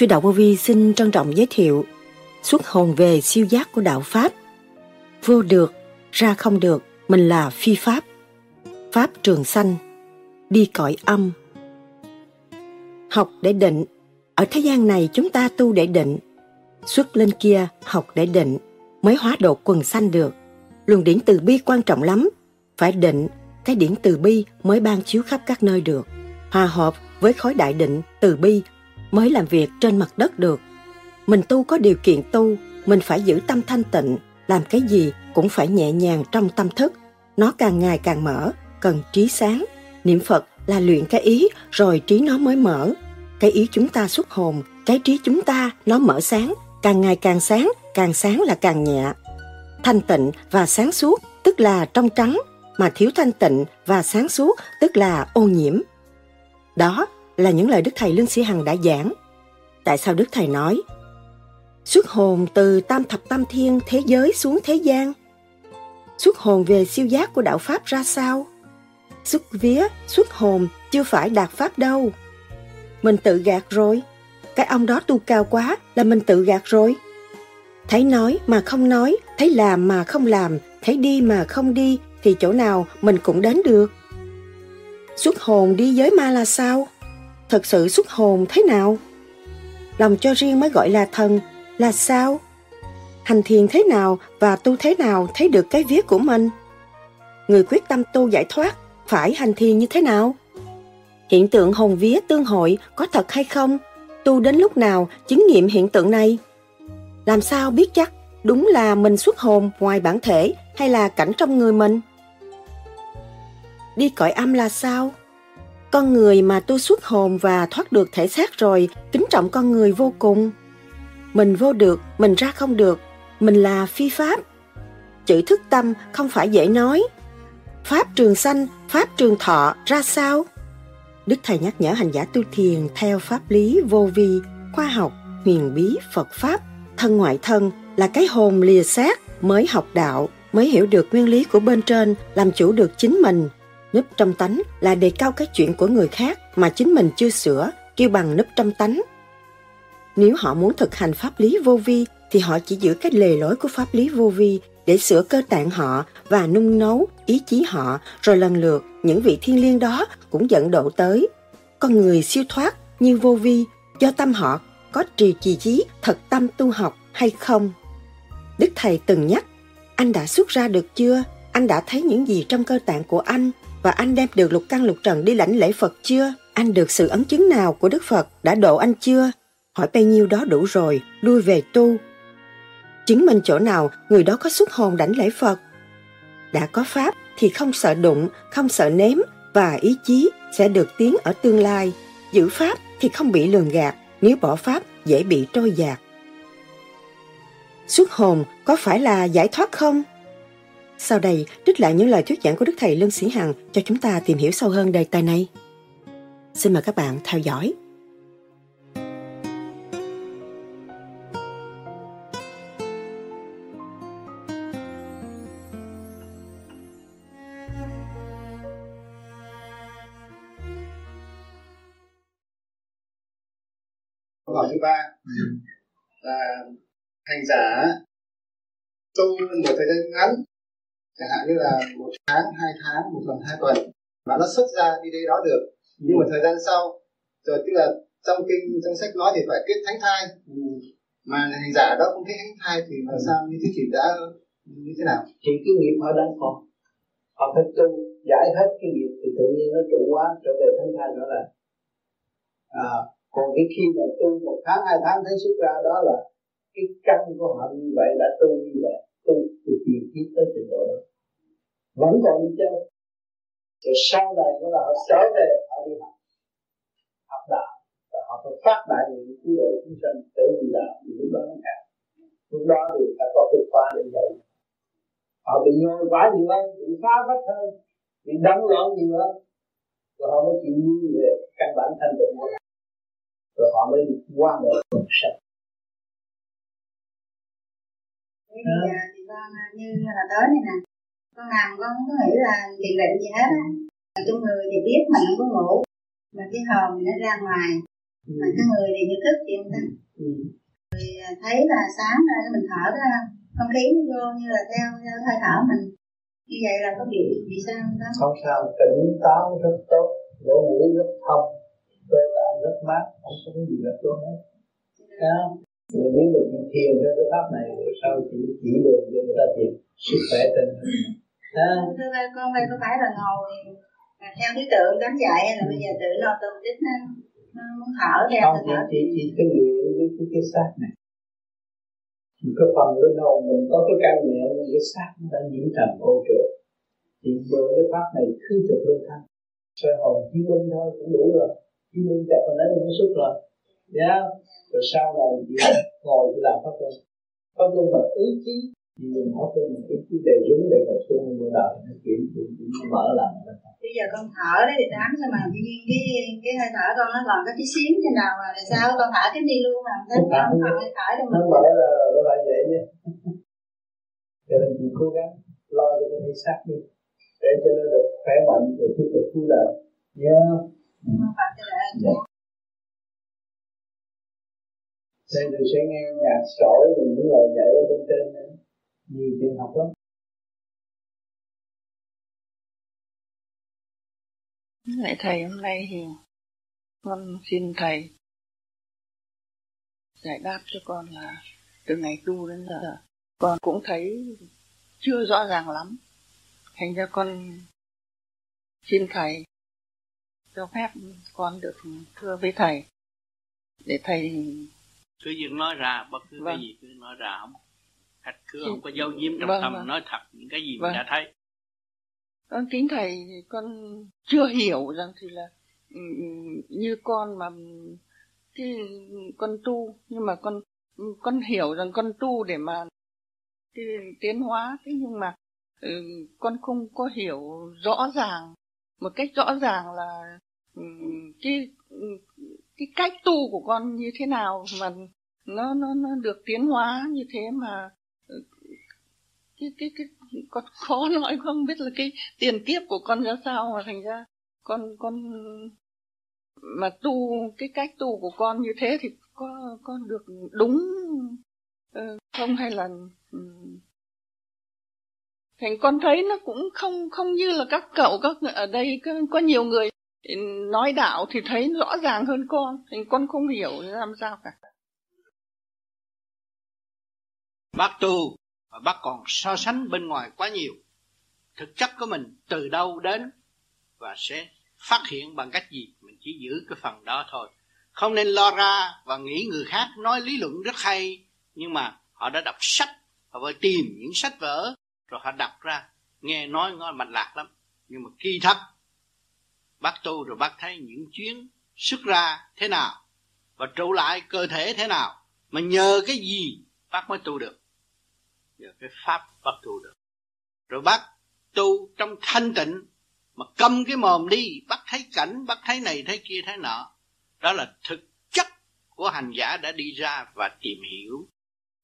Sư Đạo Vô Vi xin trân trọng giới thiệu xuất hồn về siêu giác của Đạo Pháp. Vô được, ra không được, mình là phi Pháp. Pháp trường sanh, đi cõi âm. Học để định, ở thế gian này chúng ta tu để định. Xuất lên kia học để định, mới hóa độ quần sanh được. Luồng điển từ bi quan trọng lắm, phải định, cái điển từ bi mới ban chiếu khắp các nơi được. Hòa hợp với khối đại định, từ bi mới làm việc trên mặt đất được. Mình tu có điều kiện tu, mình phải giữ tâm thanh tịnh, làm cái gì cũng phải nhẹ nhàng trong tâm thức. Nó càng ngày càng mở, cần trí sáng. Niệm Phật là luyện cái ý, rồi trí nó mới mở. Cái ý chúng ta xuất hồn, cái trí chúng ta nó mở sáng, càng ngày càng sáng, càng sáng là càng nhẹ. Thanh tịnh và sáng suốt tức là trong trắng, mà thiếu thanh tịnh và sáng suốt tức là ô nhiễm. Đó là những lời Đức Thầy Lương Sĩ Hằng đã giảng. Tại sao Đức Thầy nói xuất hồn từ tam thập tam thiên thế giới xuống thế gian? Xuất hồn về siêu giác của đạo Pháp ra sao? Xuất vía, xuất hồn chưa phải đạt Pháp đâu. Mình tự gạt rồi. Cái ông đó tu cao quá là mình tự gạt rồi. Thấy nói mà không nói, thấy làm mà không làm, thấy đi mà không đi thì chỗ nào mình cũng đến được. Xuất hồn đi giới ma là sao? Thật sự xuất hồn thế nào? Lòng cho riêng mới gọi là thần, là sao? Hành thiền thế nào và tu thế nào thấy được cái vía của mình? Người quyết tâm tu giải thoát, phải hành thiền như thế nào? Hiện tượng hồn vía tương hội có thật hay không? Tu đến lúc nào, chứng nghiệm hiện tượng này? Làm sao biết chắc đúng là mình xuất hồn ngoài bản thể hay là cảnh trong người mình? Đi cõi âm là sao? Con người mà tu xuất hồn và thoát được thể xác rồi, kính trọng con người vô cùng. Mình vô được, mình ra không được, mình là phi pháp. Chữ thức tâm không phải dễ nói. Pháp trường sanh, pháp trường thọ ra sao? Đức Thầy nhắc nhở hành giả tu thiền theo pháp lý vô vi, khoa học, huyền bí, Phật Pháp, thân ngoại thân là cái hồn lìa xác mới học đạo, mới hiểu được nguyên lý của bên trên, làm chủ được chính mình, Núp trong tánh là đề cao cái chuyện của người khác mà chính mình chưa sửa, kêu bằng núp trong tánh. Nếu họ muốn thực hành pháp lý vô vi thì họ chỉ giữ cái lề lối của pháp lý vô vi để sửa cơ tạng họ và nung nấu ý chí họ rồi lần lượt những vị thiên liêng đó cũng dẫn độ tới. Con người siêu thoát như vô vi do tâm họ có trì trì chí thật tâm tu học hay không. Đức Thầy từng nhắc, anh đã xuất ra được chưa? Anh đã thấy những gì trong cơ tạng của anh? Và anh đem được lục căn lục trần đi lãnh lễ Phật chưa? Anh được sự ấn chứng nào của Đức Phật đã độ anh chưa? Hỏi bấy nhiêu đó đủ rồi, lui về tu. Chứng minh chỗ nào người đó có xuất hồn đảnh lễ Phật. Đã có Pháp thì không sợ đụng, không sợ ném và ý chí sẽ được tiến ở tương lai. Giữ Pháp thì không bị lường gạt, nếu bỏ Pháp dễ bị trôi dạt. Xuất hồn có phải là giải thoát không? Sau đây, trích lại những lời thuyết giảng của Đức Thầy Lương Sĩ Hằng cho chúng ta tìm hiểu sâu hơn đề tài này. Xin mời các bạn theo dõi. Câu hỏi thứ ba là hành giả tu một thời gian ngắn chẳng hạn như là một tháng hai tháng một tuần hai tuần. Mà nó xuất ra đi đây đó được. Nhưng mà thời gian sau rồi tức là trong kinh trong sách nói thì phải kết thánh thai. Mà hành giả đó không kết thánh thai thì làm sao như thế thì đã như thế nào? Thì cái nghiệp họ đang còn. Họ phải tu giải hết cái nghiệp thì tự nhiên nó trụ quá trở về thánh thai đó là à, còn cái khi mà tu một tháng hai tháng thấy xuất ra đó là cái căn của họ như vậy đã tu như vậy tu từ tiền kiếp tới trình độ đó vẫn còn đi chơi. Rồi sau này nó là họ trở về, họ đi học. Học đạo. Và họ phải phát đại nguyện cứu độ chúng sanh tự vì đạo thì lúc đó. Nó khác lúc đó thì ta có cái khóa để dạy. Họ bị nhồi quá nhiều hơn, bị phá vách hơn, bị đóng loạn nhiều hơn. Rồi họ mới chịu vui về căn bản thanh tịnh của họ rồi họ mới qua được. quần sanh. Bây giờ thì con như là tới này nè con làm con không có nghĩ là tiền định gì hết á. Trong người thì biết mình không có ngủ. Mà cái hồn nó ra ngoài. Ừ. mà cái người thì như thức chị không ta ừ. rồi à, thấy là sáng ra mình thở ra. Không khí nó vô như là theo, theo hơi thở mình. Như vậy là có bị bị sao không ta? Không sao. Tỉnh táo rất tốt. Lỗ mũi rất thông. Cơ tạng rất mát. Không có cái gì là tốt hết. Đó. Mình nếu được thiền theo cái pháp này rồi sau chỉ chỉ đường cho người ta thiền. Sức khỏe trên Thưa con đây có phải là ngồi theo thứ tự cắm dạy hay là bây giờ tự lo tự đích nó, muốn thở theo không chỉ, chỉ, chỉ cái luyện với cái, cái xác này. Cái phần bên hồn mình có cái căn nhẹ nhưng cái xác nó đã nhiễm trần ô trượt. Thì bởi cái pháp này khứ trực luân thanh soi hồn chỉ luân thôi cũng đủ rồi. Chỉ luân chạy còn lấy nó xuất rồi. Nhá rồi sau này chỉ ngồi chỉ làm pháp luân. Pháp luân bằng ý chí. thì mình pháp luân bằng ý chí để đúng để tập trung mưa đời nó chuyển chuyển nó mở lại. Bây giờ con thở đấy thì tám sao mà tự nhiên cái cái hơi thở con nó còn có tí xíu trên đầu mà là sao? Con thở cái đi luôn mà thấy không còn hơi thở đâu nó mở ra nó lại vậy nhé cho nên chị cố gắng lo cho cái thể xác đi. Để cho nó được khỏe mạnh rồi tiếp tục tu đời. Nhớ. Dạ. Đây tôi sẽ nghe nhạc sỏi rồi những lời dạy ở bên trên nữa. Nhiều chuyện học lắm. Lại thầy hôm nay thì con xin thầy giải đáp cho con là từ ngày tu đến giờ con cũng thấy chưa rõ ràng lắm thành ra con xin thầy cho phép con được thưa với thầy để thầy cứ việc nói ra bất cứ vâng. cái gì cứ nói ra không khách cứ không có giấu giếm trong vâng, tâm vâng. nói thật những cái gì vâng. mình đã thấy con kính thầy con chưa hiểu rằng thì là ừ, ừ, như con mà cái con tu nhưng mà con con hiểu rằng con tu để mà cái tiến hóa thế nhưng mà ừ, con không có hiểu rõ ràng một cách rõ ràng là cái cái cách tu của con như thế nào mà nó nó nó được tiến hóa như thế mà cái cái cái con khó nói không biết là cái tiền kiếp của con ra sao mà thành ra con con mà tu cái cách tu của con như thế thì có con được đúng ờ, không hay là ừ. thành con thấy nó cũng không không như là các cậu các ở đây có, có nhiều người nói đạo thì thấy rõ ràng hơn con thành con không hiểu làm sao cả. Bác tu và bác còn so sánh bên ngoài quá nhiều. Thực chất của mình từ đâu đến và sẽ phát hiện bằng cách gì, mình chỉ giữ cái phần đó thôi. Không nên lo ra và nghĩ người khác nói lý luận rất hay, nhưng mà họ đã đọc sách, họ phải tìm những sách vở, rồi họ đọc ra, nghe nói ngon mạch lạc lắm. Nhưng mà kỳ thật, bác tu rồi bác thấy những chuyến xuất ra thế nào và trụ lại cơ thể thế nào, mà nhờ cái gì bác mới tu được? Nhờ cái pháp bắt tu được. Rồi bác tu trong thanh tịnh, mà cầm cái mồm đi, bắt thấy cảnh, bắt thấy này, thấy kia, thấy nọ. Đó là thực chất của hành giả đã đi ra và tìm hiểu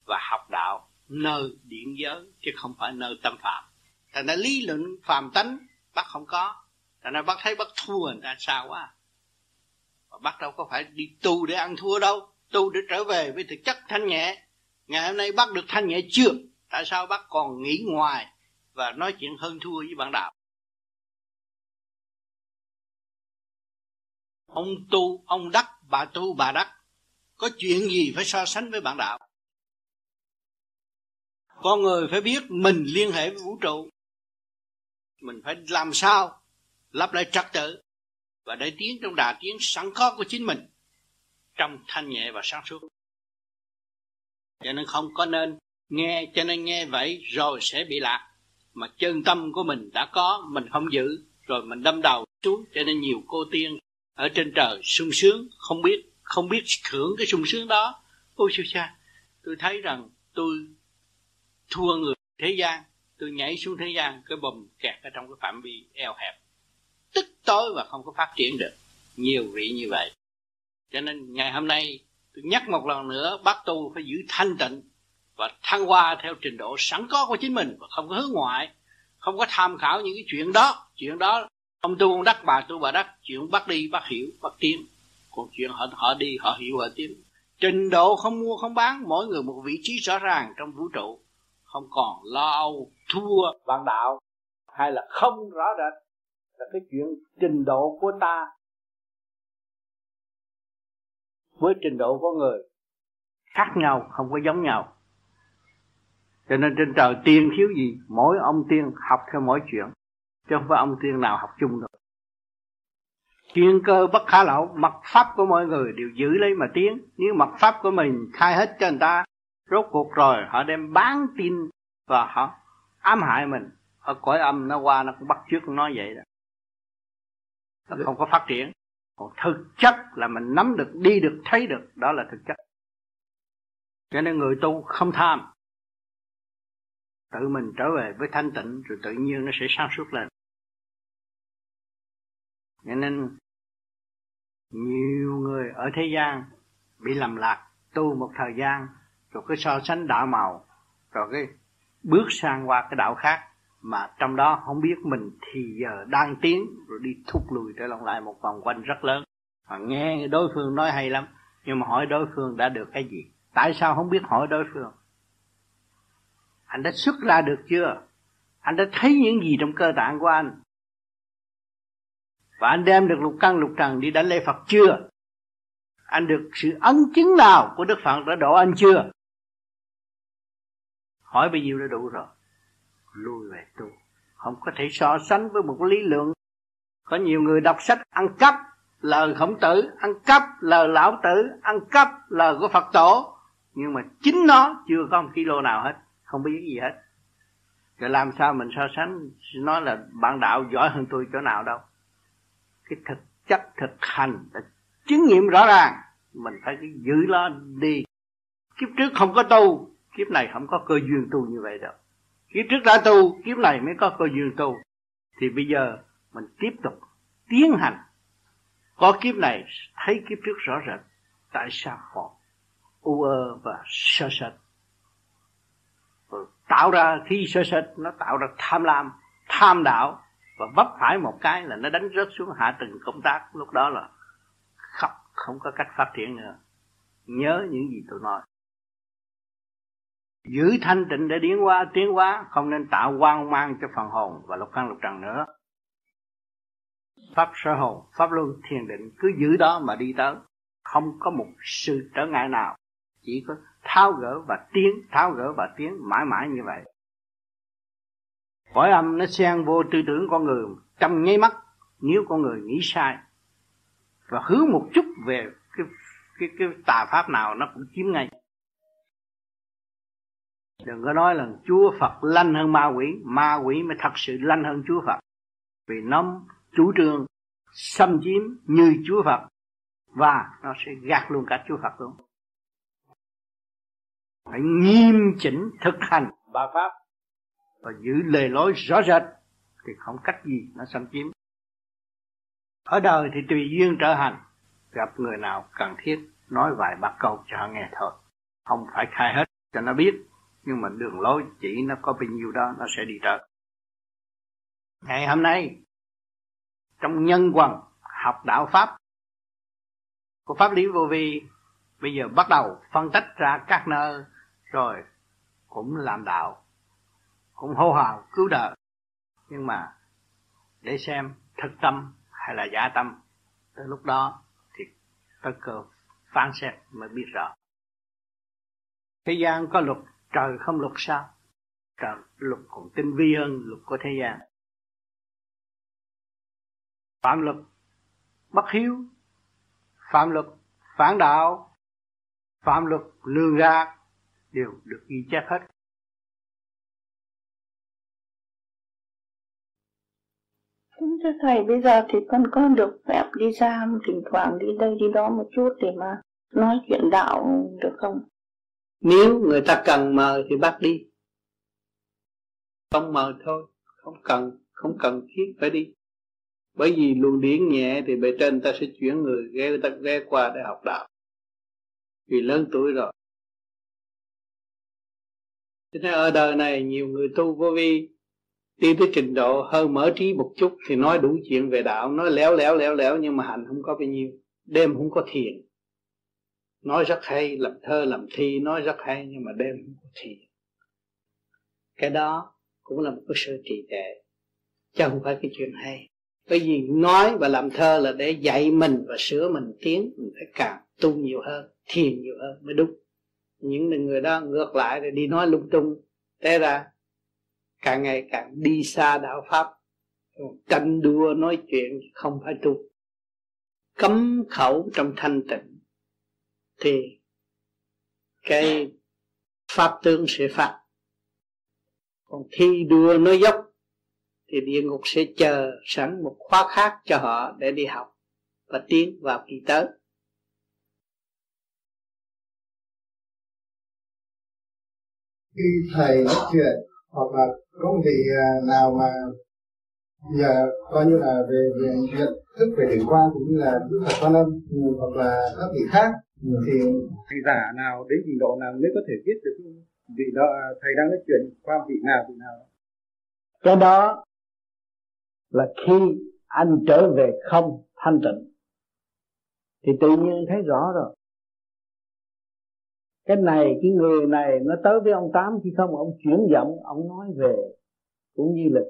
và học đạo nơi điện giới, chứ không phải nơi tâm phạm. Thành ra lý luận phàm tánh, bác không có. Thành ra bác thấy bác thua người ta sao quá. Và bác đâu có phải đi tu để ăn thua đâu, tu để trở về với thực chất thanh nhẹ. Ngày hôm nay bác được thanh nhẹ chưa? Tại sao bác còn nghĩ ngoài và nói chuyện hơn thua với bạn đạo? Ông tu, ông đắc, bà tu, bà đắc. Có chuyện gì phải so sánh với bạn đạo? Con người phải biết mình liên hệ với vũ trụ. Mình phải làm sao lắp lại trật tự và để tiến trong đà tiến sẵn có của chính mình trong thanh nhẹ và sáng suốt. Cho nên không có nên nghe, cho nên nghe vậy rồi sẽ bị lạc. Mà chân tâm của mình đã có, mình không giữ, rồi mình đâm đầu xuống, cho nên nhiều cô tiên ở trên trời sung sướng, không biết không biết hưởng cái sung sướng đó. Ôi chú cha tôi thấy rằng tôi thua người thế gian, tôi nhảy xuống thế gian, cái bùm kẹt ở trong cái phạm vi eo hẹp. Tức tối và không có phát triển được. Nhiều vị như vậy. Cho nên ngày hôm nay tôi nhắc một lần nữa, bác tu phải giữ thanh tịnh và thăng hoa theo trình độ sẵn có của chính mình và không có hướng ngoại, không có tham khảo những cái chuyện đó. Chuyện đó, ông tu ông đắc, bà tu bà đắc, chuyện bắt đi bắt hiểu, bắt tiến. Còn chuyện họ họ đi, họ hiểu, họ tiến. Trình độ không mua, không bán, mỗi người một vị trí rõ ràng trong vũ trụ. Không còn lo âu, thua bạn đạo, hay là không rõ rệt là cái chuyện trình độ của ta. Với trình độ của người khác nhau, không có giống nhau cho nên trên trời tiên thiếu gì mỗi ông tiên học theo mỗi chuyện chứ không phải ông tiên nào học chung được. Chuyên cơ bất khả lậu mặt pháp của mọi người đều giữ lấy mà tiến. Nếu mặt pháp của mình khai hết cho người ta rốt cuộc rồi họ đem bán tin và họ ám hại mình. Ở cõi âm nó qua nó cũng bắt trước nói vậy đó. Nó không có phát triển. Còn thực chất là mình nắm được đi được thấy được đó là thực chất. Cho nên người tu không tham tự mình trở về với thanh tịnh, rồi tự nhiên nó sẽ sáng suốt lên. Cho nên, nhiều người ở thế gian bị lầm lạc, tu một thời gian, rồi cái so sánh đạo màu, rồi cái bước sang qua cái đạo khác, mà trong đó không biết mình thì giờ đang tiến, rồi đi thúc lùi trở lại một vòng quanh rất lớn. Mà nghe đối phương nói hay lắm, nhưng mà hỏi đối phương đã được cái gì? Tại sao không biết hỏi đối phương? Anh đã xuất ra được chưa? Anh đã thấy những gì trong cơ tạng của anh? Và anh đem được lục căn lục trần đi đánh lễ Phật chưa? Anh được sự ấn chứng nào của Đức Phật đã độ anh chưa? Hỏi bao nhiêu đã đủ rồi. Lui về tu. Không có thể so sánh với một lý lượng có nhiều người đọc sách ăn cắp lời khổng tử, ăn cắp lời lão tử, ăn cắp lời của phật tổ. Nhưng mà chính nó chưa có một kilo nào hết không biết gì hết. Rồi làm sao mình so sánh? Nói là bạn đạo giỏi hơn tôi chỗ nào đâu. Cái thực chất thực hành đã chứng nghiệm rõ ràng. Mình phải giữ nó đi. Kiếp trước không có tu, kiếp này không có cơ duyên tu như vậy đâu. Kiếp trước đã tu, kiếp này mới có cơ duyên tu. Thì bây giờ mình tiếp tục tiến hành. Có kiếp này, thấy kiếp trước rõ rệt. Tại sao còn u ơ và sơ sệt? Tạo ra khi sơ sệt nó tạo ra tham lam, tham đạo, và vấp phải một cái là nó đánh rớt xuống hạ tầng công tác. Lúc đó là khóc, không có cách phát triển nữa. Nhớ những gì tôi nói. Giữ thanh tịnh để điển qua tiến hóa, không nên tạo quan mang cho phần hồn và lục căn lục trần nữa. Pháp sở hồn, pháp luân, thiền định, cứ giữ đó mà đi tới. Không có một sự trở ngại nào. Chỉ có tháo gỡ và tiến, tháo gỡ và tiến mãi mãi như vậy. Cõi âm nó xen vô tư tưởng con người trong nháy mắt, nếu con người nghĩ sai và hướng một chút về cái cái cái tà pháp nào nó cũng chiếm ngay. Đừng có nói là chúa phật lanh hơn ma quỷ ma quỷ mới thật sự lanh hơn chúa phật. Vì nó chủ trương xâm chiếm như chúa phật và nó sẽ gạt luôn cả chúa phật luôn phải nghiêm chỉnh thực hành ba pháp và giữ lề lối rõ rệt, thì không cách gì nó xâm chiếm. Ở đời thì tùy duyên trở hành, gặp người nào cần thiết, nói vài ba câu cho họ nghe thôi. Không phải khai hết cho nó biết, nhưng mà đường lối chỉ nó có bao nhiêu đó, nó sẽ đi tới. Ngày hôm nay, trong nhân quần học đạo pháp, của pháp lý vô vi, bây giờ bắt đầu phân tích ra các nơi rồi cũng làm đạo, cũng hô hào cứu đời. Nhưng mà để xem thực tâm hay là giả tâm, tới lúc đó thì tất cơ phán xét mới biết rõ. Thế gian có luật, trời không luật sao? Trời, luật còn tinh vi hơn luật của thế gian. Phạm luật, bất hiếu. Phạm luật, phản đạo. Phạm luật, lường gạt đều được ghi chép hết Kính thưa Thầy, bây giờ thì con có được phép đi ra thỉnh thoảng đi đây đi đó một chút để mà nói chuyện đạo được không? Nếu người ta cần mời thì bắt đi. Không mời thôi, không cần, không cần thiết phải đi. Bởi vì luồng điển nhẹ thì bề trên ta sẽ chuyển người ghé ta ghé qua để học đạo. Vì lớn tuổi rồi. Cho nên ở đời này nhiều người tu vô vi, đi tới trình độ hơi mở trí một chút thì nói đủ chuyện về đạo, nói léo léo léo léo nhưng mà hành không có bao nhiêu, đêm không có thiền. Nói rất hay, làm thơ, làm thi, nói rất hay nhưng mà đêm không có thiền. Cái đó cũng là một cái sự trì trệ, chứ không phải cái chuyện hay. Bởi vì nói và làm thơ là để dạy mình và sửa mình tiến, mình phải càng tu nhiều hơn, thiền nhiều hơn mới đúng những người đó ngược lại rồi đi nói lung tung. Thế ra, càng ngày càng đi xa đạo pháp. Tranh đua, nói chuyện không phải tu. Cấm khẩu trong thanh tịnh thì cái pháp tướng sẽ phạt. Còn thi đua, nói dốc thì địa ngục sẽ chờ sẵn một khóa khác cho họ để đi học và tiến vào kỳ tới. Khi thầy nói chuyện hoặc là có một vị à, nào mà giờ coi như là về về nhận thức về điển quang cũng như là đức phật quan âm hoặc là các vị khác ừ. thì thầy giả nào đến trình độ nào mới có thể viết được vị đó à, thầy đang nói chuyện qua vị nào vị nào cái đó là khi anh trở về không thanh tịnh thì tự nhiên thấy rõ rồi cái này, cái người này nó tới với ông tám khi không, ông chuyển giọng, ông nói về cũng như là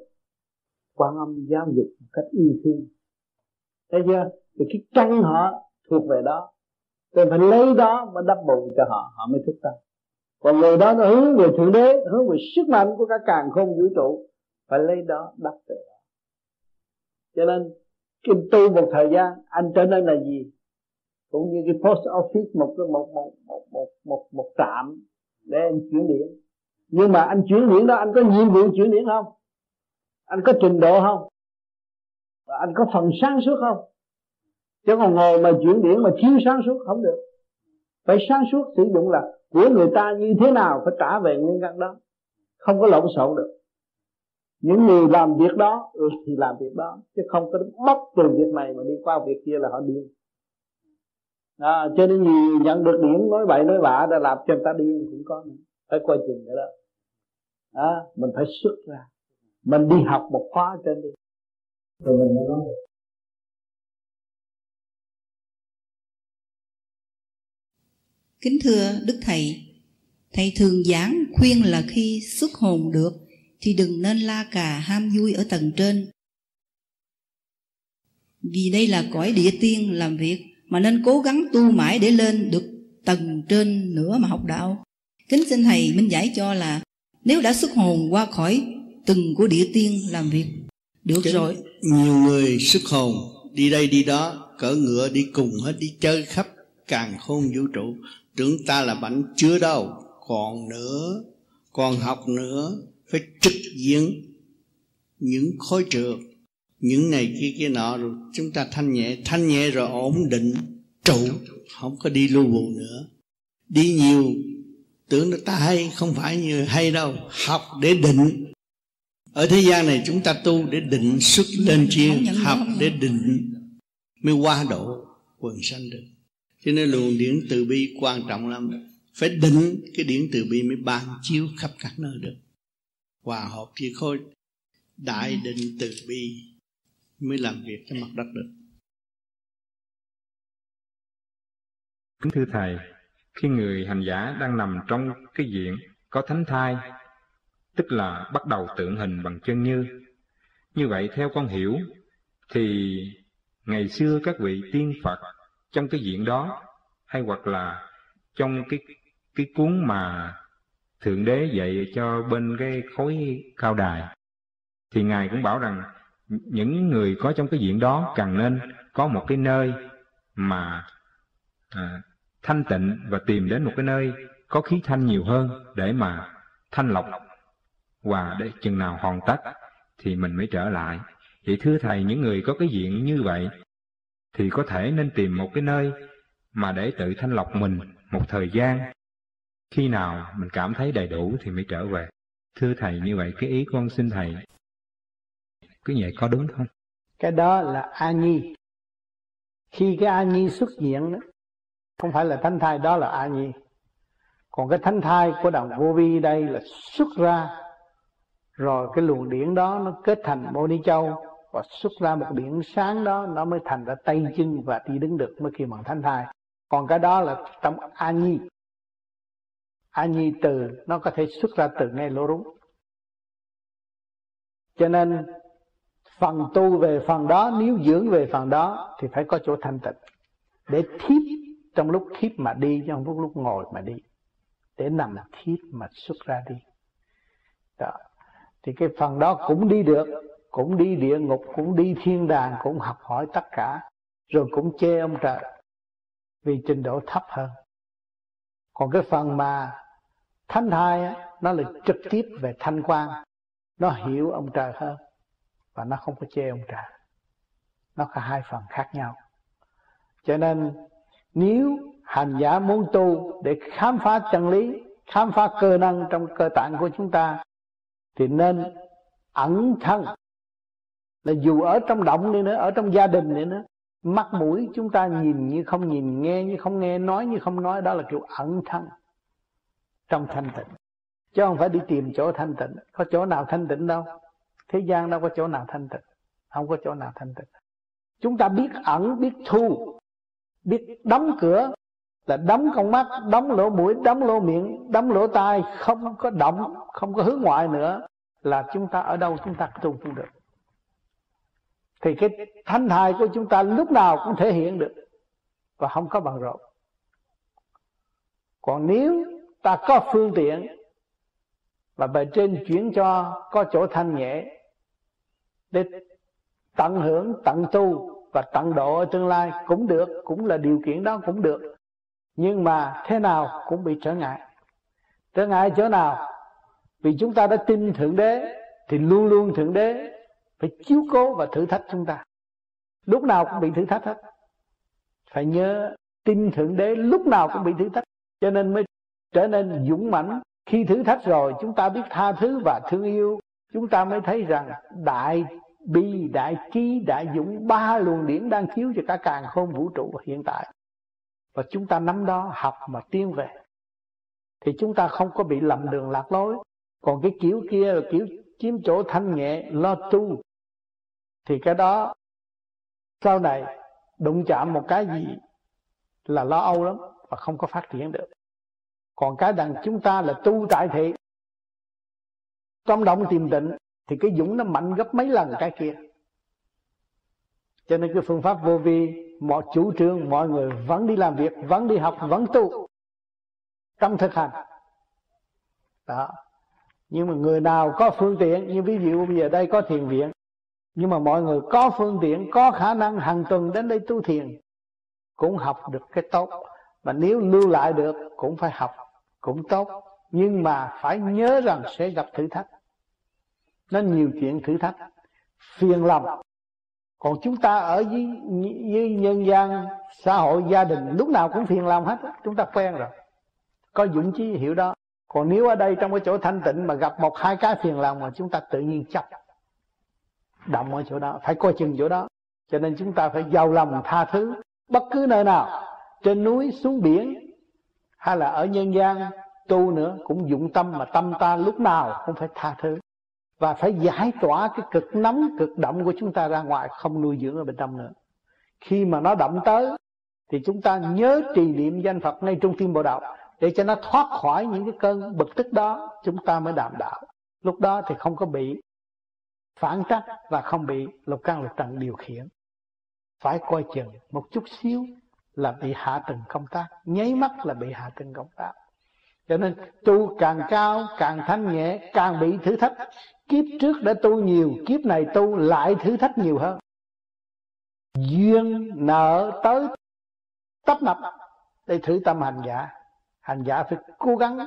quan âm giáo dục một cách yêu thương. Thấy chưa? Thì cái căn họ thuộc về đó. Tôi phải lấy đó mà đắp bụng cho họ họ mới thức tâm còn người đó nó hướng về thượng đế, hướng về sức mạnh của cả càng không vũ trụ, phải lấy đó đắp về đó. Cho nên, cái tu một thời gian, anh trở nên là gì? Cũng như cái post office một cái một một một một một, một trạm để anh chuyển điện nhưng mà anh chuyển điện đó anh có nhiệm vụ chuyển điện không? Anh có trình độ không? Và anh có phần sáng suốt không? Chứ còn ngồi mà chuyển điện mà thiếu sáng suốt không được. Phải sáng suốt sử dụng là của người ta như thế nào phải trả về nguyên căn đó. Không có lộn xộn được. Những người làm việc đó ừ, thì làm việc đó chứ không có bóc từ việc này mà đi qua việc kia là họ điên à, cho nên nhiều nhận được điểm nói bậy nói bạ đã làm cho người ta điên cũng có phải coi chừng cái đó. À, mình phải xuất ra. Mình đi học một khóa trên đi. Rồi mình mới nói. Kính thưa Đức Thầy, Thầy thường giảng khuyên là khi xuất hồn được thì đừng nên la cà ham vui ở tầng trên. Vì đây là cõi địa tiên làm việc mà nên cố gắng tu mãi để lên được tầng trên nữa mà học đạo. Kính xin Thầy minh giải cho là nếu đã xuất hồn qua khỏi từng của địa tiên làm việc, được Kính, rồi. Nhiều người xuất hồn đi đây đi đó, cỡ ngựa đi cùng hết đi chơi khắp càng khôn vũ trụ. Tưởng ta là bảnh chưa đâu, còn nữa, còn học nữa, phải trực diện những khối trượt những này kia kia nọ rồi chúng ta thanh nhẹ thanh nhẹ rồi ổn định. Trụ không có đi lưu vụ nữa. Đi nhiều tưởng là ta hay không phải như hay đâu. Học để định. Ở thế gian này chúng ta tu để định xuất lên chiên học để định mới qua độ quần sanh được. Cho nên luồng điển từ bi quan trọng lắm. Phải định cái điển từ bi mới ban chiếu khắp các nơi được. Hòa hợp với khối đại định từ bi mới làm việc cho mặt đất được. Kính thưa thầy, khi người hành giả đang nằm trong cái diện có thánh thai, tức là bắt đầu tượng hình bằng chân như như vậy theo con hiểu, thì ngày xưa các vị tiên phật trong cái diện đó, hay hoặc là trong cái cái cuốn mà thượng đế dạy cho bên cái khối cao đài, thì ngài cũng bảo rằng những người có trong cái diện đó cần nên có một cái nơi mà à, thanh tịnh và tìm đến một cái nơi có khí thanh nhiều hơn để mà thanh lọc và để chừng nào hoàn tất thì mình mới trở lại. Vậy thưa thầy những người có cái diện như vậy thì có thể nên tìm một cái nơi mà để tự thanh lọc mình một thời gian. Khi nào mình cảm thấy đầy đủ thì mới trở về. Thưa thầy như vậy cái ý con xin thầy cứ vậy có đúng không? Cái đó là a nhi. Khi cái a nhi xuất hiện đó, không phải là thánh thai, đó là a nhi. Còn cái thánh thai của đồng vô vi đây là xuất ra, rồi cái luồng điển đó nó kết thành mô ni châu, và xuất ra một biển sáng đó, nó mới thành ra tay chân và đi đứng được mới kêu bằng thánh thai. Còn cái đó là trong a nhi. A nhi từ, nó có thể xuất ra từ ngay lỗ rúng. Cho nên phần tu về phần đó nếu dưỡng về phần đó thì phải có chỗ thanh tịnh. Để thiếp trong lúc thiếp mà đi trong lúc lúc ngồi mà đi. Để nằm thiếp mà xuất ra đi. Đó. Thì cái phần đó cũng đi được cũng đi địa ngục cũng đi thiên đàng cũng học hỏi tất cả rồi cũng chê ông trời vì trình độ thấp hơn. Còn cái phần mà thánh thai á, nó là trực tiếp về thanh quan nó hiểu ông trời hơn và nó không có chê ông trả nó có hai phần khác nhau. Cho nên, nếu hành giả muốn tu để khám phá chân lý, khám phá cơ năng trong cơ tạng của chúng ta, thì nên ẩn thân. Là dù ở trong động đi nữa, ở trong gia đình đi nữa, mắt mũi chúng ta nhìn như không nhìn, nghe như không nghe, nói như không nói, đó là kiểu ẩn thân trong thanh tịnh. Chứ không phải đi tìm chỗ thanh tịnh. Có chỗ nào thanh tịnh đâu thế gian đâu có chỗ nào thanh tịnh, không có chỗ nào thanh tịnh. Chúng ta biết ẩn, biết thu, biết đóng cửa, là đóng con mắt, đóng lỗ mũi, đóng lỗ miệng, đóng lỗ tai, không có động, không có hướng ngoại nữa, là chúng ta ở đâu chúng ta tu cũng được. Thì cái thanh thai của chúng ta lúc nào cũng thể hiện được, và không có bằng rộn. Còn nếu ta có phương tiện, và bề trên chuyển cho có chỗ thanh nhẹ để tận hưởng, tận tu và tận độ ở tương lai cũng được, cũng là điều kiện đó cũng được. Nhưng mà thế nào cũng bị trở ngại. Trở ngại chỗ nào? Vì chúng ta đã tin thượng đế thì luôn luôn thượng đế phải chiếu cố và thử thách chúng ta. Lúc nào cũng bị thử thách hết. Phải nhớ, tin thượng đế lúc nào cũng bị thử thách, cho nên mới trở nên dũng mãnh. Khi thử thách rồi, chúng ta biết tha thứ và thương yêu chúng ta mới thấy rằng đại bi, đại trí, đại dũng, ba luồng điển đang chiếu cho cả càng khôn vũ trụ hiện tại. Và chúng ta nắm đó, học mà tiến về. Thì chúng ta không có bị lầm đường lạc lối. Còn cái kiểu kia là kiểu chiếm chỗ thanh nhẹ, lo tu. Thì cái đó, sau này, đụng chạm một cái gì là lo âu lắm và không có phát triển được. Còn cái đằng chúng ta là tu tại thị trong động tìm định, thì cái dũng nó mạnh gấp mấy lần cái kia. Cho nên cái phương pháp vô vi, mọi chủ trương, mọi người vẫn đi làm việc, vẫn đi học, vẫn tu, trong thực hành. Đó. Nhưng mà người nào có phương tiện, như ví dụ bây giờ đây có thiền viện, nhưng mà mọi người có phương tiện, có khả năng hàng tuần đến đây tu thiền, cũng học được cái tốt. Và nếu lưu lại được, cũng phải học, cũng tốt. Nhưng mà phải nhớ rằng sẽ gặp thử thách nó nhiều chuyện thử thách. Phiền lòng. Còn chúng ta ở với, với nhân gian xã hội gia đình lúc nào cũng phiền lòng hết chúng ta quen rồi. Có dũng chí hiểu đó. Còn nếu ở đây trong cái chỗ thanh tịnh mà gặp một hai cái phiền lòng mà chúng ta tự nhiên chấp động ở chỗ đó phải coi chừng chỗ đó. Cho nên chúng ta phải giàu lòng tha thứ bất cứ nơi nào trên núi xuống biển hay là ở nhân gian tu nữa cũng dụng tâm mà tâm ta lúc nào cũng phải tha thứ và phải giải tỏa cái cực nóng, cực động của chúng ta ra ngoài, không nuôi dưỡng ở bên trong nữa. Khi mà nó động tới, thì chúng ta nhớ trì niệm danh Phật ngay trong tim bộ đạo, để cho nó thoát khỏi những cái cơn bực tức đó, chúng ta mới đảm đạo. Lúc đó thì không có bị phản trắc và không bị lục căn lục trần điều khiển. Phải coi chừng một chút xíu là bị hạ tầng công tác, nháy mắt là bị hạ tầng công tác. Cho nên tu càng cao, càng thanh nhẹ, càng bị thử thách kiếp trước đã tu nhiều, kiếp này tu lại thử thách nhiều hơn. Duyên nợ tới tấp nập để thử tâm hành giả. Hành giả phải cố gắng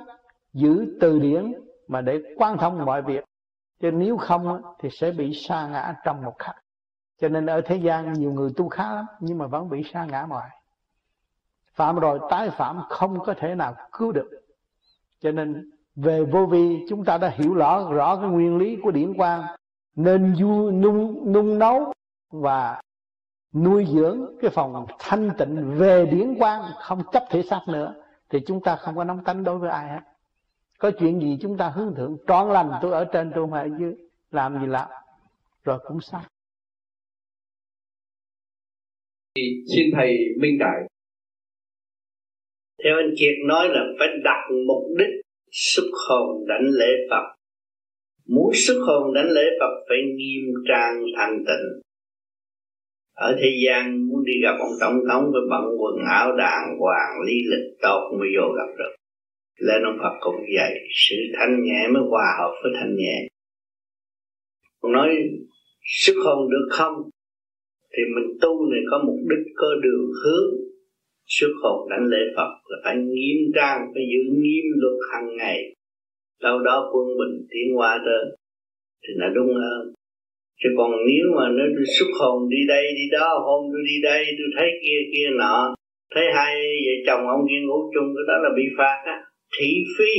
giữ từ điển mà để quan thông mọi việc. Chứ nếu không thì sẽ bị sa ngã trong một khắc. Cho nên ở thế gian nhiều người tu khá lắm, nhưng mà vẫn bị sa ngã ngoài phạm rồi tái phạm không có thể nào cứu được. Cho nên về vô vi chúng ta đã hiểu rõ rõ cái nguyên lý của điển quang. Nên du nung nung nấu và nuôi dưỡng cái phòng thanh tịnh về điển quang không chấp thể xác nữa thì chúng ta không có nóng tánh đối với ai hết. Có chuyện gì chúng ta hướng thượng trọn lành tôi ở trên tôi mà ở dưới làm gì làm rồi cũng xong. Xin thầy minh đại. Theo anh Kiệt nói là phải đặt mục đích sức hồn đánh lễ Phật. Muốn sức hồn đánh lễ Phật phải nghiêm trang thanh tịnh. Ở thế gian muốn đi gặp ông tổng thống với bận quần áo đàng hoàng, lý lịch tốt mới vô gặp được. Lên ông Phật cũng vậy, sự thanh nhẹ mới hòa hợp với thanh nhẹ. Ông nói, sức hồn được không? Thì mình tu này có mục đích, có đường hướng xuất hồn đánh lễ Phật là phải nghiêm trang, phải giữ nghiêm luật hàng ngày. Sau đó quân bình tiến hóa tới thì là đúng hơn. Chứ còn nếu mà nó xuất hồn đi đây, đi đó, hôm tôi đi đây, tôi thấy kia kia nọ, thấy hai vợ chồng ông kia ngủ chung, cái đó là bị phạt á. Thị phi.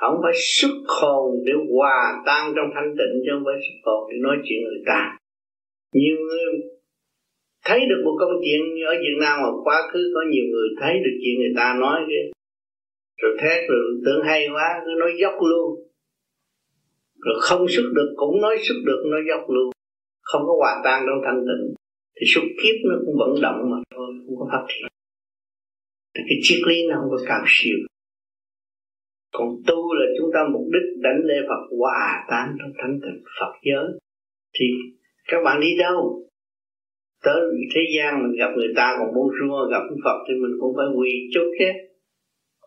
Không phải xuất hồn để hòa tan trong thanh tịnh, chứ không phải xuất hồn để nói chuyện người ta. Nhiều người thấy được một câu chuyện ở Việt Nam mà quá khứ có nhiều người thấy được chuyện người ta nói kia rồi thét rồi tưởng hay quá, cứ nói dốc luôn. Rồi không xuất được, cũng nói xuất được, nói dốc luôn. Không có hòa tan trong thanh tịnh. Thì suốt kiếp nó cũng vận động mà thôi, không có phát triển. Thì cái triết lý nó không có cao siêu. Còn tu là chúng ta mục đích đánh lễ Phật hòa tan trong thanh tịnh Phật giới. Thì các bạn đi đâu? Tới thế gian mình gặp người ta còn bonjour gặp Phật thì mình cũng phải quỳ chút chứ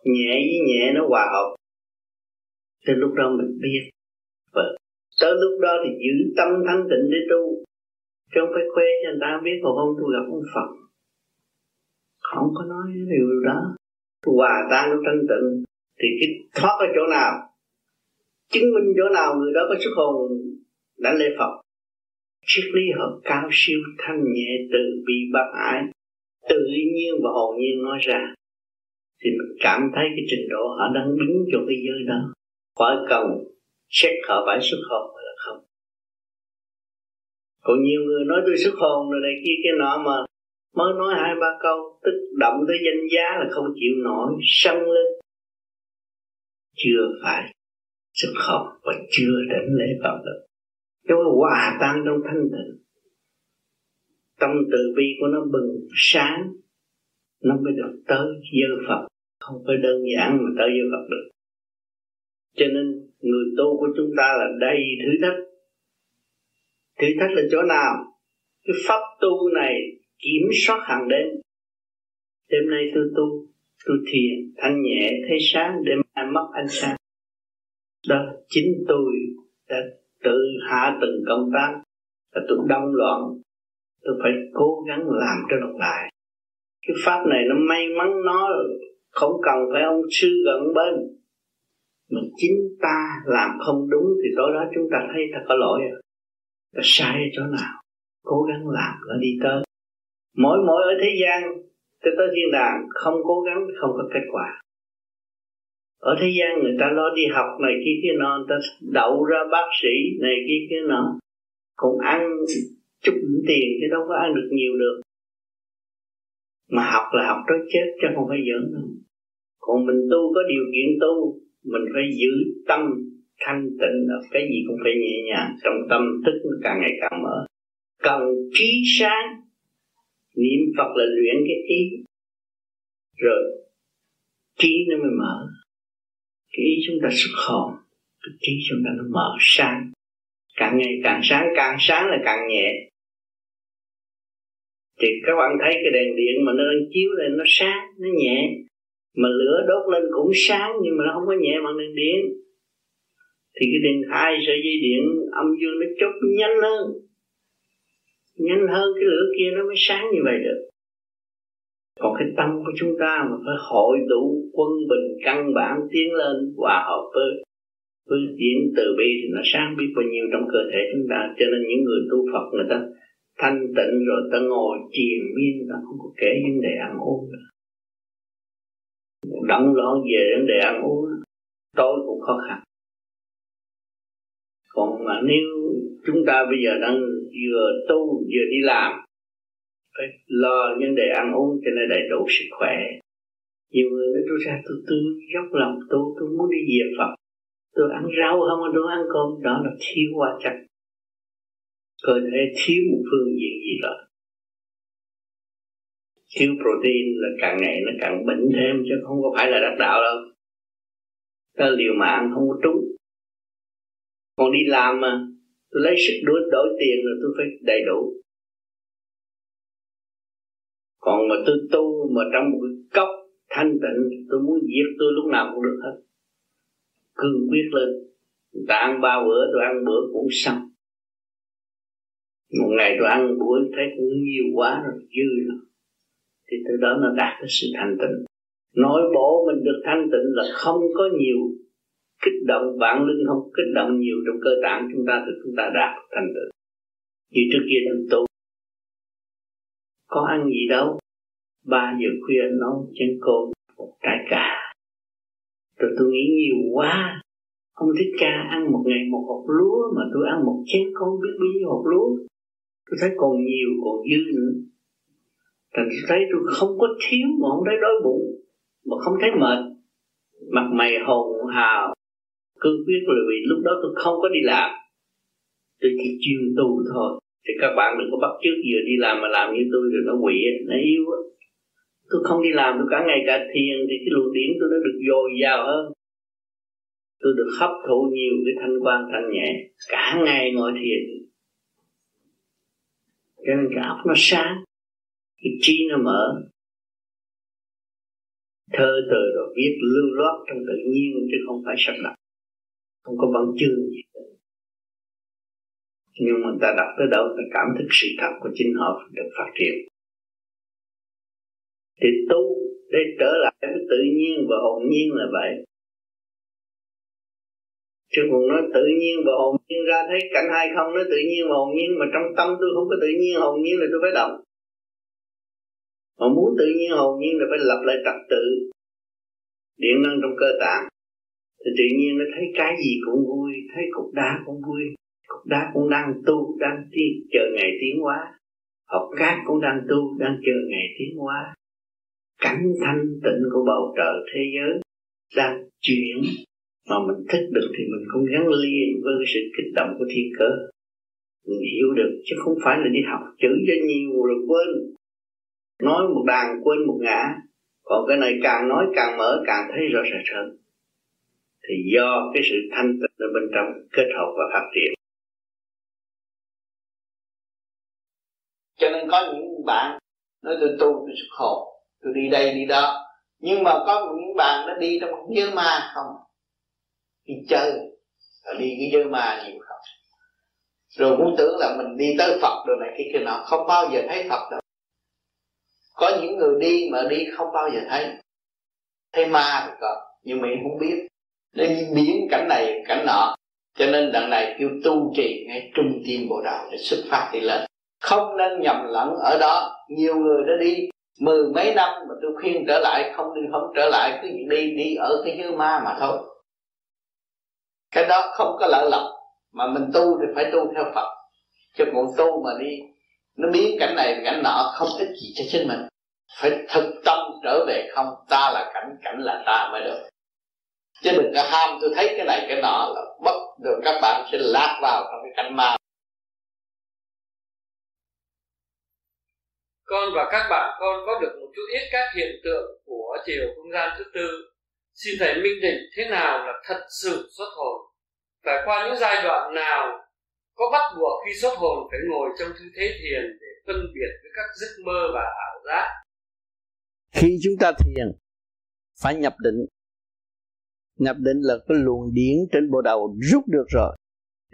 nhẹ với nhẹ nó hòa hợp. Từ lúc đó mình biết. Và tới lúc đó thì giữ tâm thanh tịnh để tu. Chứ không phải khoe cho người ta biết còn không tôi gặp ông Phật. Không có nói điều đó. Hòa tan trong thanh tịnh thì cái thoát ở chỗ nào, chứng minh chỗ nào người đó có xuất hồn đã lễ Phật triết lý họ cao siêu thanh nhẹ từ bi bác ái. Tự nhiên và hồn nhiên nói ra. Thì mình cảm thấy cái trình độ họ đang đứng cho cái giới đó. Khỏi cần xét họ phải xuất hồn hay là không. Còn nhiều người nói tôi xuất hồn rồi này kia cái nọ mà mới nói hai ba câu, tức động tới danh giá là không chịu nổi, sân lên. Chưa phải xuất hồn và chưa đến lễ phật được cho nó hòa tan trong thanh tịnh. Tâm từ bi của nó bừng sáng, nó mới được tới dơ Phật. Không phải đơn giản mà tới dơ Phật được. Cho nên người tu của chúng ta là đầy thử thách. Thử thách là chỗ nào? Cái pháp tu này kiểm soát hàng đêm. Đêm nay tôi tu, tôi thiền, thanh nhẹ, thấy sáng để mai mất ánh sáng. Đó, chính tôi đã tự hạ từng công tác là tôi đông loạn. Tôi phải cố gắng làm cho được lại. Cái pháp này nó may mắn, nó không cần phải ông sư gần bên. Mình chính ta làm không đúng thì tối đó chúng ta thấy ta có lỗi rồi. Ta sai chỗ nào, cố gắng làm nó đi tới. Mỗi mỗi ở thế gian tới tới thiên đàng, không cố gắng, không có kết quả ở thế gian người ta lo đi học này kia kia nọ, người ta đậu ra bác sĩ này kia kia nọ. Còn ăn chút tiền chứ đâu có ăn được nhiều được. Mà học là học tới chết chứ không phải giỡn đâu. Còn mình tu có điều kiện tu, mình phải giữ tâm thanh tịnh cái gì cũng phải nhẹ nhàng. Trong tâm thức nó càng ngày càng mở. Cần trí sáng. Niệm phật là luyện cái ý. Rồi, trí nó mới mở cái ý chúng ta xuất hồn, cái trí chúng ta nó mở sáng. Càng ngày càng sáng càng sáng là càng nhẹ. Thì các bạn thấy cái đèn điện mà nó đang chiếu lên, nó sáng, nó nhẹ. Mà lửa đốt lên cũng sáng, nhưng mà nó không có nhẹ bằng đèn điện. Thì cái đèn hai sợi dây điện, âm dương nó chốt nhanh hơn. Nhanh hơn cái lửa kia nó mới sáng như vậy được còn cái tâm của chúng ta mà phải hội đủ quân bình căn bản tiến lên hòa hợp với với diễn từ bi thì nó sáng biết bao nhiêu trong cơ thể chúng ta. Cho nên những người tu Phật người ta thanh tịnh rồi ta ngồi triền miên, ta không có kể vấn đề ăn uống nữa. Động loạn về vấn đề ăn uống, tối cũng khó khăn. Còn mà nếu chúng ta bây giờ đang vừa tu vừa đi làm phải lo vấn đề ăn uống cho nên đầy đủ sức khỏe. Nhiều người nói, tôi ra, tôi tôi dốc lòng tôi tôi muốn đi về Phật. Tôi ăn rau không tôi ăn cơm. Đó là thiếu hóa chất. Cơ thể thiếu một phương diện gì đó. Thiếu protein là càng ngày nó càng bệnh thêm, chứ không có phải là đắc đạo đâu. Ta liều mạng không có trúng. Còn đi làm mà, tôi lấy sức đổi đổi tiền rồi tôi phải đầy đủ còn mà tôi tu mà trong một cái cốc thanh tịnh, tôi muốn giết tôi lúc nào cũng được hết. Cương quyết lên. Người ta ăn ba bữa, tôi ăn bữa cũng xong. Một ngày tôi ăn bữa, thấy cũng nhiều quá rồi, dư rồi thì từ đó nó đạt cái sự thanh tịnh. Nội bộ mình được thanh tịnh là không có nhiều kích động, bản linh không kích động nhiều trong cơ tạng chúng ta, thì chúng ta đạt thanh tịnh. Như trước kia tôi tu có ăn gì đâu. Ba giờ khuya nấu chén cơm một trái cà. Rồi tôi nghĩ nhiều quá. Ông thích ca ăn một ngày một hộp lúa mà tôi ăn một chén con biết bao nhiêu hộp lúa. Tôi thấy còn nhiều, còn dư nữa. Thành tôi thấy tôi không có thiếu mà không thấy đói bụng, mà không thấy mệt. Mặt mày hồn hào. Cương quyết là vì lúc đó tôi không có đi làm. Tôi chỉ chuyên tu thôi thì các bạn đừng có bắt chước vừa đi làm mà làm như tôi rồi nó quỷ nó yếu tôi không đi làm tôi cả ngày cả thiền thì cái luồng điển tôi đã được dồi dào hơn. Tôi được hấp thụ nhiều cái thanh quan thanh nhẹ cả ngày ngồi thiền. Cho nên cái óc nó sáng cái trí nó mở. Thơ từ rồi viết lưu loát trong tự nhiên chứ không phải sắp đặt, không có bằng chương gì nhưng mà ta đọc tới đâu, ta cảm thức sự thật của chính họ được phát triển. Thì tu để trở lại với tự nhiên và hồn nhiên là vậy. Chứ còn nói tự nhiên và hồn nhiên ra thấy cảnh hay không, nói tự nhiên và hồn nhiên mà trong tâm tôi không có tự nhiên, hồn nhiên là tôi phải động. Mà muốn tự nhiên, hồn nhiên là phải lập lại trật tự, điện năng trong cơ tạng. Thì tự nhiên nó thấy cái gì cũng vui, thấy cục đá cũng vui đá cũng đang tu, đang thi, chờ ngày tiến hóa. Học cát cũng đang tu, đang chờ ngày tiến hóa. Cảnh thanh tịnh của bầu trời thế giới đang chuyển. Mà mình thích được thì mình cũng gắn liền với cái sự kích động của thiên cơ. Mình hiểu được, chứ không phải là đi học chữ cho nhiều rồi quên. Nói một đàn quên một ngã. Còn cái này càng nói càng mở, càng thấy rõ rệt hơn. Thì do cái sự thanh tịnh ở bên trong kết hợp và phát triển cho nên có những bạn nói tôi tu tôi xuất khổ, tôi đi đây đi đó. Nhưng mà có những bạn nó đi trong giới ma không? Đi chơi. Đi cái giới ma nhiều không? Rồi muốn tưởng là mình đi tới Phật rồi này kia kia nào không bao giờ thấy Phật đâu. Có những người đi mà đi không bao giờ thấy. Thấy ma thì có, nhưng mình không biết. Nên biến cảnh này, cảnh nọ. Cho nên đằng này kêu tu trì ngay trung tim bộ đạo để xuất phát đi lên không nên nhầm lẫn ở đó. Nhiều người đã đi mười mấy năm mà tôi khuyên trở lại, không đi không trở lại, cứ đi đi ở cái hư ma mà thôi. Cái đó không có lợi lộc, mà mình tu thì phải tu theo Phật. Chứ còn tu mà đi, nó biến cảnh này cảnh nọ, không ích gì cho chính mình. Phải thực tâm trở về không, ta là cảnh cảnh là ta mới được. Chứ đừng có ham, tôi thấy cái này, cái nọ là bất được các bạn sẽ lạc vào trong cái cảnh ma. Con và các bạn, con có được một chút ít các hiện tượng của chiều không gian thứ tư. Xin thầy minh định thế nào là thật sự xuất hồn? Phải qua những giai đoạn nào có bắt buộc khi xuất hồn phải ngồi trong tư thế thiền để phân biệt với các giấc mơ và ảo giác? Khi chúng ta thiền, phải nhập định. Nhập định là cái luồng điển trên bộ đầu rút được rồi.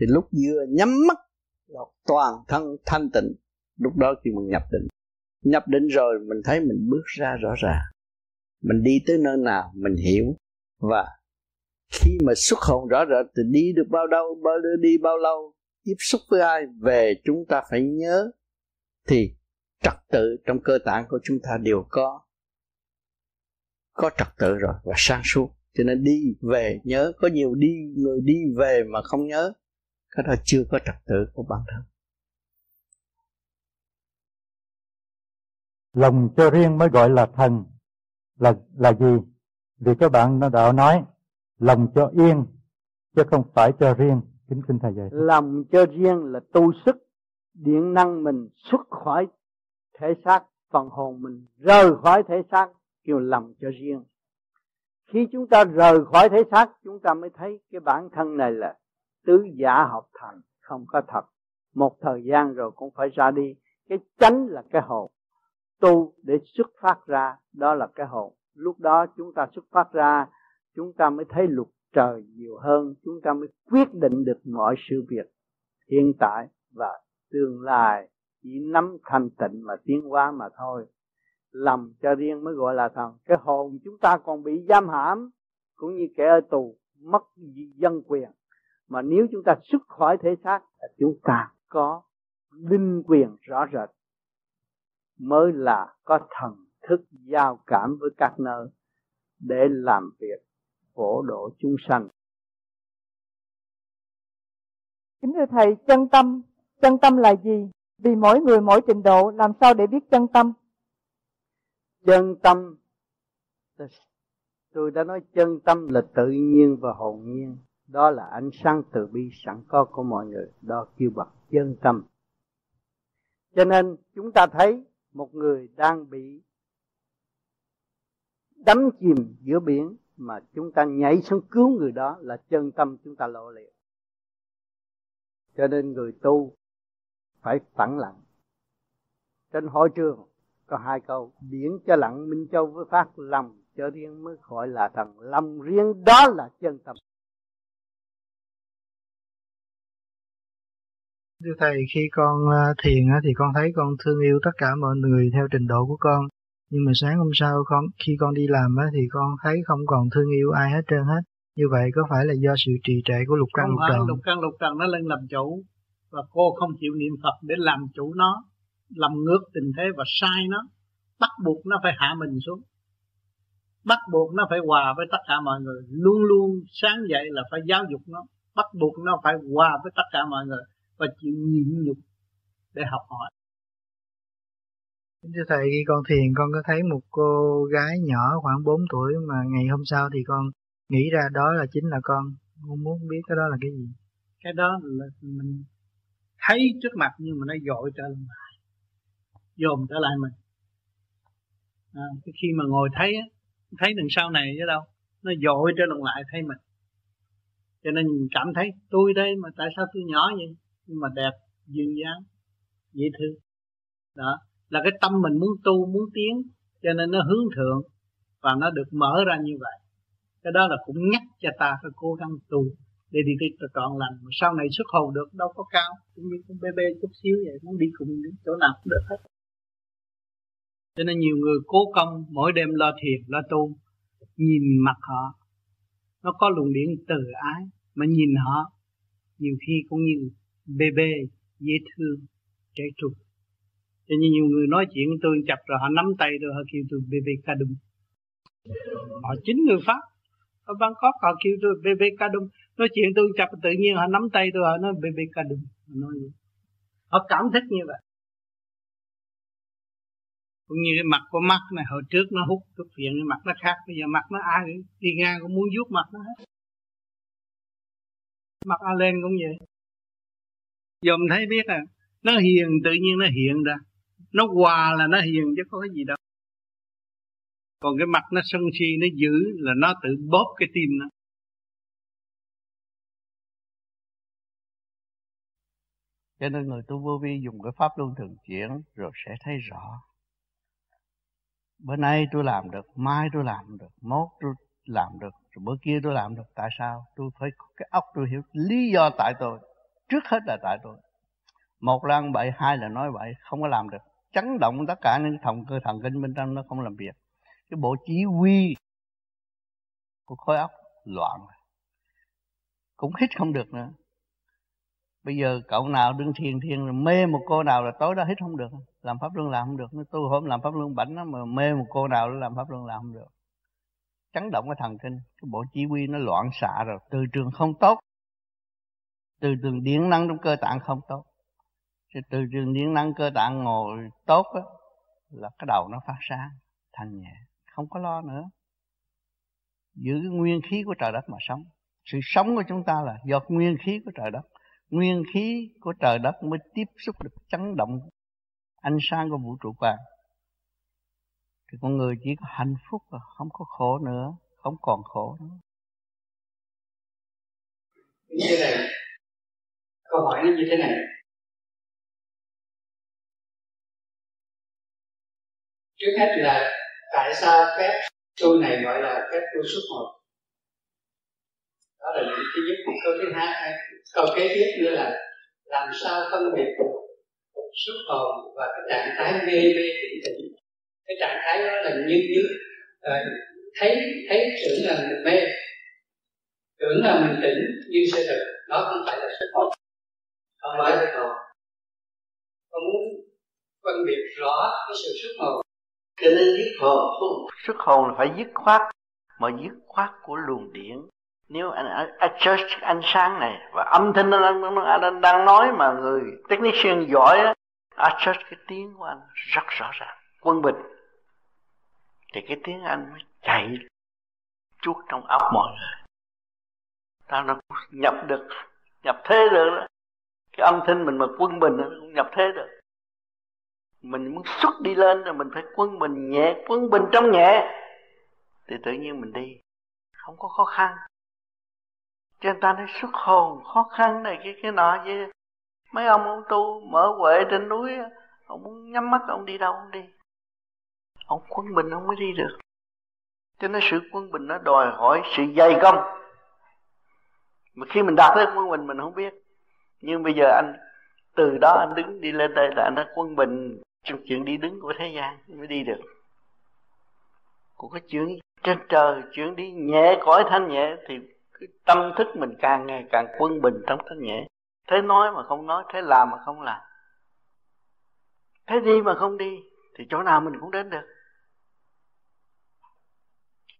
Thì lúc vừa nhắm mắt là toàn thân thanh tịnh. Lúc đó khi mình nhập định nhập định rồi mình thấy mình bước ra rõ ràng. Mình đi tới nơi nào mình hiểu. Và khi mà xuất hồn rõ rệt thì đi được bao đâu, bao đi bao lâu, tiếp xúc với ai, về chúng ta phải nhớ, thì trật tự trong cơ tạng của chúng ta đều có. Có trật tự rồi và sang suốt. Cho nên đi, về, nhớ. Có nhiều đi, người đi, về mà không nhớ. Cái đó chưa có trật tự của bản thân. Lòng cho riêng mới gọi là thần. Là là gì? Vì các bạn nó đã nói, lòng cho yên, chứ không phải cho riêng. Kính xin thầy dạy. Lòng cho riêng là tu sức, điện năng mình xuất khỏi thể xác, phần hồn mình rời khỏi thể xác, kêu lòng cho riêng. Khi chúng ta rời khỏi thể xác, chúng ta mới thấy cái bản thân này là tứ giả hợp thành, không có thật. Một thời gian rồi cũng phải ra đi. Cái chánh là cái hồn tu để xuất phát ra, đó là cái hồn. Lúc đó chúng ta xuất phát ra, chúng ta mới thấy luật trời nhiều hơn, chúng ta mới quyết định được mọi sự việc hiện tại và tương lai. Chỉ nắm thanh tịnh mà tiến hóa mà thôi. Lầm cho riêng mới gọi là thần. Cái hồn chúng ta còn bị giam hãm, cũng như kẻ ở tù, mất dân quyền. Mà nếu chúng ta xuất khỏi thể xác chúng ta có linh quyền rõ rệt mới là có thần thức giao cảm với các nơi để làm việc phổ độ chúng sanh. Kính thưa Thầy, chân tâm, chân tâm là gì? Vì mỗi người mỗi trình độ, làm sao để biết chân tâm? Chân tâm, tôi đã nói chân tâm là tự nhiên và hồn nhiên. Đó là ánh sáng từ bi sẵn có của mọi người. Đó kêu bằng chân tâm. Cho nên chúng ta thấy một người đang bị đắm chìm giữa biển mà chúng ta nhảy xuống cứu người đó là chân tâm chúng ta lộ liệt. Cho nên người tu phải phẳng lặng. Trên hội trường có hai câu, biển cho lặng, minh châu với phát lòng cho riêng mới gọi là thần, lòng riêng đó là chân tâm. Thưa Thầy, khi con à, thiền thì con thấy con thương yêu tất cả mọi người theo trình độ của con. Nhưng mà sáng hôm sau con khi con đi làm thì con thấy không còn thương yêu ai hết trơn hết. Như vậy có phải là do sự trì trệ của lục căn lục trần? lục căn lục trần nó lên làm chủ và cô không chịu niệm phật để làm chủ nó làm ngược tình thế và sai nó. Bắt buộc nó phải hạ mình xuống. Bắt buộc nó phải hòa với tất cả mọi người. Luôn luôn sáng dậy là phải giáo dục nó. Bắt buộc nó phải hòa với tất cả mọi người và chịu nhịn nhục để học hỏi Thưa Thầy, khi con thiền con có thấy một cô gái nhỏ khoảng 4 tuổi mà ngày hôm sau thì con nghĩ ra đó là chính là con. Con muốn biết cái đó là cái gì? Cái đó là mình thấy trước mặt nhưng mà nó dội trở lại. Dồn trở lại mình. À, khi mà ngồi thấy thấy đằng sau này chứ đâu. Nó dội trở lại thấy mình. Cho nên mình cảm thấy tôi đây mà tại sao tôi nhỏ vậy? Nhưng mà đẹp, duyên dáng, dễ thương. Đó, là cái tâm mình muốn tu muốn tiến cho nên nó hướng thượng và nó được mở ra như vậy. Cái đó là cũng nhắc cho ta phải cố gắng tu để đi tới trọn lành. Mà sau này xuất hồn được đâu có cao cũng như con bê bê chút xíu vậy muốn đi cùng đến chỗ nào cũng được hết. Cho nên nhiều người cố công mỗi đêm lo thiền lo tu nhìn mặt họ. Nó có luồng điện từ ái mà nhìn họ nhiều khi cũng như bê bê, dễ thương, trẻ trung cho nên nhiều người nói chuyện tôi chập rồi, họ nắm tay tôi họ kêu tôi BB Kadum. Họ chính người Pháp. Ở Bangkok họ kêu tôi BB Kadum. Nói chuyện tôi chập tự nhiên, họ nắm tay tôi, họ nói BB Kadum. Họ nói vậy. Họ cảm thích như vậy. Cũng như cái mặt của mắt này, hồi trước nó hút thuốc phiện cái mặt nó khác, bây giờ mặt nó ai đi ngang, cũng muốn vuốt mặt nó hết mặt a lên cũng vậy dòm thấy biết à nó hiền, tự nhiên nó hiện ra. Nó hòa là nó hiền chứ có cái gì đâu. Còn cái mặt nó sân si, nó dữ là nó tự bóp cái tim nó. Cho nên người tu vô vi dùng cái pháp luân thường chuyển rồi sẽ thấy rõ. Bữa nay tôi làm được, mai tôi làm được, mốt tôi làm được, rồi bữa kia tôi làm được. Tại sao? Tôi phải cái óc tôi hiểu lý do tại tôi trước hết là tại tôi. Một là ăn bậy, hai là nói bậy, không có làm được. Chấn động tất cả những thần cơ, thần kinh bên trong nó không làm việc. Cái bộ chỉ huy của khối óc loạn. Cũng hít không được nữa. Bây giờ cậu nào đương thiền thiền mê một cô nào là tối đó hít không được. Làm pháp luân làm không được. Tôi hôm làm pháp luân bảnh nó mà mê một cô nào làm pháp luân làm không được. Chấn động cái thần kinh, cái bộ chỉ huy nó loạn xạ rồi, từ trường không tốt từ trường điện năng trong cơ tạng không tốt. Thì từ trường điện năng cơ tạng ngồi tốt đó, là cái đầu nó phát sáng thanh nhẹ không có lo nữa. Giữ cái nguyên khí của trời đất mà sống. Sự sống của chúng ta là do nguyên khí của trời đất. Nguyên khí của trời đất mới tiếp xúc được chấn động ánh sáng của vũ trụ vàng thì con người chỉ có hạnh phúc và không có khổ nữa không còn khổ nữa. Như thế này câu hỏi nó như thế này. Trước hết là tại sao phép tu này gọi là phép tu xuất hồn đó là những thứ nhất câu thứ hai à, câu kế tiếp nữa là làm sao phân biệt xuất hồn và cái trạng thái mê mê tỉnh tỉnh cái trạng thái đó là như như à, thấy thấy tưởng là mình mê tưởng là mình tỉnh nhưng sự được nó không phải là xuất hồn không mới thấy hồn con muốn phân biệt rõ cái sự xuất hồn. Cho nên dứt hồn xuất hồn là phải dứt khoát mà dứt khoát của luồng điện. nếu anh adjust ánh sáng này và âm thanh anh đang, đang nói mà người technician giỏi á adjust cái tiếng của anh rất rõ ràng quân bình. Thì cái tiếng anh mới chạy chuốt trong óc mọi người. Ta nó nhập được nhập thế được đó cái âm thanh mình mà quân bình nó cũng nhập thế được. Mình muốn xuất đi lên rồi mình phải quân bình nhẹ, quân bình trong nhẹ. Thì tự nhiên mình đi. Không có khó khăn. Cho người ta nói xuất hồn, khó khăn này, cái cái nọ chứ mấy ông ông tu mở huệ trên núi ông muốn nhắm mắt ông đi đâu ông đi. Ông quân bình ông mới đi được. Cho nên sự quân bình nó đòi hỏi sự dày công. Mà khi mình đạt tới quân bình, mình không biết nhưng bây giờ anh, từ đó anh đứng đi lên đây là anh đã quân bình trong chuyện đi đứng của thế gian mới đi được. Còn cái chuyện trên trời chuyện đi nhẹ cõi thanh nhẹ thì cái tâm thức mình càng ngày càng quân bình trong thanh nhẹ. Thế nói mà không nói, thế làm mà không làm. Thế đi mà không đi thì chỗ nào mình cũng đến được.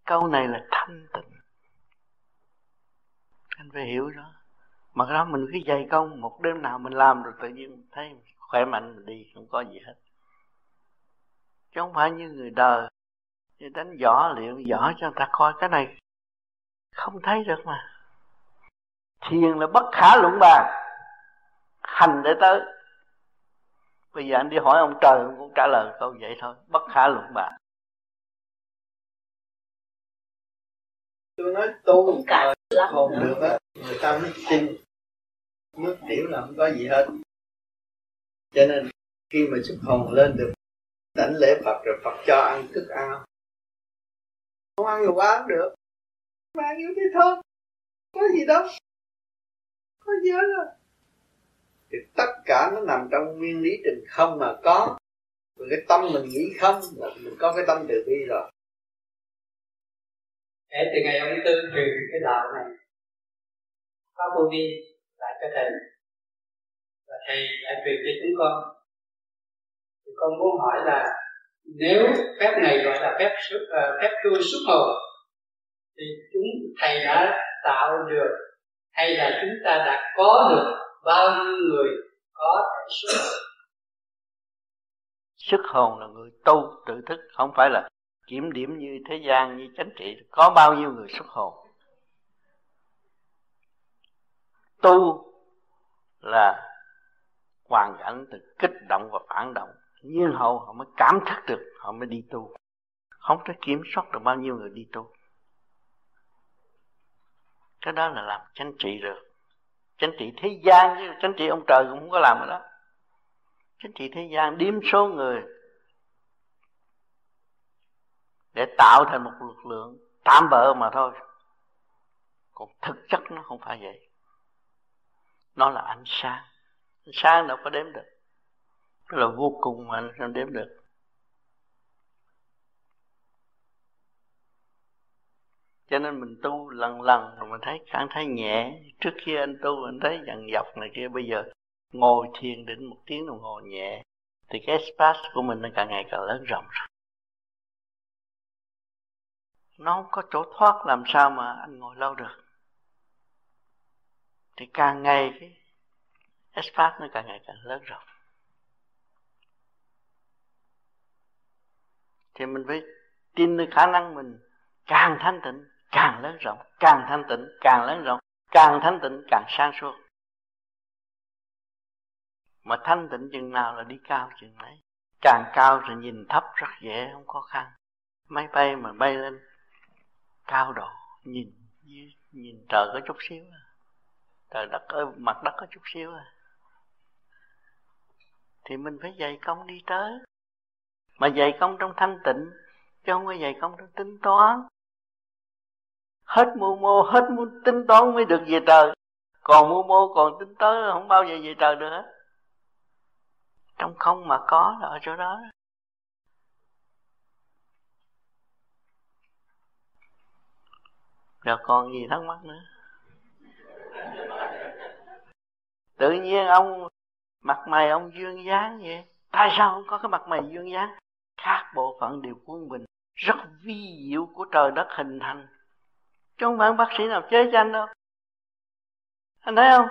Câu này là thanh tịnh. Anh phải hiểu đó mà cái đó mình cứ dày công một đêm nào mình làm rồi tự nhiên thấy khỏe mạnh mình đi không có gì hết. Chứ không phải như người đời như đánh võ luyện võ cho người ta coi cái này không thấy được mà. Thiền là bất khả luận bàn hành để tới. Bây giờ anh đi hỏi ông trời ông cũng trả lời câu vậy thôi bất khả luận bàn. Tôi nói tu cả hồn được á người ta mới tin nước tiểu là không có gì hết. Cho nên khi mà xuất hồn lên được đảnh lễ Phật rồi Phật cho ăn thức ăn. Không ăn đồ ăn được. Mà ăn như thế thôi. Có gì đâu. Có gì hết rồi. Thì tất cả nó nằm trong nguyên lý trình không mà có. Rồi cái tâm mình nghĩ không là mình có cái tâm từ bi rồi. Kể từ ngày ông tư truyền cái đạo này pháp Bồ vi lại cho thầy và thầy lại truyền cho chúng con. Thì con muốn hỏi là nếu phép này gọi là phép uh, phép tu xuất hồn thì chúng thầy đã tạo được hay là chúng ta đã có được bao nhiêu người có thể xuất hồn xuất hồn là người tu tự thức không phải là kiểm điểm như thế gian như chánh trị. Có bao nhiêu người xuất hồn tu là hoàn cảnh từ kích động và phản động. Nhiên hậu họ mới cảm thức được họ mới đi tu. Không thể kiểm soát được bao nhiêu người đi tu. Cái đó là làm chánh trị được. Chánh trị thế gian chứ chánh trị ông trời cũng không có làm cái đó. Chánh trị thế gian điếm số người để tạo thành một lực lượng tạm bợ mà thôi. Còn thực chất nó không phải vậy nó là ánh sáng. Ánh sáng đâu có đếm được. Nó là vô cùng mà anh không đếm được. Cho nên mình tu lần lần rồi mình thấy cảm thấy nhẹ. Trước khi anh tu anh thấy dần dọc này kia, bây giờ ngồi thiền định một tiếng đồng hồ nhẹ, thì cái space của mình nó càng ngày càng lớn rộng rồi. Nó không có chỗ thoát, làm sao mà anh ngồi lâu được? Thì càng ngày cái espace nó càng ngày càng lớn rộng thì mình phải tin được khả năng mình càng thanh tịnh, càng lớn rộng. Càng thanh tịnh, càng lớn rộng. Càng thanh tịnh, càng sang suốt. Mà thanh tịnh chừng nào là đi cao chừng đấy càng cao rồi nhìn thấp rất dễ, không khó khăn. Máy bay mà bay lên cao độ, nhìn nhìn trời có chút xíu à trời đất ơi, mặt đất có chút xíu à. Thì mình phải dày công đi tới. Mà dày công trong thanh tịnh, chứ không có dày công trong tính toán. Hết mưu mô, hết muốn tính toán mới được về trời. Còn mưu mô, còn tính tới không bao giờ về trời được hết. Trong không mà có là ở chỗ đó. Rồi còn gì thắc mắc nữa? Tự nhiên ông, mặt mày ông dương dáng vậy. Tại sao không có cái mặt mày dương dáng? Các bộ phận đều quân bình rất vi diệu của trời đất hình thành. Chứ không phải bác sĩ nào chế cho anh đâu. Anh thấy không?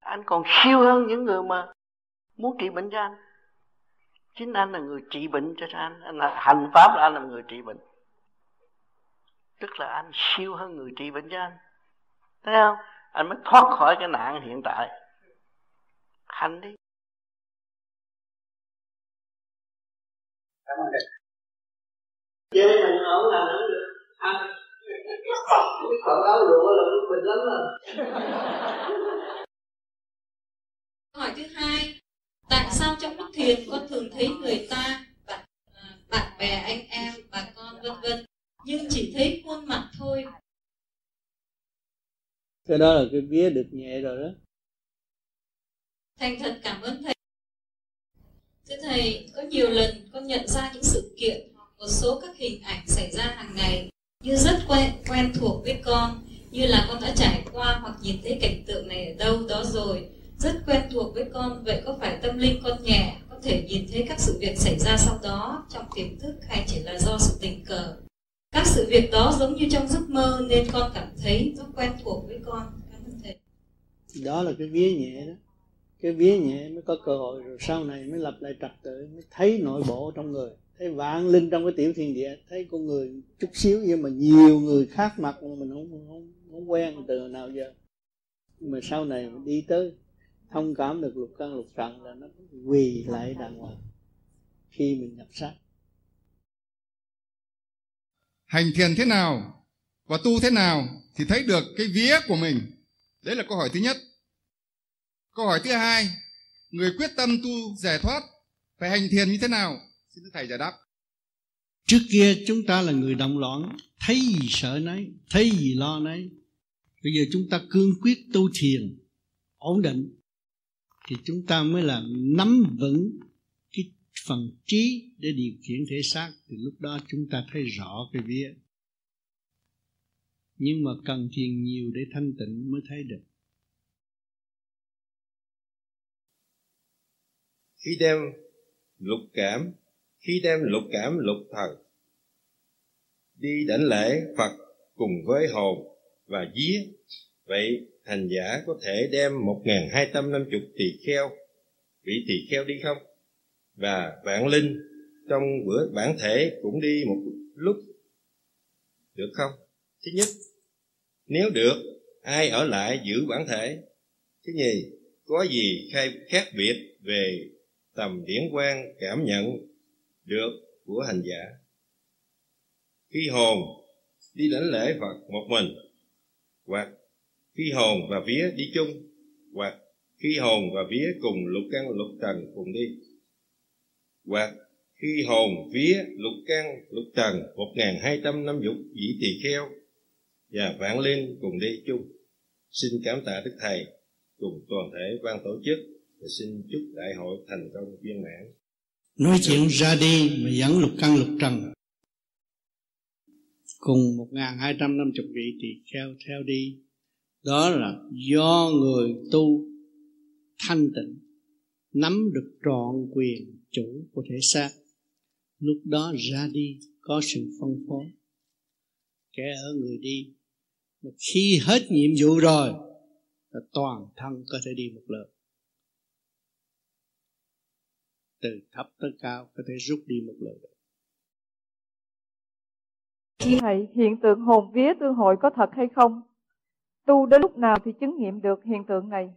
Anh còn siêu hơn những người mà muốn trị bệnh cho anh. Chính anh là người trị bệnh cho anh. Anh là, hành pháp là anh là người trị bệnh. Tức là anh siêu hơn người trị bệnh cho anh. Thấy không? Anh mới thoát khỏi cái nạn hiện tại hành đi. Cảm ơn chế mình ở là nó được. Ăn cái khẩu áo lụa là nó bình lắm rồi hỏi thứ hai tại sao trong lúc thiền con thường thấy người ta bạn à, bạn bè anh em bà con vân vân nhưng chỉ thấy khuôn mặt thôi? Cái đó là cái vía được nhẹ rồi đó thành thật cảm ơn thầy. Thưa thầy, có nhiều lần con nhận ra những sự kiện hoặc một số các hình ảnh xảy ra hàng ngày như rất quen quen thuộc với con, như là con đã trải qua hoặc nhìn thấy cảnh tượng này ở đâu đó rồi, rất quen thuộc với con, vậy có phải tâm linh con nhẹ có thể nhìn thấy các sự việc xảy ra sau đó trong tiềm thức hay chỉ là do sự tình cờ? Các sự việc đó giống như trong giấc mơ nên con cảm thấy nó quen thuộc với con. Cảm ơn thầy. Đó là cái vía nhẹ đó cái vía nhẹ mới có cơ hội, rồi sau này mới lập lại trật tự, mới thấy nội bộ trong người, thấy vạn linh trong cái tiểu thiên địa, thấy con người chút xíu nhưng mà nhiều người khác mặt mà mình không không không quen từ nào giờ. Nhưng mà sau này mình đi tới, thông cảm được lục căn lục trần là nó quỳ lại đàng hoàng khi mình nhập sát. Hành thiền thế nào và tu thế nào thì thấy được cái vía của mình. Đấy là câu hỏi thứ nhất câu hỏi thứ hai, người quyết tâm tu giải thoát phải hành thiền như thế nào? Xin thầy giải đáp. Trước kia chúng ta là người động loạn, thấy gì sợ nấy, thấy gì lo nấy. Bây giờ chúng ta cương quyết tu thiền, ổn định, thì chúng ta mới là nắm vững cái phần trí để điều khiển thể xác. Thì lúc đó chúng ta thấy rõ cái vía. Nhưng mà cần thiền nhiều để thanh tịnh mới thấy được. Khi đem lục cảm, khi đem lục cảm lục thần đi đảnh lễ Phật cùng với hồn và vía, vậy hành giả có thể đem một nghìn hai trăm năm chục tỳ kheo, vị tỳ kheo đi không? Và vạn linh trong bữa bản thể cũng đi một lúc được không? Thứ nhất, nếu được, ai ở lại giữ bản thể? Thứ nhì, có gì khai khác biệt về tầm điển quan cảm nhận được của hành giả. Khi hồn đi lãnh lễ Phật một mình, hoặc khi hồn và vía đi chung, hoặc khi hồn và vía cùng lục căn lục trần cùng đi, hoặc khi hồn, vía, lục căn, lục trần một ngàn hai trăm năm dục dĩ tỳ kheo và vạn linh cùng đi chung. Xin cảm tạ đức thầy cùng toàn thể ban tổ chức và xin chúc đại hội thành công viên mãn. Nói chuyện ra đi mà dẫn lục căn lục trần. Cùng một ngàn hai trăm năm chục vị thì theo theo đi. Đó là do người tu thanh tịnh, nắm được trọn quyền chủ của thể xác. Lúc đó ra đi có sự phân phối. Kẻ ở người đi, mà khi hết nhiệm vụ rồi, là toàn thân có thể đi một lượt từ thấp tới cao có thể rút đi một lượt Thầy, hiện tượng hồn vía tương hội có thật hay không? Tu đến lúc nào thì chứng nghiệm được hiện tượng này?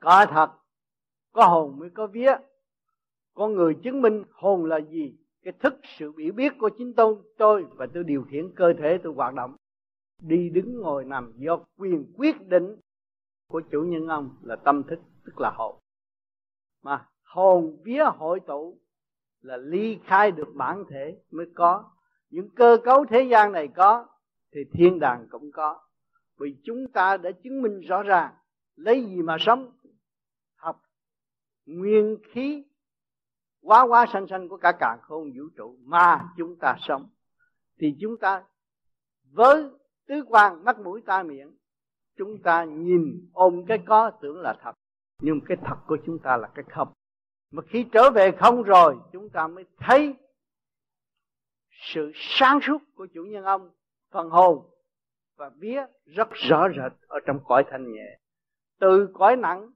Có thật, có hồn mới có vía. con người chứng minh hồn là gì cái thức sự biểu biết của chính tôi tôi và tôi điều khiển cơ thể tôi hoạt động đi đứng ngồi nằm do quyền quyết định của chủ nhân ông là tâm thức tức là hồn mà hồn vía hội tụ là ly khai được bản thể mới có. Những cơ cấu thế gian này có, thì thiên đàng cũng có. Vì chúng ta đã chứng minh rõ ràng lấy gì mà sống. Học nguyên khí quá quá sanh sanh của cả càng khôn vũ trụ mà chúng ta sống. Thì chúng ta với tứ quan mắt mũi tai miệng, chúng ta nhìn ôm cái có tưởng là thật. Nhưng cái thật của chúng ta là cái không mà khi trở về không rồi, chúng ta mới thấy sự sáng suốt của chủ nhân ông, phần hồn và vía rất rõ rệt ở trong cõi thanh nhẹ. Từ cõi nặng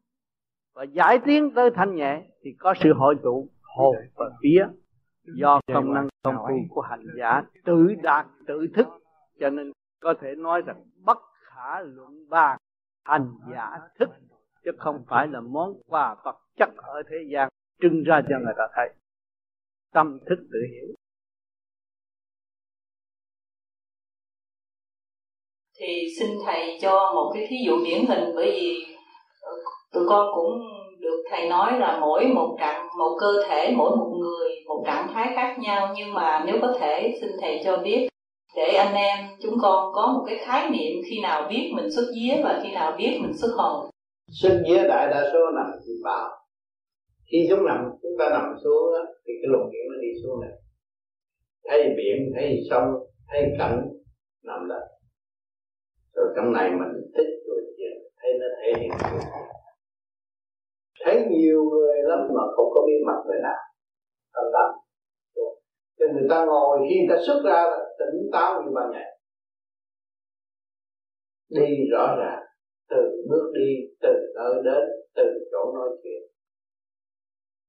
và giải tiến tới thanh nhẹ thì có sự hội tụ hồn và vía do công năng công phu của hành giả tự đạt, tự thức. Cho nên có thể nói rằng bất khả luận bàn hành giả thức, chứ không phải là món quà vật chất ở thế gian trưng ra cho người ta thấy. Tâm thức tự hiểu. Thì xin thầy cho một cái thí dụ điển hình bởi vì ờ, tụi con cũng được thầy nói là mỗi một trạng một cơ thể mỗi một người một trạng thái khác nhau. Nhưng mà nếu có thể xin thầy cho biết để anh em chúng con có một cái khái niệm khi nào biết mình xuất vía và khi nào biết mình xuất hồn. Xuất vía đại đa số nằm chìm vào khi chúng nằm chúng ta nằm xuống đó, thì cái luồng điện nó đi xuống này thấy biển thấy sông thấy cảnh nằm đó. Rồi trong này mình thích rồi thấy nó thể hiện thấy nhiều người lắm mà không có biết mặt người nào tâm tâm. Cho người ta ngồi khi người ta xuất ra là tỉnh táo như ban ngày. Đi rõ ràng từ bước đi từ nơi đến từ chỗ nói chuyện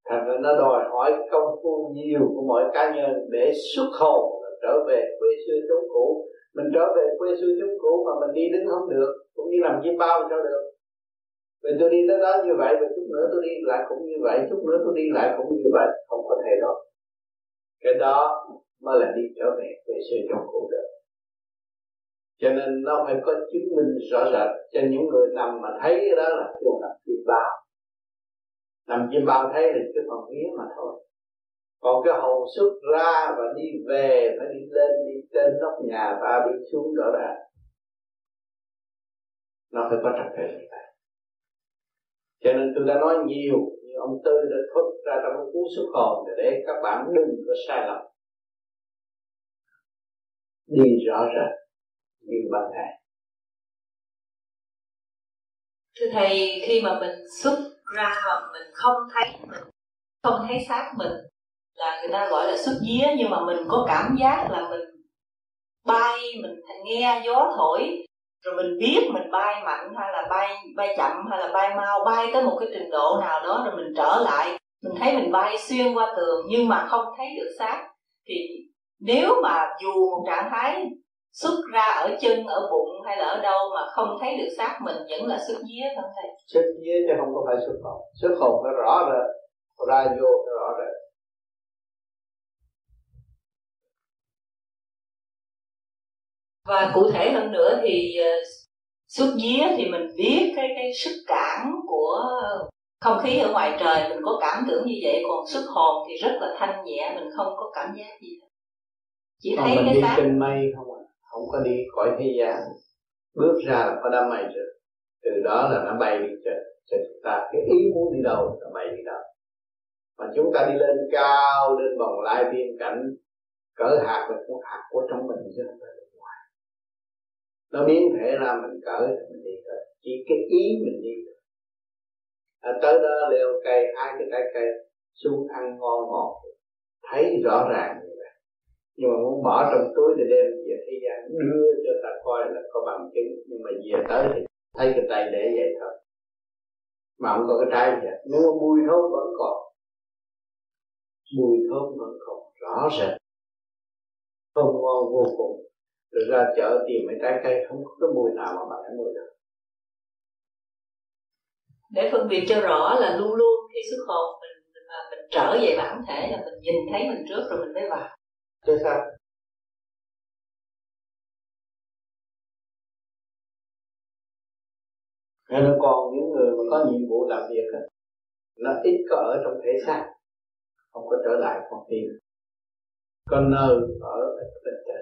thành ra nó đòi hỏi công phu nhiều của mỗi cá nhân để xuất hồn trở về quê xưa chốn cũ. Mình trở về quê xưa chốn cũ mà mình đi đứng không được, cũng như làm chim bao sao được. Vì tôi đi tới đó như vậy, và chút nữa tôi đi lại cũng như vậy, chút nữa tôi đi lại cũng như vậy, không có thể đó cái đó mới là đi trở về quê xưa chốn cũ được. Cho nên nó phải có chứng minh rõ rệt cho những người nằm mà thấy đó là kêu nằm chim bao nằm trên bao thấy là cái phần vía mà thôi. Còn cái hồn xuất ra và đi về phải đi lên đi trên nóc nhà ta đi xuống rõ ràng nó phải có trật tự. Như vậy cho nên tôi đã nói nhiều như ông tư đã thuật ra trong cái cuốn xuất hồn để các bạn đừng có sai lầm. Đi rõ ràng, như ban ngày thưa thầy khi mà mình xuất ra mà mình không thấy mình, không thấy xác mình là người ta gọi là xuất vía nhưng mà mình có cảm giác là mình bay, mình nghe gió thổi, rồi mình biết mình bay mạnh hay là bay bay chậm hay là bay mau, bay tới một cái trình độ nào đó rồi mình trở lại. Mình thấy mình bay xuyên qua tường nhưng mà không thấy được xác. Thì nếu mà dù một trạng thái xuất ra ở chân ở bụng hay là ở đâu mà không thấy được xác mình vẫn là xuất vía không thầy? Xuất vía chứ không có phải xuất hồn xuất hồn phải rõ rệt ra vô phải rõ rệt. Và cụ thể hơn nữa thì ờ, xuất vía thì mình biết cái cái sức cản của không khí ở ngoài trời mình có cảm tưởng như vậy. Còn xuất hồn thì rất là thanh nhẹ mình không có cảm giác gì. Chỉ thấy mình cái đi xác. trên mây không à không có đi khỏi thế gian. Bước ra là có đám mây rồi từ đó là nó bay đi trời cho chúng ta cái ý muốn đi đâu là bay đi đâu. Mà chúng ta đi lên cao lên vòng lai biên cảnh cỡ hạt là cũng hạt của trong mình chứ không phải nó biến thể ra mình cỡ thì mình đi thôi. Chỉ cái ý mình đi thôi. À, tới đó leo cây hai cái trái cây xuống ăn ngon ngọt thấy rõ ràng nhưng mà muốn bỏ trong túi để đem về thế gian đưa cho ta coi là có bằng chứng. Nhưng mà về tới thì thấy cái tay để vậy thôi. Mà không có cái trái gì hết. Nếu mà mùi thơm vẫn còn. Mùi thơm vẫn còn. Rõ rệt thơm ngon vô cùng. Rồi ra chợ tìm mấy trái cây không có cái mùi nào mà bằng cái mùi đó để phân biệt cho rõ là luôn luôn khi xuất hồn mình mà mình mình trở về bản thể là mình nhìn thấy mình trước rồi mình mới vào chứ sao? Nên còn những người mà có nhiệm vụ làm việc đó, nó ít có ở trong thể xác không có trở lại con tim. Có nơi ở bên trên.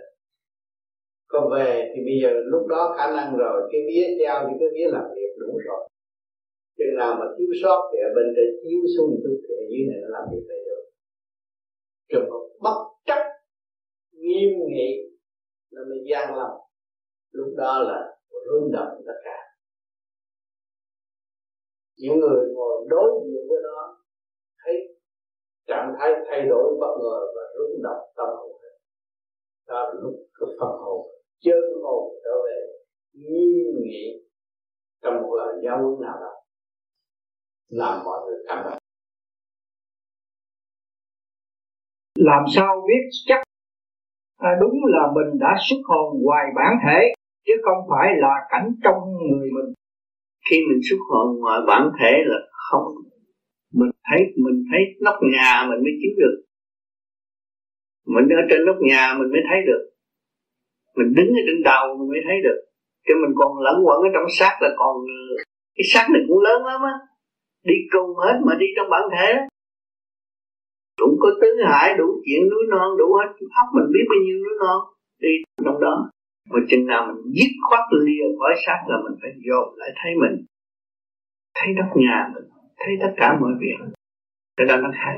Có về thì bây giờ lúc đó khả năng rồi cái vía treo thì cái vía làm việc đúng rồi. Chừng nào mà thiếu sót thì ở bên trên chiếu xuống chút thì ở dưới này nó làm việc đầy được. Trường hợp bất nghiêm nghị là mình gian lòng. Lúc đó là rung động tất cả. Những người ngồi đối diện với nó, thấy trạng thái thay đổi bất ngờ và rung động tâm hồn đó là lúc cái phần hồn, chân hồn trở về nghiêm nghị trong một lời giáo huấn nào đó. Làm mọi người cảm động. Làm sao biết chắc à, đúng là mình đã xuất hồn ngoài bản thể chứ không phải là cảnh trong người mình. Khi mình xuất hồn ngoài bản thể là không mình thấy mình thấy nóc nhà mình mới chiếu được. Mình ở trên nóc nhà mình mới thấy được. Mình đứng ở trên đầu mình mới thấy được. Chứ mình còn lẫn quẩn ở trong xác là còn cái xác này cũng lớn lắm á. Đi cùng hết mà đi trong bản thể cũng có tứ hải, đủ chuyện, núi non, đủ hết. Óc mình biết bao nhiêu núi non đi trong đó. Mà chừng nào mình dứt khoát lìa khỏi xác là mình phải dồn lại thấy mình. Thấy đất nhà mình, thấy tất cả mọi việc. Cái đó nó hay.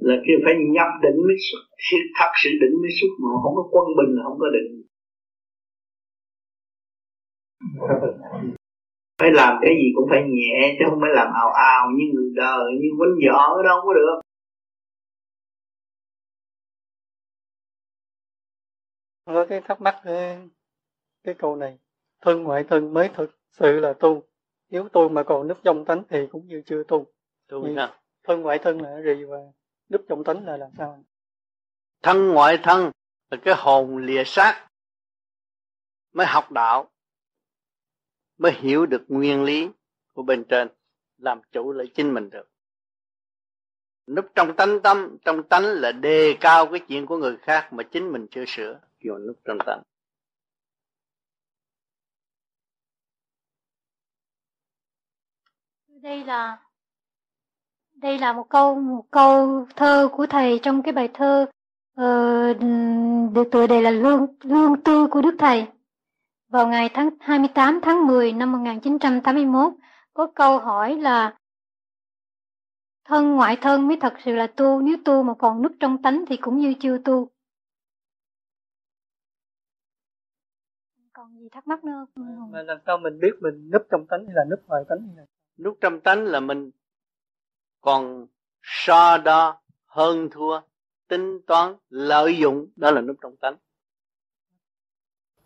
Là kia phải nhập định mới xuất thật, sự định mới xuất mà không có quân bình là không có định. Phải làm cái gì cũng phải nhẹ, chứ không phải làm ào ào như người đời, như quấn võ đâu có được. Có cái thắc mắc cái, câu này thân ngoại thân mới thực sự là tu. Nếu tu mà còn núp trong tánh thì cũng như chưa tu. Tu sao? thân ngoại thân là gì và núp trong tánh là làm sao? Thân ngoại thân là cái hồn lìa xác mới học đạo mới hiểu được nguyên lý của bên trên làm chủ lại chính mình được núp trong tánh tâm trong tánh là đề cao cái chuyện của người khác mà chính mình chưa sửa. Kêu núp trong tánh. Đây là đây là một câu một câu thơ của thầy. Trong cái bài thơ uh, được tựa đề là lương lương tư của đức thầy. Vào ngày tháng 28 tháng 10 năm 1981 có câu hỏi là thân ngoại thân mới thật sự là tu nếu tu mà còn núp trong tánh thì cũng như chưa tu. Còn gì thắc mắc nữa mà làm sao mình biết mình núp trong tánh hay là núp ngoài tánh hay là núp trong tánh là mình còn so đo hơn thua tính toán lợi dụng đó là núp trong tánh.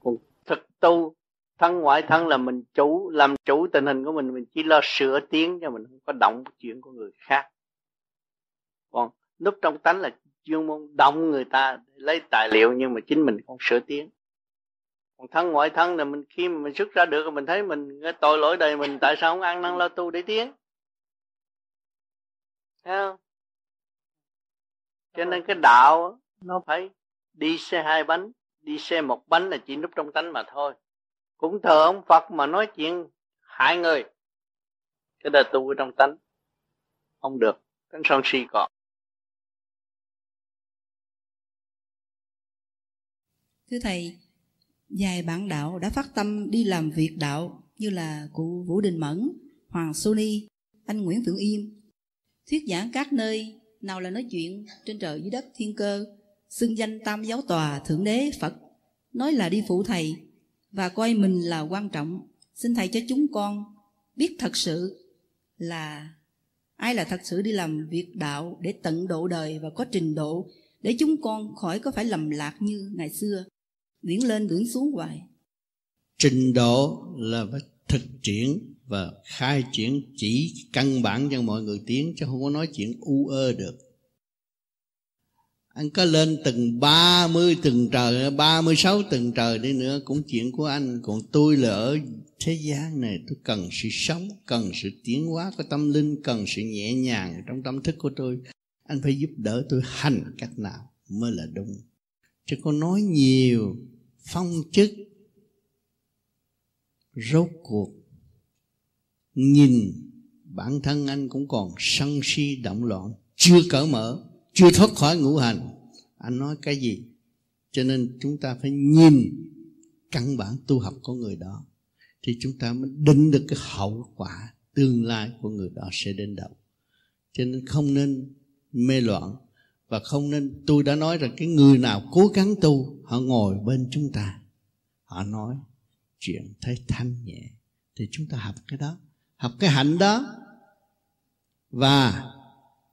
Còn thực tu thân ngoại thân là mình chủ, làm chủ tình hình của mình mình chỉ lo sửa tiếng cho mình, không có động chuyện của người khác. Còn núp trong tánh là chuyên môn động người ta, lấy tài liệu nhưng mà chính mình không sửa tiếng. Còn thân ngoại thân là mình khi mà mình xuất ra được, mình thấy mình cái tội lỗi đời mình, tại sao không ăn năn lo tu để tiếng thấy không? Cho nên cái đạo nó phải đi xe hai bánh, đi xe một bánh là chỉ núp trong tánh mà thôi cũng thờ ông Phật mà nói chuyện hại người. Cái đời tu ở trong tánh không được tánh son si có thưa thầy vài bạn đạo đã phát tâm đi làm việc đạo như là cụ Vũ Đình Mẫn, Hoàng Sony, anh Nguyễn Phượng Yên. Thuyết giảng các nơi, nào là nói chuyện trên trời dưới đất thiên cơ, xưng danh tam giáo tòa thượng đế Phật, nói là đi phụ thầy và coi mình là quan trọng. Xin thầy cho chúng con biết thật sự là ai là thật sự đi làm việc đạo để tận độ đời và có trình độ để chúng con khỏi có phải lầm lạc như ngày xưa. Biển lên biển xuống hoài. Trình độ là phải thực triển và khai triển chỉ căn bản cho mọi người tiến chứ không có nói chuyện u ơ được anh có lên từng 30 tầng trời 36 tầng trời đi nữa, cũng chuyện của anh. Còn tôi là ở thế gian này, tôi cần sự sống, cần sự tiến hóa của tâm linh, cần sự nhẹ nhàng trong tâm thức của tôi. Anh phải giúp đỡ tôi hành cách nào mới là đúng. Chứ có nói nhiều, phong chức, rốt cuộc, nhìn bản thân anh cũng còn sân si, động loạn, chưa cởi mở chưa thoát khỏi ngũ hành. Anh nói cái gì? Cho nên chúng ta phải nhìn căn bản tu học của người đó, thì chúng ta mới định được cái hậu quả tương lai của người đó sẽ đến đâu. Cho nên không nên mê loạn và không nên, tôi đã nói rằng cái người nào cố gắng tu, họ ngồi bên chúng ta, họ nói chuyện thấy thanh nhẹ, thì chúng ta học cái đó, học cái hạnh đó. Và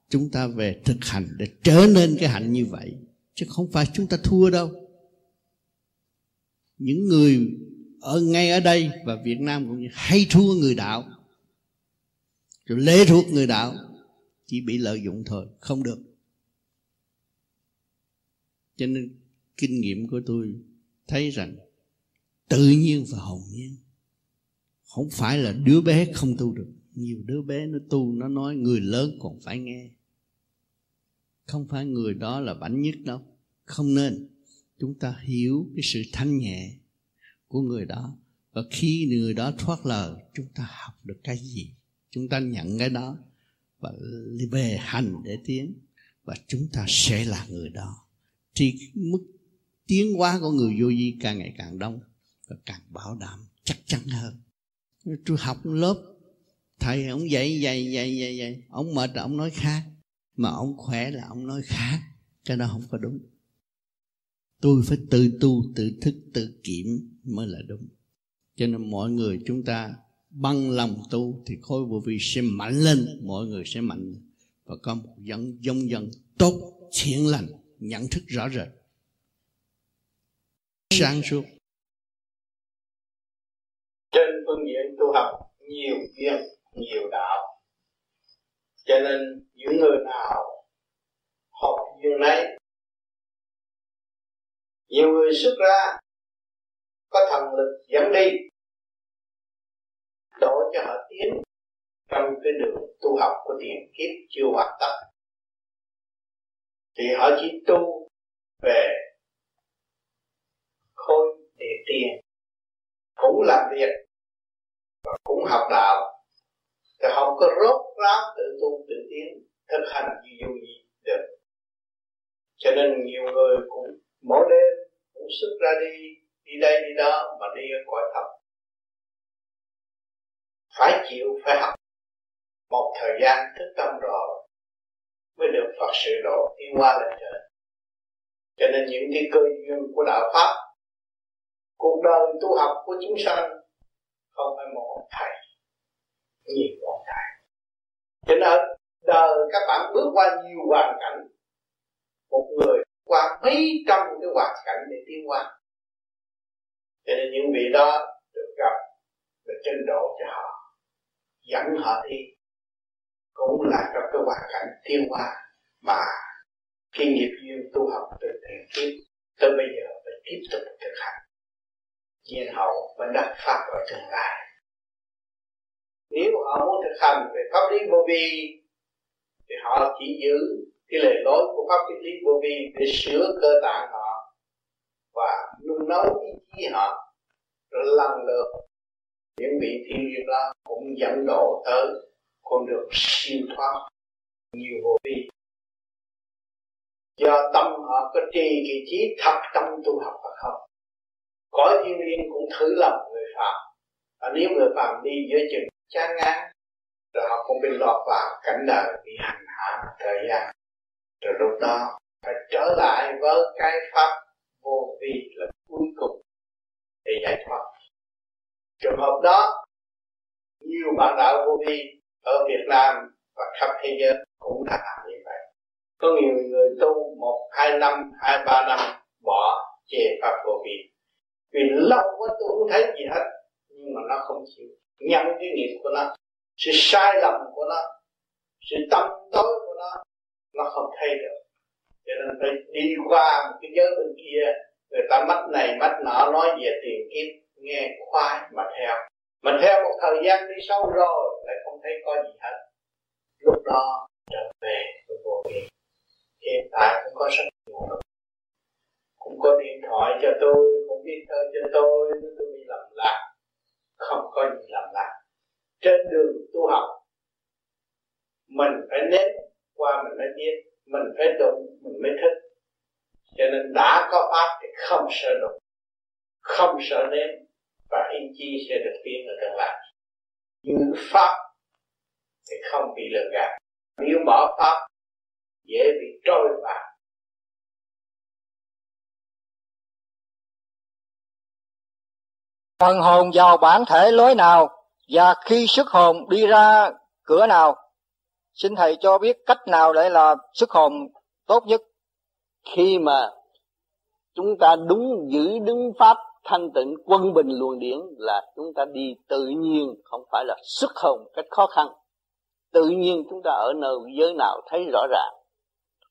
chúng ta về thực hành để trở nên cái hạnh như vậy, chứ không phải chúng ta thua đâu. Những người ở ngay ở đây và Việt Nam cũng như hay thua người đạo rồi lễ thuộc người đạo, chỉ bị lợi dụng thôi, không được. Cho nên kinh nghiệm của tôi thấy rằng tự nhiên và hồn nhiên, không phải là đứa bé không tu được. Nhiều đứa bé nó tu, nó nói, người lớn còn phải nghe không phải người đó là bảnh nhất đâu. Không nên. Chúng ta hiểu cái sự thanh nhẹ của người đó. Và khi người đó thoát lời, chúng ta học được cái gì? Chúng ta nhận cái đó và về hành để tiến. Và chúng ta sẽ là người đó. Thì mức tiến hóa của người vô vi càng ngày càng đông và càng bảo đảm chắc chắn hơn. Tôi học lớp, thầy ông dạy dạy dạy dạy dạy. Ông mệt, ông nói khác mà ông khỏe là ông nói khác, cái đó không có đúng. Tôi phải tự tu, tự thức, tự kiểm mới là đúng. Cho nên mọi người chúng ta bằng lòng tu thì khối vô vi sẽ mạnh lên, mọi người sẽ mạnh và có một dân dân dân tốt, thiện lành, nhận thức rõ rệt. Sáng suốt. Trên phương diện tu học, nhiều duyên, nhiều đạo. Cho nên những người nào học duyên này nhiều người xuất ra, có thần lực dẫn đi, đổ cho họ tiến trong cái đường tu học của tiền kiếp chưa hoàn tất. Thì họ chỉ tu về khôi để tiền, cũng làm việc và cũng học đạo. Thì không có rốt ráo tự tu tự tiến thực hành như vô gì được. Cho nên nhiều người cũng mỗi đêm cũng xuất ra đi đi đây, đi đó mà đi ở cõi thật phải chịu, phải học. Một thời gian thức tâm rồi mới được Phật sự độ tiến qua lên trời. Cho nên những cái cơ duyên của đạo pháp, cuộc đời tu học của chúng sanh không phải một thầy, nhiều một thầy. Cho nên đời các bạn bước qua nhiều hoàn cảnh, một người qua mấy trăm cái hoàn cảnh để tiến qua. Cho nên những vị đó được gặp được trình độ cho họ, dẫn họ đi. Cũng là trong cái hoàn cảnh tiến hóa mà khi nghiệp duyên tu học từ tiền kiếp, tới bây giờ phải tiếp tục thực hành. Nhiên hậu mới đắc pháp ở tương lai. Nếu họ muốn thực hành về pháp lý vô vi thì họ chỉ giữ cái lề lối của pháp lý vô vi để sửa cơ tạng họ và nung nấu ý chí họ rồi lần lượt. Những vị thiên liêng đó cũng dẫn độ tới con đường siêu thoát nhiều vô vi. Do tâm họ có trì kỳ trí thật tâm tu học hay không? Cõi thiên liêng cũng thử lòng người phạm và nếu người phạm đi giữa chừng chán ngán rồi họ cũng bị lọt vào cảnh đời, bị hành hạ thời gian. Rồi lúc đó, phải trở lại với cái pháp vô vi là cuối cùng để giải thoát. Trường hợp đó, nhiều bạn đạo vô vi ở Việt Nam và khắp thế giới cũng đã làm như vậy. Có nhiều người tu một, hai năm, hai, ba năm bỏ chê pháp vô vi. Vì lâu quá tôi không thấy gì hết, nhưng mà nó không chịu. Nhận cái nghiệp của nó sự sai lầm của nó, sự tâm tối của nó nó không thay được. Cho nên phải đi qua một cái giới bên kia, người ta mắt này mắt nọ nói về tiền kiếp, nghe khoái mà theo. Mà theo một thời gian đi sâu rồi, lại không thấy có gì hết. Lúc đó, trở về với vô vi. Hiện tại cũng có rất nhiều cũng có điện thoại cho tôi, cũng biết thơ cho tôi nhưng tôi bị lầm lạc. Không có gì lầm lạc trên đường tu học, mình phải nếm qua mình mới biết, mình phải đụng mình mới thích cho nên đã có pháp thì không sợ đụng, không sợ nếm, và ý chí sẽ được tiến ở tương lai giữ pháp thì không bị lừa gạt. Nếu bỏ pháp, dễ bị trôi vào. Phần hồn vào bản thể lối nào? Và khi xuất hồn đi ra cửa nào, xin thầy cho biết cách nào để là xuất hồn tốt nhất. Khi mà chúng ta đúng giữ đứng pháp thanh tịnh quân bình luồng điển là chúng ta đi tự nhiên, không phải là xuất hồn cách khó khăn. Tự nhiên chúng ta ở nơi giới nào thấy rõ ràng.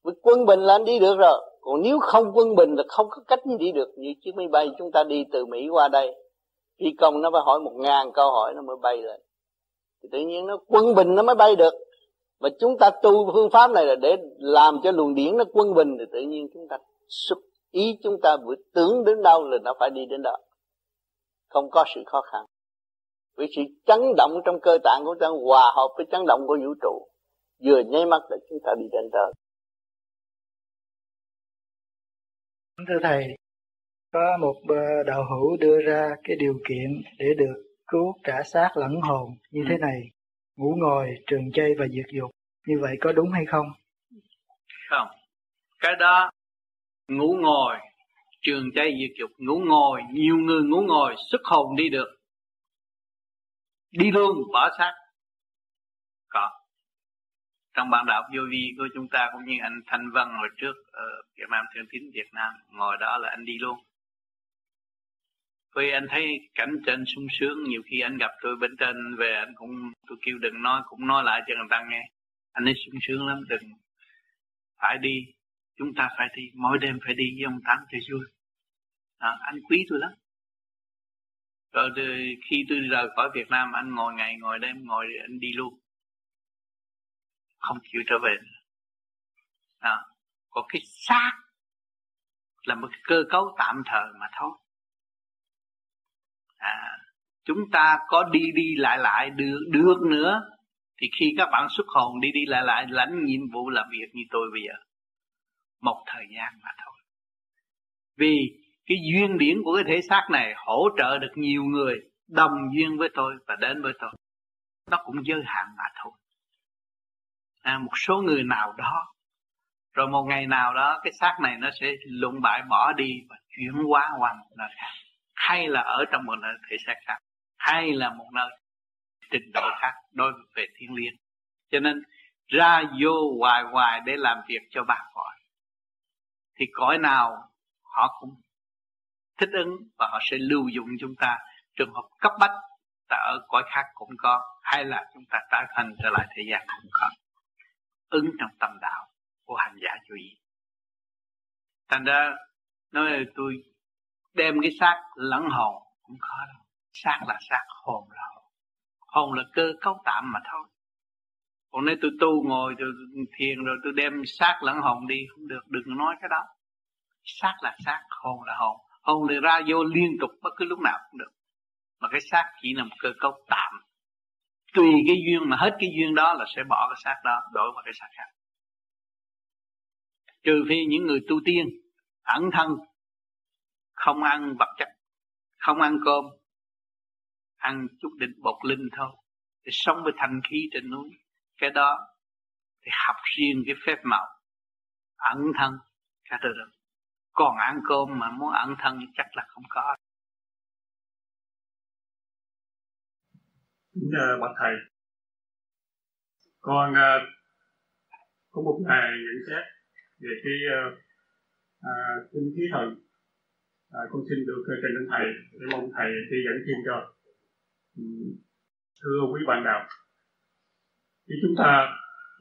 Với quân bình là anh đi được rồi, còn nếu không quân bình là không có cách gì đi được. Như chiếc máy bay chúng ta đi từ mỹ qua đây phi công nó phải hỏi một ngàn câu hỏi nó mới bay lên. Thì tự nhiên nó quân bình nó mới bay được. Và chúng ta tu phương pháp này là để làm cho luồng điển nó quân bình, thì tự nhiên chúng ta xuất ý chúng ta vừa tưởng đến đâu là nó phải đi đến đó. Không có sự khó khăn. Vì sự chấn động trong cơ tạng của chúng ta hòa hợp với chấn động của vũ trụ, vừa nháy mắt là chúng ta đi đến đó. Thưa thầy có một ờ, đạo hữu đưa ra cái điều kiện để được cứu trả xác lẫn hồn như ừ. thế này ngủ ngồi trường chay và diệt dục như vậy có đúng hay không? Không. Cái đó ngủ ngồi trường chay diệt dục ngủ ngồi nhiều người ngủ ngồi xuất hồn đi được. Đi luôn bỏ xác. Có. Trong bản đạo vô vi của chúng ta cũng như anh Thanh Vân hồi trước ở Việt Nam Thương Tín Việt Nam ngồi đó là anh đi luôn vì anh thấy cảnh trên sung sướng nhiều khi anh gặp tôi bên trên về anh cũng tôi kêu đừng nói cũng nói lại cho người ta nghe. Anh ấy sung sướng lắm đừng phải đi chúng ta phải đi mỗi đêm phải đi với ông tám cho vui. À, anh quý tôi lắm. Rồi khi tôi rời khỏi Việt Nam anh ngồi ngày ngồi đêm ngồi anh đi luôn. Không chịu trở về. À, có cái xác là một cái cơ cấu tạm thời mà thôi à, chúng ta có đi đi lại lại được được nữa. Thì khi các bạn xuất hồn đi đi lại lại lãnh nhiệm vụ làm việc như tôi bây giờ. Một thời gian mà thôi. Vì cái duyên điển của cái thể xác này hỗ trợ được nhiều người đồng duyên với tôi và đến với tôi. Nó cũng giới hạn mà thôi. À, một số người nào đó rồi một ngày nào đó cái xác này nó sẽ lụng bại bỏ đi và chuyển hóa qua một nơi khác hay là ở trong một nơi thể xác khác, hay là một nơi trình độ khác đối về thiên liêng. Cho nên ra vô hoài hoài để làm việc cho ba cõi, thì cõi nào họ cũng thích ứng và họ sẽ lưu dụng chúng ta. Trường hợp cấp bách ta ở cõi khác cũng có, hay là chúng ta tái thành trở lại thế gian cũng có. Ứng trong tâm đạo của hành giả chú ý. Thành ra, nói là tôi đem cái xác lẫn hồn cũng khó đâu. Xác là xác, hồn là hồn. Hồn là cơ cấu tạm mà thôi. Còn nếu tôi tu ngồi, tôi thiền rồi tôi đem xác lẫn hồn đi, không được, đừng nói cái đó. Xác là xác, hồn là hồn. Hồn thì ra vô liên tục bất cứ lúc nào cũng được. Mà cái xác chỉ là một cơ cấu tạm. Tùy cái duyên mà hết cái duyên đó là sẽ bỏ cái xác đó, đổi vào cái xác khác. Trừ phi những người tu tiên, ẩn thân không ăn vật chất không ăn cơm ăn chút định bột linh thôi. Để sống với thanh khí trên núi cái đó thì học riêng cái phép màu. Ẩn thân cả đời được còn ăn cơm mà muốn ẩn thân chắc là không có. Nhờ bạch thầy. Con uh, có một ngày nhận xét về cái uh, uh, kinh khí thần à, con xin được ờ, trình lên thầy để mong thầy chỉ dẫn thêm cho. Thưa quý bạn đạo khi chúng ta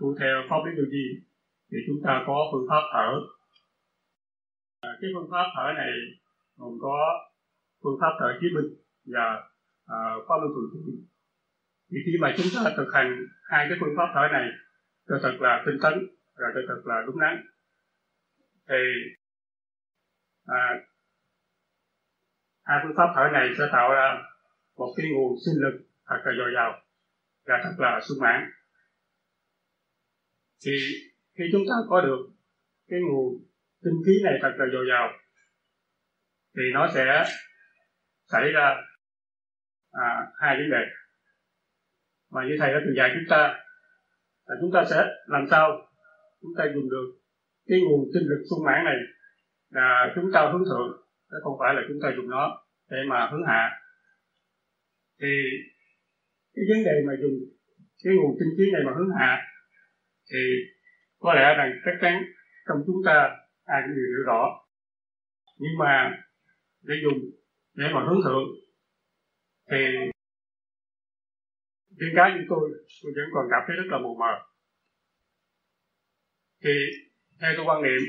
tu theo pháp lý tư duy thì chúng ta có phương pháp thở. À, cái phương pháp thở này gồm có phương pháp thở chí minh và à, pháp luân thường chuyển thì khi mà chúng ta thực hành hai cái phương pháp thở này cho thật là tinh tấn và cho thật là đúng đắn thì à, hai phương pháp thở này sẽ tạo ra một cái nguồn sinh lực thật là dồi dào và thật là sung mãn. Thì khi chúng ta có được cái nguồn tinh khí này thật là dồi dào thì nó sẽ xảy ra à, hai vấn đề. Mà như thầy đã từng dạy chúng ta là chúng ta sẽ làm sao chúng ta dùng được cái nguồn tinh lực sung mãn này là chúng ta hướng thượng chứ không phải là chúng ta dùng nó để mà hướng hạ. Thì cái vấn đề mà dùng cái nguồn tinh phí này mà hướng hạ thì có lẽ rằng chắc chắn trong chúng ta ai cũng đều hiểu rõ. Nhưng mà để dùng để mà hướng thượng thì riêng cá như tôi tôi vẫn còn cảm thấy rất là mù mờ. Thì theo tôi quan niệm,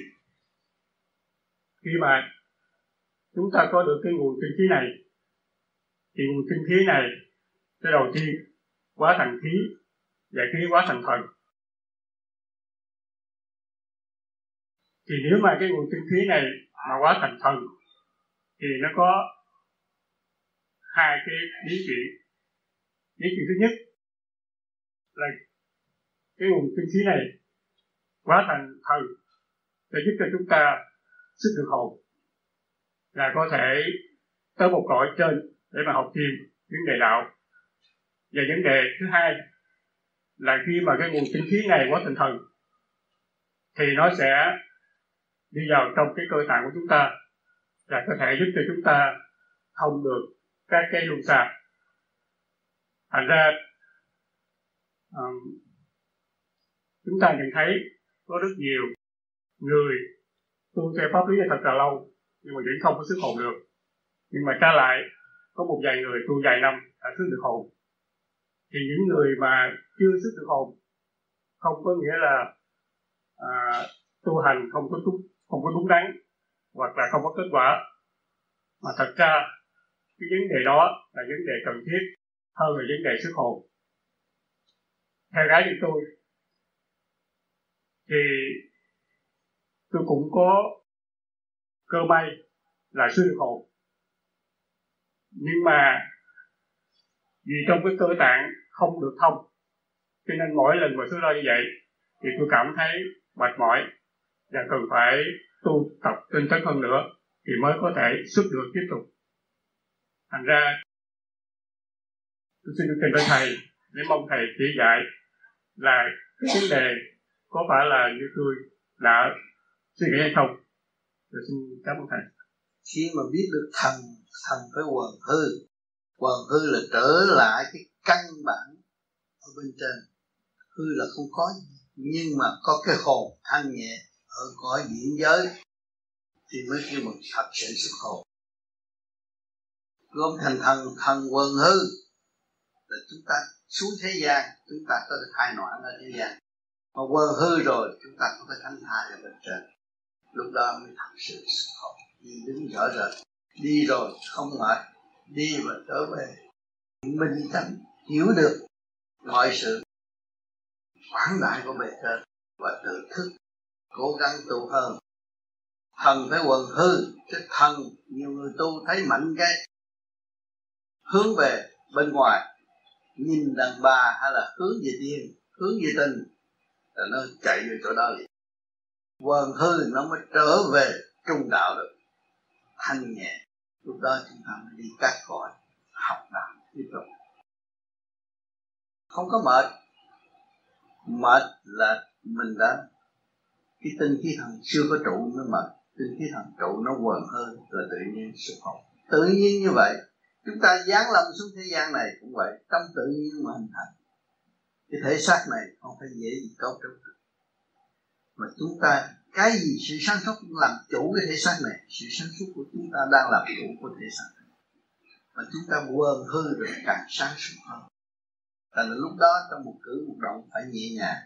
khi mà chúng ta có được cái nguồn kinh khí này. Thì nguồn kinh khí này, cái đầu tiên, quá thành khí và khí quá thành thần. Thì nếu mà cái nguồn kinh khí này mà quá thành thần, thì nó có hai cái lý chuyện lý chuyện thứ nhất là cái nguồn kinh khí này quá thành thần, để giúp cho chúng ta sức được hồn là có thể tới một cõi trên để mà học thêm vấn đề đạo. Và vấn đề thứ hai là khi mà cái nguồn tinh khí này quá tinh thần thì nó sẽ đi vào trong cái cơ tạng của chúng ta và có thể giúp cho chúng ta thông được các cái luồng sạc thành ra um, chúng ta nhận thấy có rất nhiều người tu theo pháp lý thật là lâu nhưng mà vẫn không có sức hồn được. Nhưng mà tra lại có một vài người tu vài năm đã xuất được hồn. Thì những người mà chưa xuất được hồn không có nghĩa là à, tu hành không có đúng không có đúng đắn hoặc là không có kết quả. Mà thật ra cái vấn đề đó là vấn đề cần thiết hơn là vấn đề sức hồn. Theo gái như tôi thì tôi cũng có cơ may là sư được nhưng mà vì trong cái cơ tạng không được thông, cho nên mỗi lần mà tôi lo như vậy thì tôi cảm thấy mệt mỏi và cần phải tu tập tinh tấn hơn nữa thì mới có thể xuất được tiếp tục. Thành ra, tôi xin được trình với thầy để mong thầy chỉ dạy là cái vấn đề có phải là như tôi đã suy nghĩ hay không rồi xin cảm ơn thầy. Khi mà biết được thần thần với quần hư quần hư là trở lại cái căn bản ở bên trên. Hư là không có, nhưng mà có cái hồn thanh nhẹ ở cõi diễn giới thì mới kêu một thật sự xuất hồn. Gom thành thần thần quần hư là chúng ta xuống thế gian, chúng ta có thể thai noãn ở thế gian. Mà quần hư rồi, chúng ta có thể thánh thai ở bên trên lúc đó mới thật sự học hồn đứng rõ rệt, đi rồi không mệt, đi và trở về. Minh tánh hiểu được mọi sự. Quảng đại của bề trên và tự thức, cố gắng tu hơn. Thần phải quần hư, chứ thần nhiều người tu thấy mạnh cái hướng về bên ngoài, nhìn đàn bà hay là hướng về tiên hướng về tình, là nó chạy về chỗ đó liền quần hư nó mới trở về trung đạo được. Thanh nhẹ, lúc đó chúng ta mới đi các cõi, học đạo, tiếp tục. Không có mệt. Mệt là mình đã, cái tinh khí thần chưa có trụ nó mệt. Tinh khí thần trụ nó quần hơn rồi tự nhiên xuất hồn tự nhiên như vậy, chúng ta giáng lâm xuống thế gian này cũng vậy. Trong tự nhiên mà hình thành. Cái thể xác này không phải dễ gì cấu trúc được mà chúng ta, cái gì sự sáng suốt làm chủ cái thể xác này. Sự sáng suốt của chúng ta đang làm chủ của thể xác này. Mà chúng ta quên hư rồi càng sáng suốt hơn. Tại là lúc đó trong một cử một động phải nhẹ nhàng.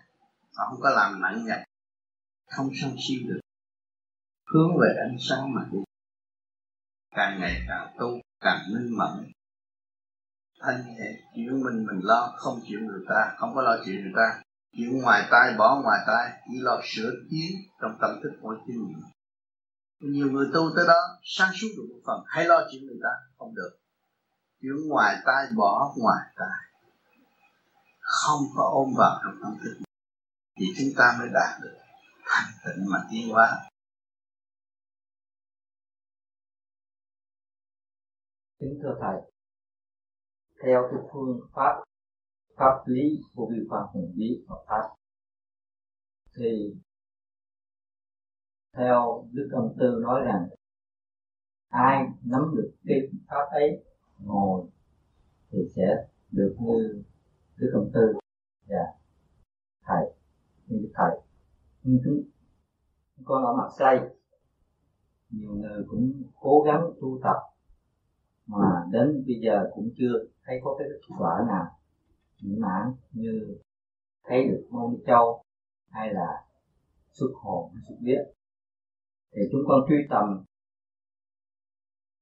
Mà không có làm nặng nhọc. Không sân si được. Hướng về ánh sáng mà đi. Càng ngày càng tu, càng minh mẫn. Thanh nhẹ chuyện mình mình lo, không chịu người ta, không có lo chuyện người ta chuyện ngoài tai, bỏ ngoài tai, chỉ lo sửa tiến trong tâm thức mỗi chính mình. Nhiều người tu tới đó, sáng suốt được một phần, hay lo chuyện người ta, không được. Chuyện ngoài tai, bỏ ngoài tai. Không có ôm vào trong tâm thức. Thì chúng ta mới đạt được thành tịnh mà tiến hóa. Kính thưa thầy, theo cái phương pháp pháp lý của vi phạm hùng bí Phật pháp. Thì theo đức công tư nói rằng, ai nắm được cái pháp ấy ngồi thì sẽ được như đức công tư và thầy, như đức thầy. Nhưng chúng con ở mặt xây nhiều người cũng cố gắng tu tập, mà đến bây giờ cũng chưa thấy có cái kết quả nào mỹ mãn như thấy được môn châu hay là xuất hồn hay xuất biết. Thì chúng con truy tầm,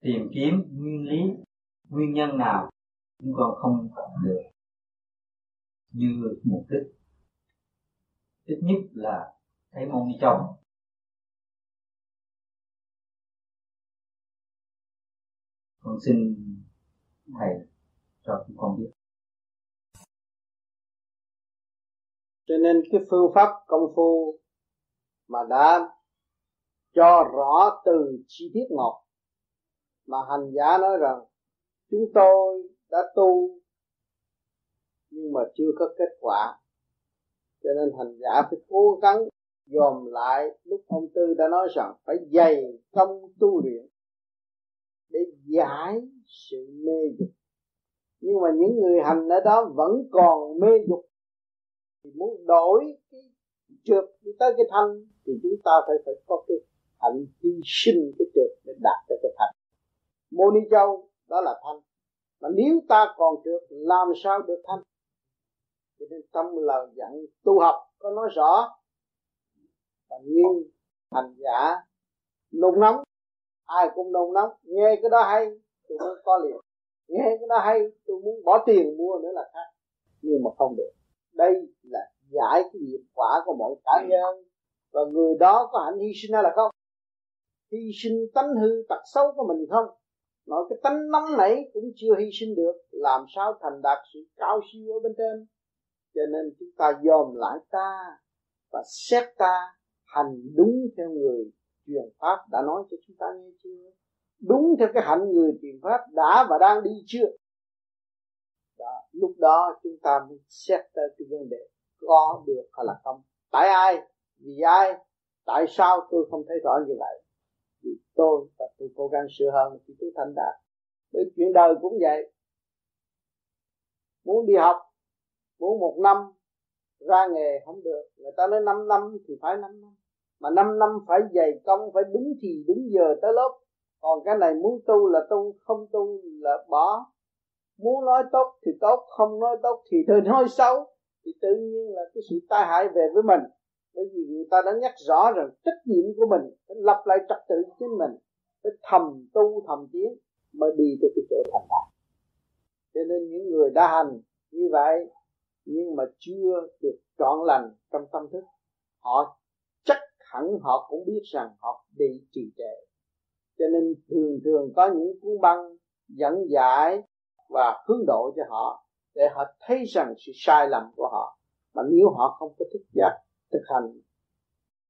tìm kiếm nguyên lý, nguyên nhân nào chúng con không được như mục đích. Ít nhất là thấy môn châu. Con xin thầy cho chúng con biết. Cho nên cái phương pháp công phu mà đã cho rõ từ chi tiết một, mà hành giả nói rằng chúng tôi đã tu nhưng mà chưa có kết quả. Cho nên hành giả phải cố gắng dòm lại lúc ông tư đã nói rằng phải dày công tu luyện để giải sự mê dục. Nhưng mà những người hành ở đó vẫn còn mê dục thì muốn đổi cái trượt đi tới cái thanh thì chúng ta phải phải có cái hạnh hy sinh cái trượt để đạt tới cái thanh mô ni châu, đó là thanh mà nếu ta còn trượt, làm sao được thanh cho nên tâm lời dặn tu học có nói rõ. Và nhưng hành giả nung nóng, ai cũng nôn nóng. Nghe cái đó hay, tôi muốn có liền. Nghe cái đó hay, tôi muốn bỏ tiền mua nữa là khác. Nhưng mà không được đây là giải cái nghiệp quả của mọi cá nhân. Và người đó có hạnh hy sinh hay là không? Hy sinh tánh hư tật xấu của mình không? Nói cái tánh nóng nảy cũng chưa hy sinh được làm sao thành đạt sự cao siêu ở bên trên? Cho nên chúng ta dòm lại ta và xét ta hành đúng theo người truyền pháp đã nói cho chúng ta nghe chưa? Đúng theo cái hạnh người truyền pháp đã và đang đi chưa đó, lúc đó chúng ta mới xét tới cái vấn đề có được hay là không. Tại ai? Vì ai? Tại sao tôi không thấy rõ như vậy? Vì tôi và tôi cố gắng sửa hơn thì tôi thành đạt. Bởi chuyện đời cũng vậy. Muốn đi học muốn một năm ra nghề không được. Người ta nói 5 năm thì phải 5 năm. Mà 5 năm phải dày công phải đúng thì đúng giờ tới lớp. Còn cái này muốn tu là tu không tu là bỏ muốn nói tốt thì tốt, không nói tốt thì thôi nói xấu. Thì tự nhiên là cái sự tai hại về với mình. Bởi vì người ta đã nhắc rõ rằng trách nhiệm của mình phải lập lại trật tự chính mình, phải thầm tu, thầm tiến mới đi tới cái chỗ thành đạt. Cho nên những người đã hành như vậy, nhưng mà chưa được trọn lành trong tâm thức, họ chắc hẳn họ cũng biết rằng họ bị trì trệ. Cho nên thường thường có những cuốn băng dẫn giải và hướng độ cho họ để họ thấy rằng sự sai lầm của họ. Mà nếu họ không có thức giác, thực hành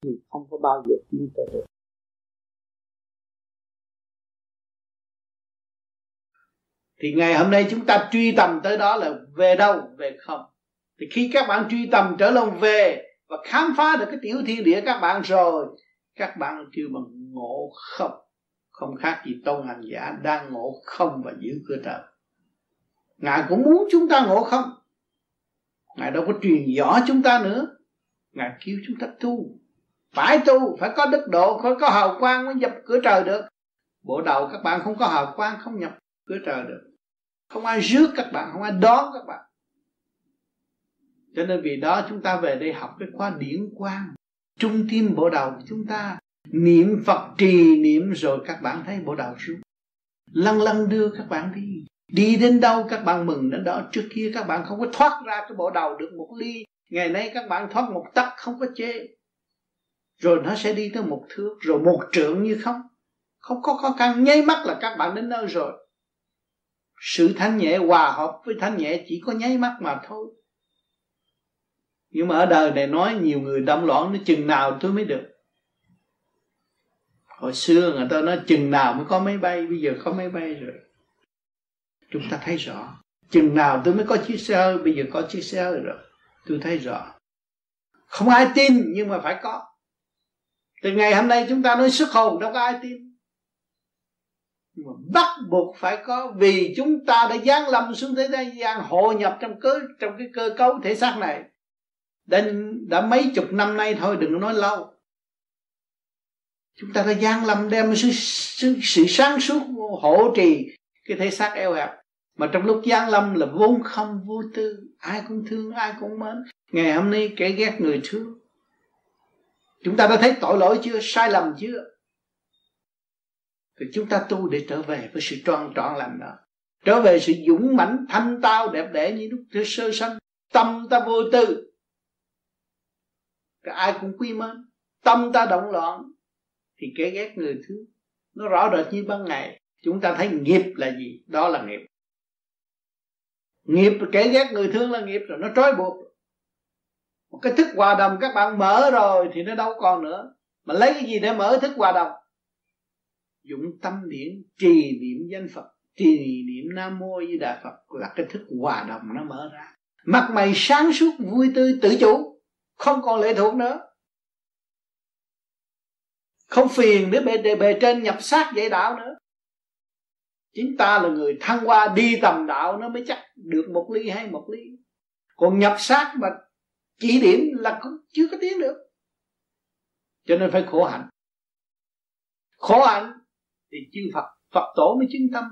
thì không có bao giờ tiến tới được. Thì ngày hôm nay chúng ta truy tầm tới đó là về đâu, về không? Thì khi các bạn truy tầm trở lòng về và khám phá được cái tiểu thiên địa các bạn rồi, các bạn kêu bằng ngộ không. Không khác gì tôn hành giả đang ngộ không và giữ cửa trời ngài cũng muốn chúng ta ngộ không? Ngài đâu có truyền rõ chúng ta nữa. Ngài kêu chúng ta tu. Phải tu, phải có đức độ, phải có hào quang mới nhập cửa trời được. Bộ đầu các bạn không có hào quang không nhập cửa trời được. Không ai rước các bạn, không ai đón các bạn. Cho nên vì đó chúng ta về đây học cái khóa điển quang. Trung tim bộ đầu của chúng ta. Niệm phật trì niệm rồi các bạn thấy bộ đầu xuống. Lăn lăn đưa các bạn đi đi đến đâu các bạn mừng đến đó. Trước kia các bạn không có thoát ra cái bộ đầu được một ly. Ngày nay các bạn thoát một tắc không có chê. Rồi nó sẽ đi tới một thước. Rồi một trượng như không. Không có khó khăn. Nháy mắt là các bạn đến nơi rồi. Sự thanh nhẹ hòa hợp với thanh nhẹ chỉ có nháy mắt mà thôi. Nhưng mà ở đời này nói nhiều người động loạn, nó chừng nào tôi mới được. Hồi xưa người ta nói chừng nào mới có máy bay, bây giờ có máy bay rồi chúng ta thấy rõ. Chừng nào tôi mới có chiếc xe hơi bây giờ có chiếc xe hơi rồi tôi thấy rõ. Không ai tin nhưng mà phải có. Từ ngày hôm nay chúng ta nói xuất hồn đâu có ai tin. Nhưng mà bắt buộc phải có vì chúng ta đã giáng lâm xuống thế gian hội nhập trong cơ trong cái cơ cấu thể xác này. Đã, đã mấy chục năm nay thôi đừng nói lâu. Chúng ta đã giáng lâm đem sự, sự, sự sáng suốt hộ trì cái thể xác eo hẹp. Mà trong lúc giáng lâm là vốn không vô tư. Ai cũng thương, ai cũng mến. Ngày hôm nay kẻ ghét người thương. Chúng ta đã thấy tội lỗi chưa? Sai lầm chưa? Thì chúng ta tu để trở về với sự tròn trọn lành đó. Trở về sự dũng mãnh, thanh tao, đẹp đẽ như lúc sơ sanh. Tâm ta vô tư. Ai cũng quý mến. Tâm ta động loạn. Thì kẻ ghét người thương. Nó rõ rệt như ban ngày chúng ta thấy nghiệp là gì? Đó là nghiệp. Nghiệp kẻ ghét người thương là nghiệp rồi nó trói buộc. Một cái thức hòa đồng các bạn mở rồi thì nó đâu còn nữa. Mà lấy cái gì để mở thức hòa đồng? Dụng tâm điển trì niệm danh phật. Trì niệm nam mô di đà phật là cái thức hòa đồng nó mở ra. Mặt mày sáng suốt vui tươi tự chủ. Không còn lệ thuộc nữa. Không phiền để bề, bề trên nhập sát dạy đạo nữa chính ta là người thăng hoa đi tầm đạo nó mới chắc được một ly hay một ly. Còn nhập sát mà chỉ điểm là cũng chưa có tiến được. Cho nên phải khổ hạnh. Khổ hạnh thì chư Phật Phật tổ mới chứng tâm.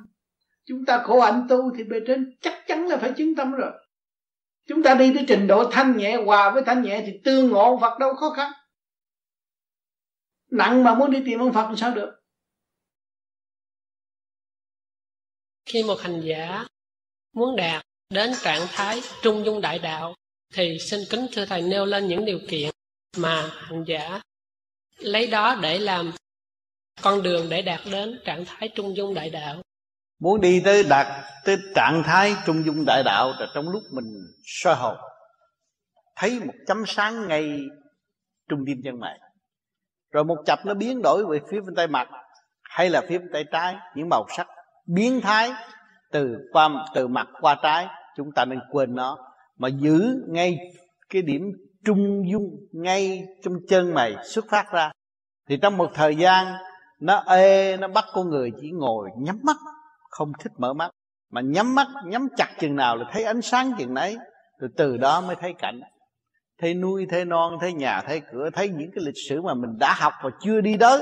Chúng ta khổ hạnh tu thì bề trên chắc chắn là phải chứng tâm rồi. Chúng ta đi tới trình độ thanh nhẹ, hòa với thanh nhẹ thì tương ngộ Phật đâu khó khăn. Nặng mà muốn đi tìm ông Phật làm sao được? Khi một hành giả muốn đạt đến trạng thái trung dung đại đạo, thì xin kính thưa thầy nêu lên những điều kiện mà hành giả lấy đó để làm con đường để đạt đến trạng thái trung dung đại đạo. Muốn đi tới đạt tới trạng thái trung dung đại đạo là trong lúc mình soi hồn, thấy một chấm sáng ngay trung tim chân mày. Rồi một chập nó biến đổi về phía bên tay mặt hay là phía bên tay trái, những màu sắc biến thái từ qua từ mặt qua trái, chúng ta nên quên nó. Mà giữ ngay cái điểm trung dung ngay trong chân mày xuất phát ra. Thì trong một thời gian, nó ê, nó bắt con người chỉ ngồi nhắm mắt, không thích mở mắt. Mà nhắm mắt, nhắm chặt chừng nào là thấy ánh sáng chừng nấy, rồi từ đó mới thấy cảnh. Thấy nuôi thấy non, thấy nhà, thấy cửa, thấy những cái lịch sử mà mình đã học và chưa đi tới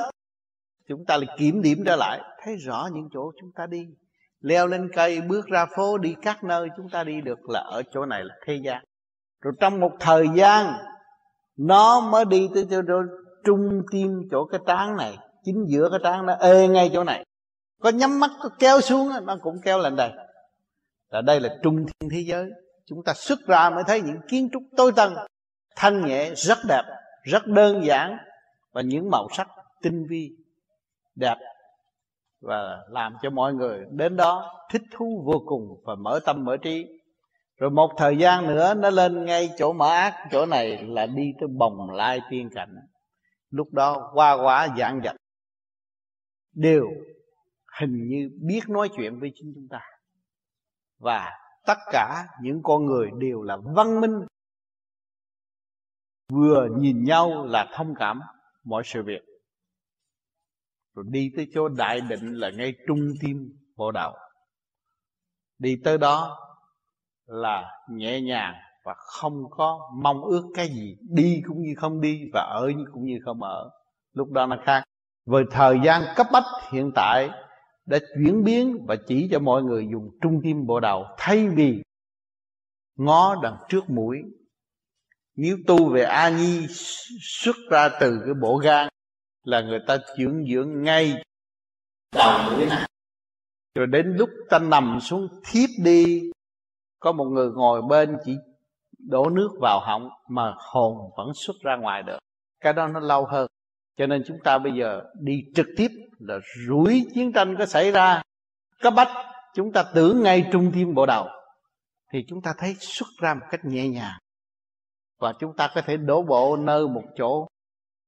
chúng ta lại kiểm điểm trở lại. Thấy rõ những chỗ chúng ta đi. Leo lên cây bước ra phố đi các nơi chúng ta đi được là ở chỗ này là thế gian. Rồi trong một thời gian nó mới đi tới chỗ, chỗ trung tim chỗ cái trán này chính giữa cái trán nó ê ngay chỗ này. Có nhắm mắt có kéo xuống nó cũng kéo lên đây. Là đây là trung thiên thế giới. Chúng ta xuất ra mới thấy những kiến trúc tối tân thanh nhẹ rất đẹp rất đơn giản và những màu sắc tinh vi đẹp và làm cho mọi người đến đó thích thú vô cùng và mở tâm mở trí. Rồi một thời gian nữa, nó lên ngay chỗ mở ác, chỗ này là đi tới bồng lai tiên cảnh. Lúc đó qua quả dạng dạch đều hình như biết nói chuyện với chính chúng ta. Và tất cả những con người đều là văn minh. Vừa nhìn nhau là thông cảm mọi sự việc rồi đi tới chỗ đại định là ngay trung tim bộ đầu đi tới đó là nhẹ nhàng và không có mong ước cái gì, đi cũng như không đi và ở cũng như không ở. Lúc đó nó khác. Với thời gian cấp bách hiện tại đã chuyển biến và chỉ cho mọi người dùng trung tim bộ đầu thay vì ngó đằng trước mũi. Nếu tu về a nhi xuất ra từ cái bộ gan là người ta dưỡng dưỡng ngay. Đầu mũi này rồi đến lúc ta nằm xuống thiếp đi, có một người ngồi bên chỉ đổ nước vào họng mà hồn vẫn xuất ra ngoài được. Cái đó nó lâu hơn. Cho nên chúng ta bây giờ đi trực tiếp là rủi chiến tranh có xảy ra cấp bách chúng ta tưởng ngay trung tim bộ đầu, thì chúng ta thấy xuất ra một cách nhẹ nhàng. Và chúng ta có thể đổ bộ nơi một chỗ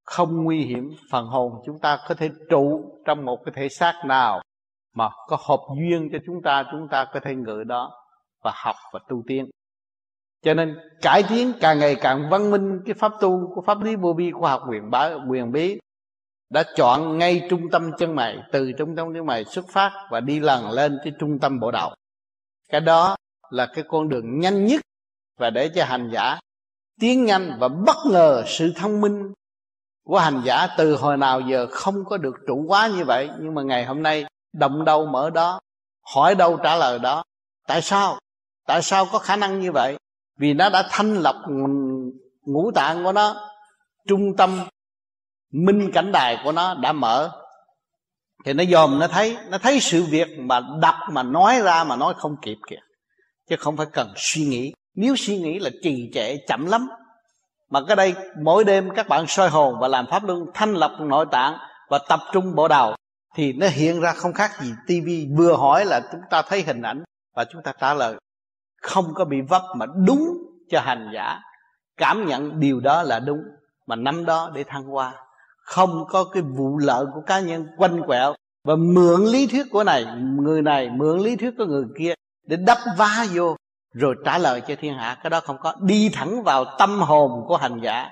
không nguy hiểm phần hồn, chúng ta có thể trụ trong một cái thể xác nào mà có hợp duyên cho chúng ta chúng ta có thể ngự đó và học và tu tiên cho nên cải tiến càng ngày càng văn minh, cái pháp tu của pháp lý vô vi khoa học quyền bá quyền bí đã chọn ngay trung tâm chân mày, từ trung tâm chân mày xuất phát và đi lần lên cái trung tâm bộ đầu cái đó là cái con đường nhanh nhất và để cho hành giả tiến nhanh và bất ngờ sự thông minh của hành giả từ hồi nào giờ không có được trụ quá như vậy, nhưng mà ngày hôm nay động đâu mở đó, hỏi đâu trả lời đó. Tại sao? Tại sao có khả năng như vậy? Vì nó đã thanh lọc ngũ tạng của nó, trung tâm minh cảnh đài của nó đã mở. Thì nó dòm, nó thấy nó thấy sự việc mà đọc mà nói ra mà nói không kịp kìa. Chứ không phải cần suy nghĩ. Nếu suy nghĩ là trì trệ chậm lắm mà cái đây, mỗi đêm các bạn soi hồn và làm pháp luân thanh lọc nội tạng và tập trung bộ đầu thì nó hiện ra không khác gì tivi vừa hỏi là chúng ta thấy hình ảnh và chúng ta trả lời. Không có bị vấp mà đúng cho hành giả. Cảm nhận điều đó là đúng mà nắm đó để thăng hoa. Không có cái vụ lợi của cá nhân quanh quẹo. Và mượn lý thuyết của này, người này mượn lý thuyết của người kia để đắp vá vô rồi trả lời cho thiên hạ. Cái đó không có. Đi thẳng vào tâm hồn của hành giả.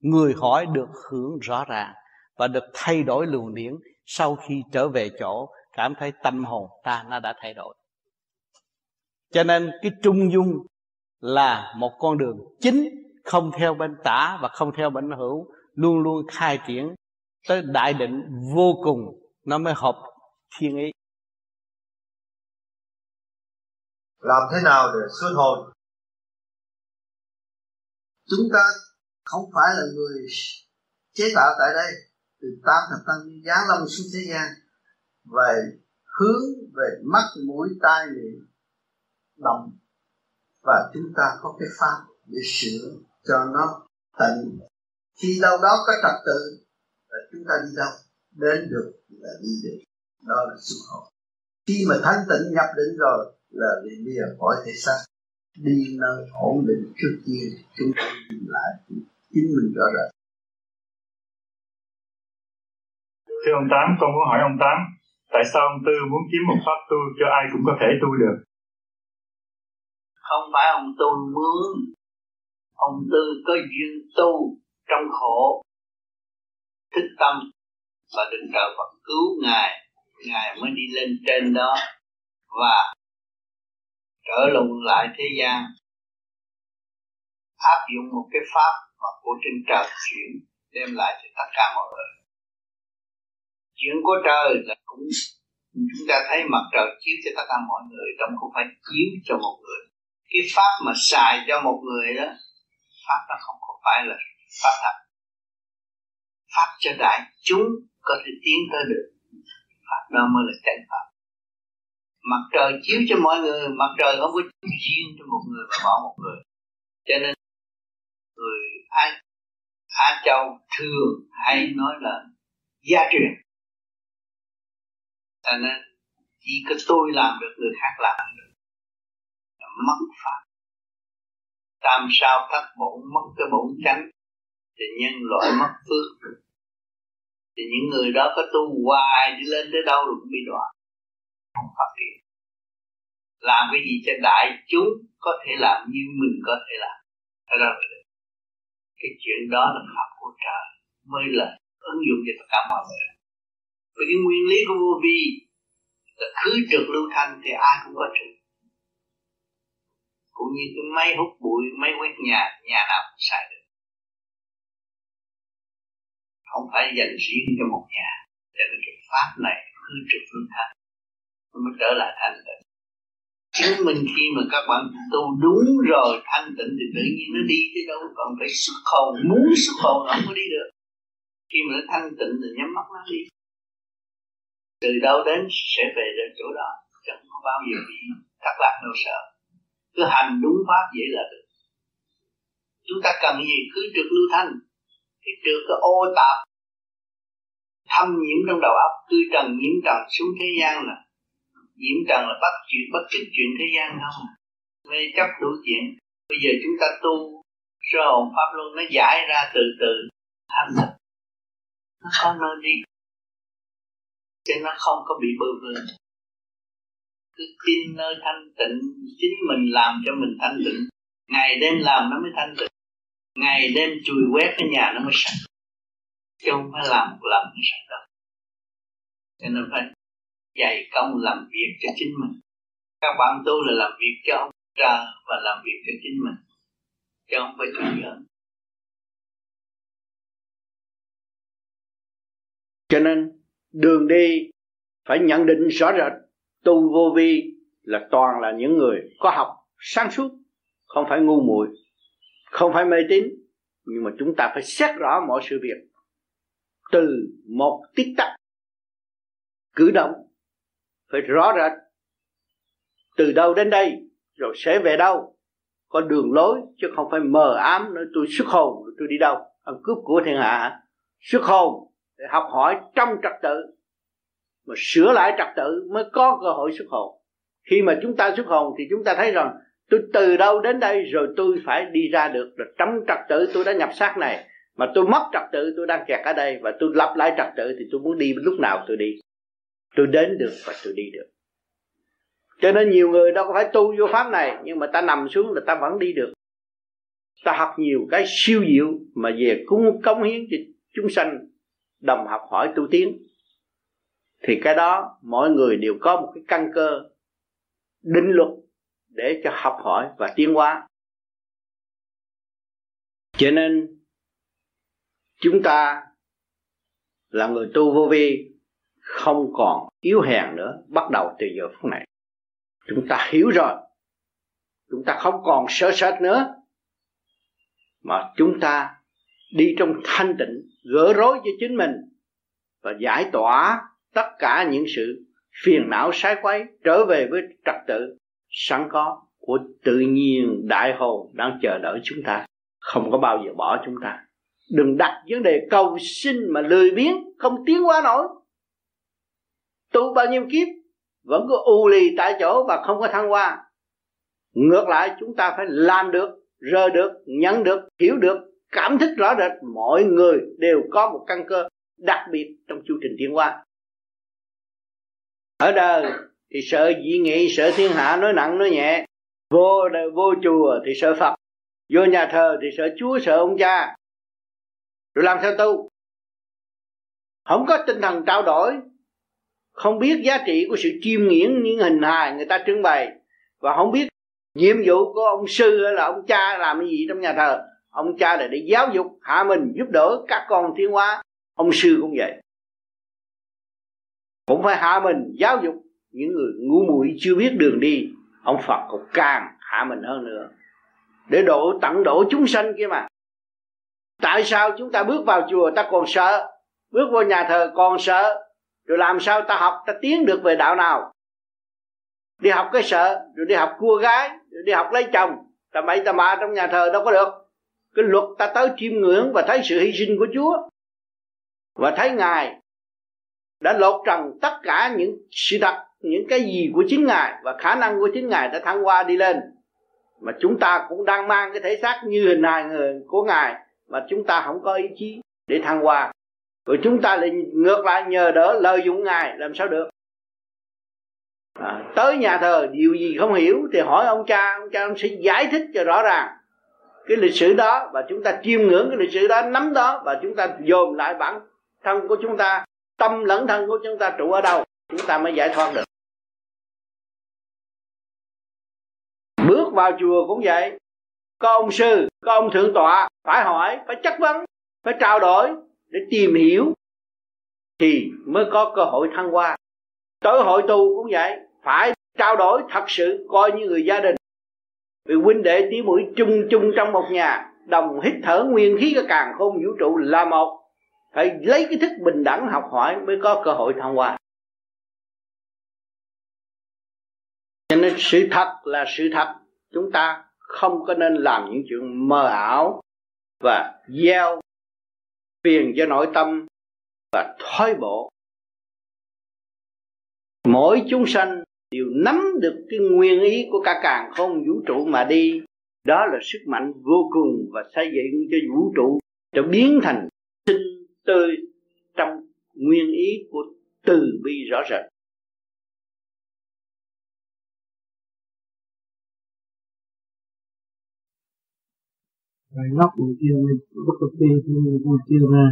Người hỏi được hưởng rõ ràng và được thay đổi luồng điển. Sau khi trở về chỗ, cảm thấy tâm hồn ta nó đã thay đổi. Cho nên cái trung dung là một con đường chính, không theo bên tả và không theo bên hữu, luôn luôn khai triển tới đại định vô cùng. Nó mới hợp thiên ý. Làm thế nào để xuất hồn chúng ta không phải là người chế tạo tại đây. Từ tam thập tăng giáng lâm xuống thế gian, về hướng, về mắt, mũi, tai, miệng, lòng. Và chúng ta có cái pháp để sửa cho nó tận. Khi đâu đó có trật tự, là chúng ta đi đâu? Đến được là đi được. Đó là xuất hồn khi mà thanh tịnh nhập định rồi là liền lìa khỏi thể xác đi nơi ổn định trước kia chúng ta nhìn lại chính mình rõ ràng. Thưa ông Tám, con muốn hỏi ông Tám, tại sao ông Tư muốn kiếm một pháp tu cho ai cũng có thể tu được? Không phải ông tu muốn, ông Tư có duyên tu trong khổ, thức tâm và đừng trời Phật cứu Ngài, Ngài mới đi lên trên đó và trở lùn lại thế gian. Áp dụng một cái pháp mà của trên trời chuyển, đem lại cho tất cả mọi người. Chuyện của trời là cũng, chúng ta thấy mặt trời chiếu cho tất cả mọi người, trong không phải chiếu cho một người. Cái pháp mà xài cho một người đó, pháp nó không có phải là pháp thật. Pháp cho đại chúng có thể tiến tới được, pháp đó mới là chân pháp mặt trời chiếu cho mọi người mặt trời không có riêng cho một người mà bỏ một người. Cho nên người Á, Á Châu thường hay nói là gia truyền. Cho nên chỉ có tôi làm được người khác làm được. Mất pháp. Tam sao thất bổn mất cái bổn chánh. Thì nhân loại mất phước. Thì những người đó có tu hoài đi lên tới đâu cũng bị đoạn phát triển làm cái gì cho đại chúng có thể làm như mình có thể làm. Đó là cái chuyện đó là pháp của trời mới là ứng dụng cho tất cả mọi người. Vì cái nguyên lý của vô vi là khứ trực lưu thanh thì ai cũng có trực. Cũng như cái máy hút bụi, máy quét nhà nhà nào cũng xài được. Không phải dành riêng cho một nhà. Cho nên cái pháp này, khứ trực lưu thanh mới trở lại thanh tịnh. Chính mình khi mà các bạn tu đúng rồi thanh tịnh thì tự nhiên nó đi tới đâu, còn phải xuất hồn muốn xuất hồn không có đi được. Khi mà nó thanh tịnh thì nhắm mắt nó đi. Từ đâu đến sẽ về đến chỗ đó, chẳng có bao giờ bị thất lạc đâu sợ. Cứ hành đúng pháp vậy là được. Chúng ta cần gì? Cứ trượt lưu thanh. Cái trượt cái ô tạp. Thâm nhiễm trong đầu óc cứ trần nhiễm trần xuống thế gian là nhiễm trần là bắt chuyện, bất cứ chuyện thế gian không? Mê chấp đủ chuyện. Bây giờ chúng ta tu, sơ hồn pháp luân nó giải ra từ từ, thanh tịnh. Nó có nơi đi, cho nó không có bị bơ vơ. Cứ tin nơi thanh tịnh, chính mình làm cho mình thanh tịnh. Ngày đêm làm nó mới thanh tịnh. Ngày đêm chùi quét cái nhà nó mới sạch. Chứ không phải làm làm nó sạch đâu. Cho nên phải dày công làm việc cho chính mình. Các bạn tu là làm việc cho ông cha và làm việc cho chính mình, chứ không phải chuyện giỡn. Cho nên, đường đi phải nhận định rõ rệt, tu vô vi là toàn là những người có học sáng suốt, không phải ngu muội, không phải mê tín, nhưng mà chúng ta phải xét rõ mọi sự việc từ một tích tắc cử động phải rõ rệt từ đâu đến đây rồi sẽ về đâu. Có đường lối chứ không phải mờ ám nói tôi xuất hồn, tôi đi đâu. Ăn cướp của thiên hạ, xuất hồn để học hỏi trong trật tự, mà sửa lại trật tự mới có cơ hội xuất hồn. Khi mà chúng ta xuất hồn thì chúng ta thấy rằng tôi từ đâu đến đây rồi tôi phải đi ra được. Rồi trong trật tự tôi đã nhập xác này, mà tôi mất trật tự tôi đang kẹt ở đây và tôi lập lại trật tự thì tôi muốn đi lúc nào tôi đi tôi đến được và tôi đi được. Cho nên nhiều người đâu có phải tu vô pháp này, nhưng mà ta nằm xuống là ta vẫn đi được. Ta học nhiều cái siêu diệu mà về cúng, cống hiến cho chúng sanh, đồng học hỏi tu tiến. Thì cái đó mọi người đều có một cái căn cơ định luật để cho học hỏi và tiến hóa. Cho nên, chúng ta là người tu vô vi không còn yếu hèn nữa, bắt đầu từ giờ phút này. Chúng ta hiểu rồi. Chúng ta không còn sợ sệt nữa. Mà chúng ta đi trong thanh tịnh, gỡ rối cho chính mình và giải tỏa tất cả những sự phiền não sai quấy, trở về với trật tự sẵn có của tự nhiên đại hồn đang chờ đợi chúng ta. Không có bao giờ bỏ chúng ta. Đừng đặt vấn đề cầu xin mà lười biếng, không tiến qua nổi tu bao nhiêu kiếp vẫn cứ u lì tại chỗ và không có thăng hoa. Ngược lại chúng ta phải làm được rơ được nhận được hiểu được cảm thức rõ rệt. Mọi người đều có một căn cơ đặc biệt trong chu trình tiến hóa ở đời thì sợ dị nghị sợ thiên hạ nói nặng nói nhẹ. Vô đời, vô chùa thì sợ phật. Vô nhà thờ thì sợ chúa sợ ông cha. Rồi làm sao tu? Không có tinh thần trao đổi không biết giá trị của sự chiêm nghiễn những hình hài người ta trưng bày. Và không biết nhiệm vụ của ông sư hay là ông cha làm cái gì trong nhà thờ. Ông cha là để giáo dục, hạ mình, giúp đỡ các con tiến hóa ông sư cũng vậy. Cũng phải hạ mình, giáo dục những người ngu muội chưa biết đường đi. Ông phật cũng càng hạ mình hơn nữa. Để độ tận độ chúng sanh kia mà. Tại sao chúng ta bước vào chùa ta còn sợ? Bước vào nhà thờ còn sợ? Rồi làm sao ta học, ta tiến được về đạo nào? Đi học cái sợ, rồi đi học cua gái, rồi đi học lấy chồng. Ta bậy ta mạ trong nhà thờ đâu có được. Cái luật ta tới chiêm ngưỡng và thấy sự hy sinh của chúa. Và thấy ngài đã lột trần tất cả những sự thật, những cái gì của chính ngài và khả năng của chính ngài đã thăng hoa đi lên. Mà chúng ta cũng đang mang cái thể xác như hình hài người của ngài mà chúng ta không có ý chí để thăng hoa rồi chúng ta lại ngược lại nhờ đỡ lợi dụng ngài làm sao được? À, tới nhà thờ điều gì không hiểu thì hỏi ông cha ông cha ông sẽ giải thích cho rõ ràng cái lịch sử đó và chúng ta chiêm ngưỡng cái lịch sử đó nắm đó và chúng ta dồn lại bản thân của chúng ta tâm lẫn thân của chúng ta trụ ở đâu chúng ta mới giải thoát được. Bước vào chùa cũng vậy. Có ông sư có ông thượng tọa phải hỏi phải chất vấn phải trao đổi để tìm hiểu thì mới có cơ hội thăng hoa. Tới hội tu cũng vậy, phải trao đổi thật sự, coi như người gia đình. Vì huynh đệ tí mũi chung chung trong một nhà, đồng hít thở nguyên khí cái càng khôn vũ trụ là một. Phải lấy cái thức bình đẳng học hỏi mới có cơ hội thăng hoa. Cho nên sự thật là sự thật. Chúng ta không có nên làm những chuyện mơ ảo và gieo phiền cho nội tâm và thoái bộ. Mỗi chúng sanh đều nắm được cái nguyên ý của cả càng không vũ trụ mà đi. Đó là sức mạnh vô cùng và xây dựng cho vũ trụ cho biến thành sinh tươi trong nguyên ý của từ bi rõ rệt. Rồi ngóc mình kêu bất cực tiên tôi kêu ra.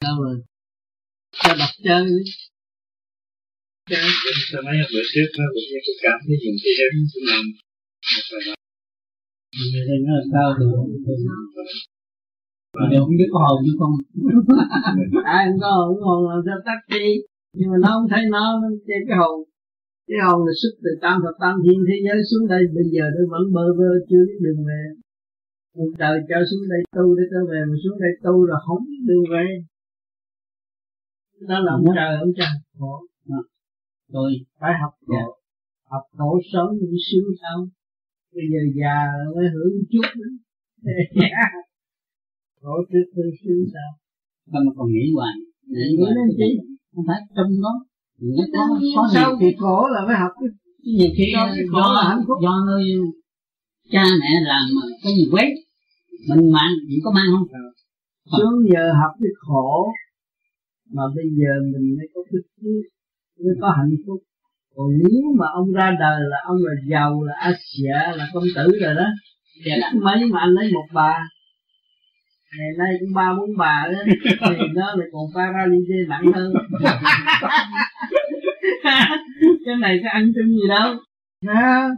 Sao rồi? Sao đặt chơi? Sao mấy bữa trước nó cũng như tôi cảm thấy những cái em của mình người đây nó là sao được đều không biết có hồn chứ không. Ai không có hồn hồn là sao tắt đi? Nhưng mà nó không thấy nó nó chơi cái hồn cái hồn là xuất từ tam thập tam thiên thế giới xuống đây bây giờ nó vẫn bơ vơ chưa biết đường về. Ông trời cho xuống đây tu để trở về mà xuống đây tu là không biết đường về. Đó là ông trời ông trời. Khổ. Rồi phải học khổ. Học khổ sống thì sướng sao? Bây giờ già mới hưởng chút nữa. Khổ trước tôi sướng sao? Sao mà còn nghĩ hoài? Nghĩ đến chi không phải trong đó nó có có sao thì khổ là phải học cái nhiều khi do, hạnh phúc. do nơi cha mẹ làm mà cái gì quét mình mang chỉ có mang không? Xuống giờ học cái khổ mà bây giờ mình mới có cái mới có hạnh phúc. Còn nếu mà ông ra đời là ông là giàu là Asia là công tử rồi đó dạ. mấy mà anh lấy một bà. Ngày nay cũng ba bốn bà đó thì nó lại còn paralyze nặng hơn cái này có ăn chung gì đâu. Ha.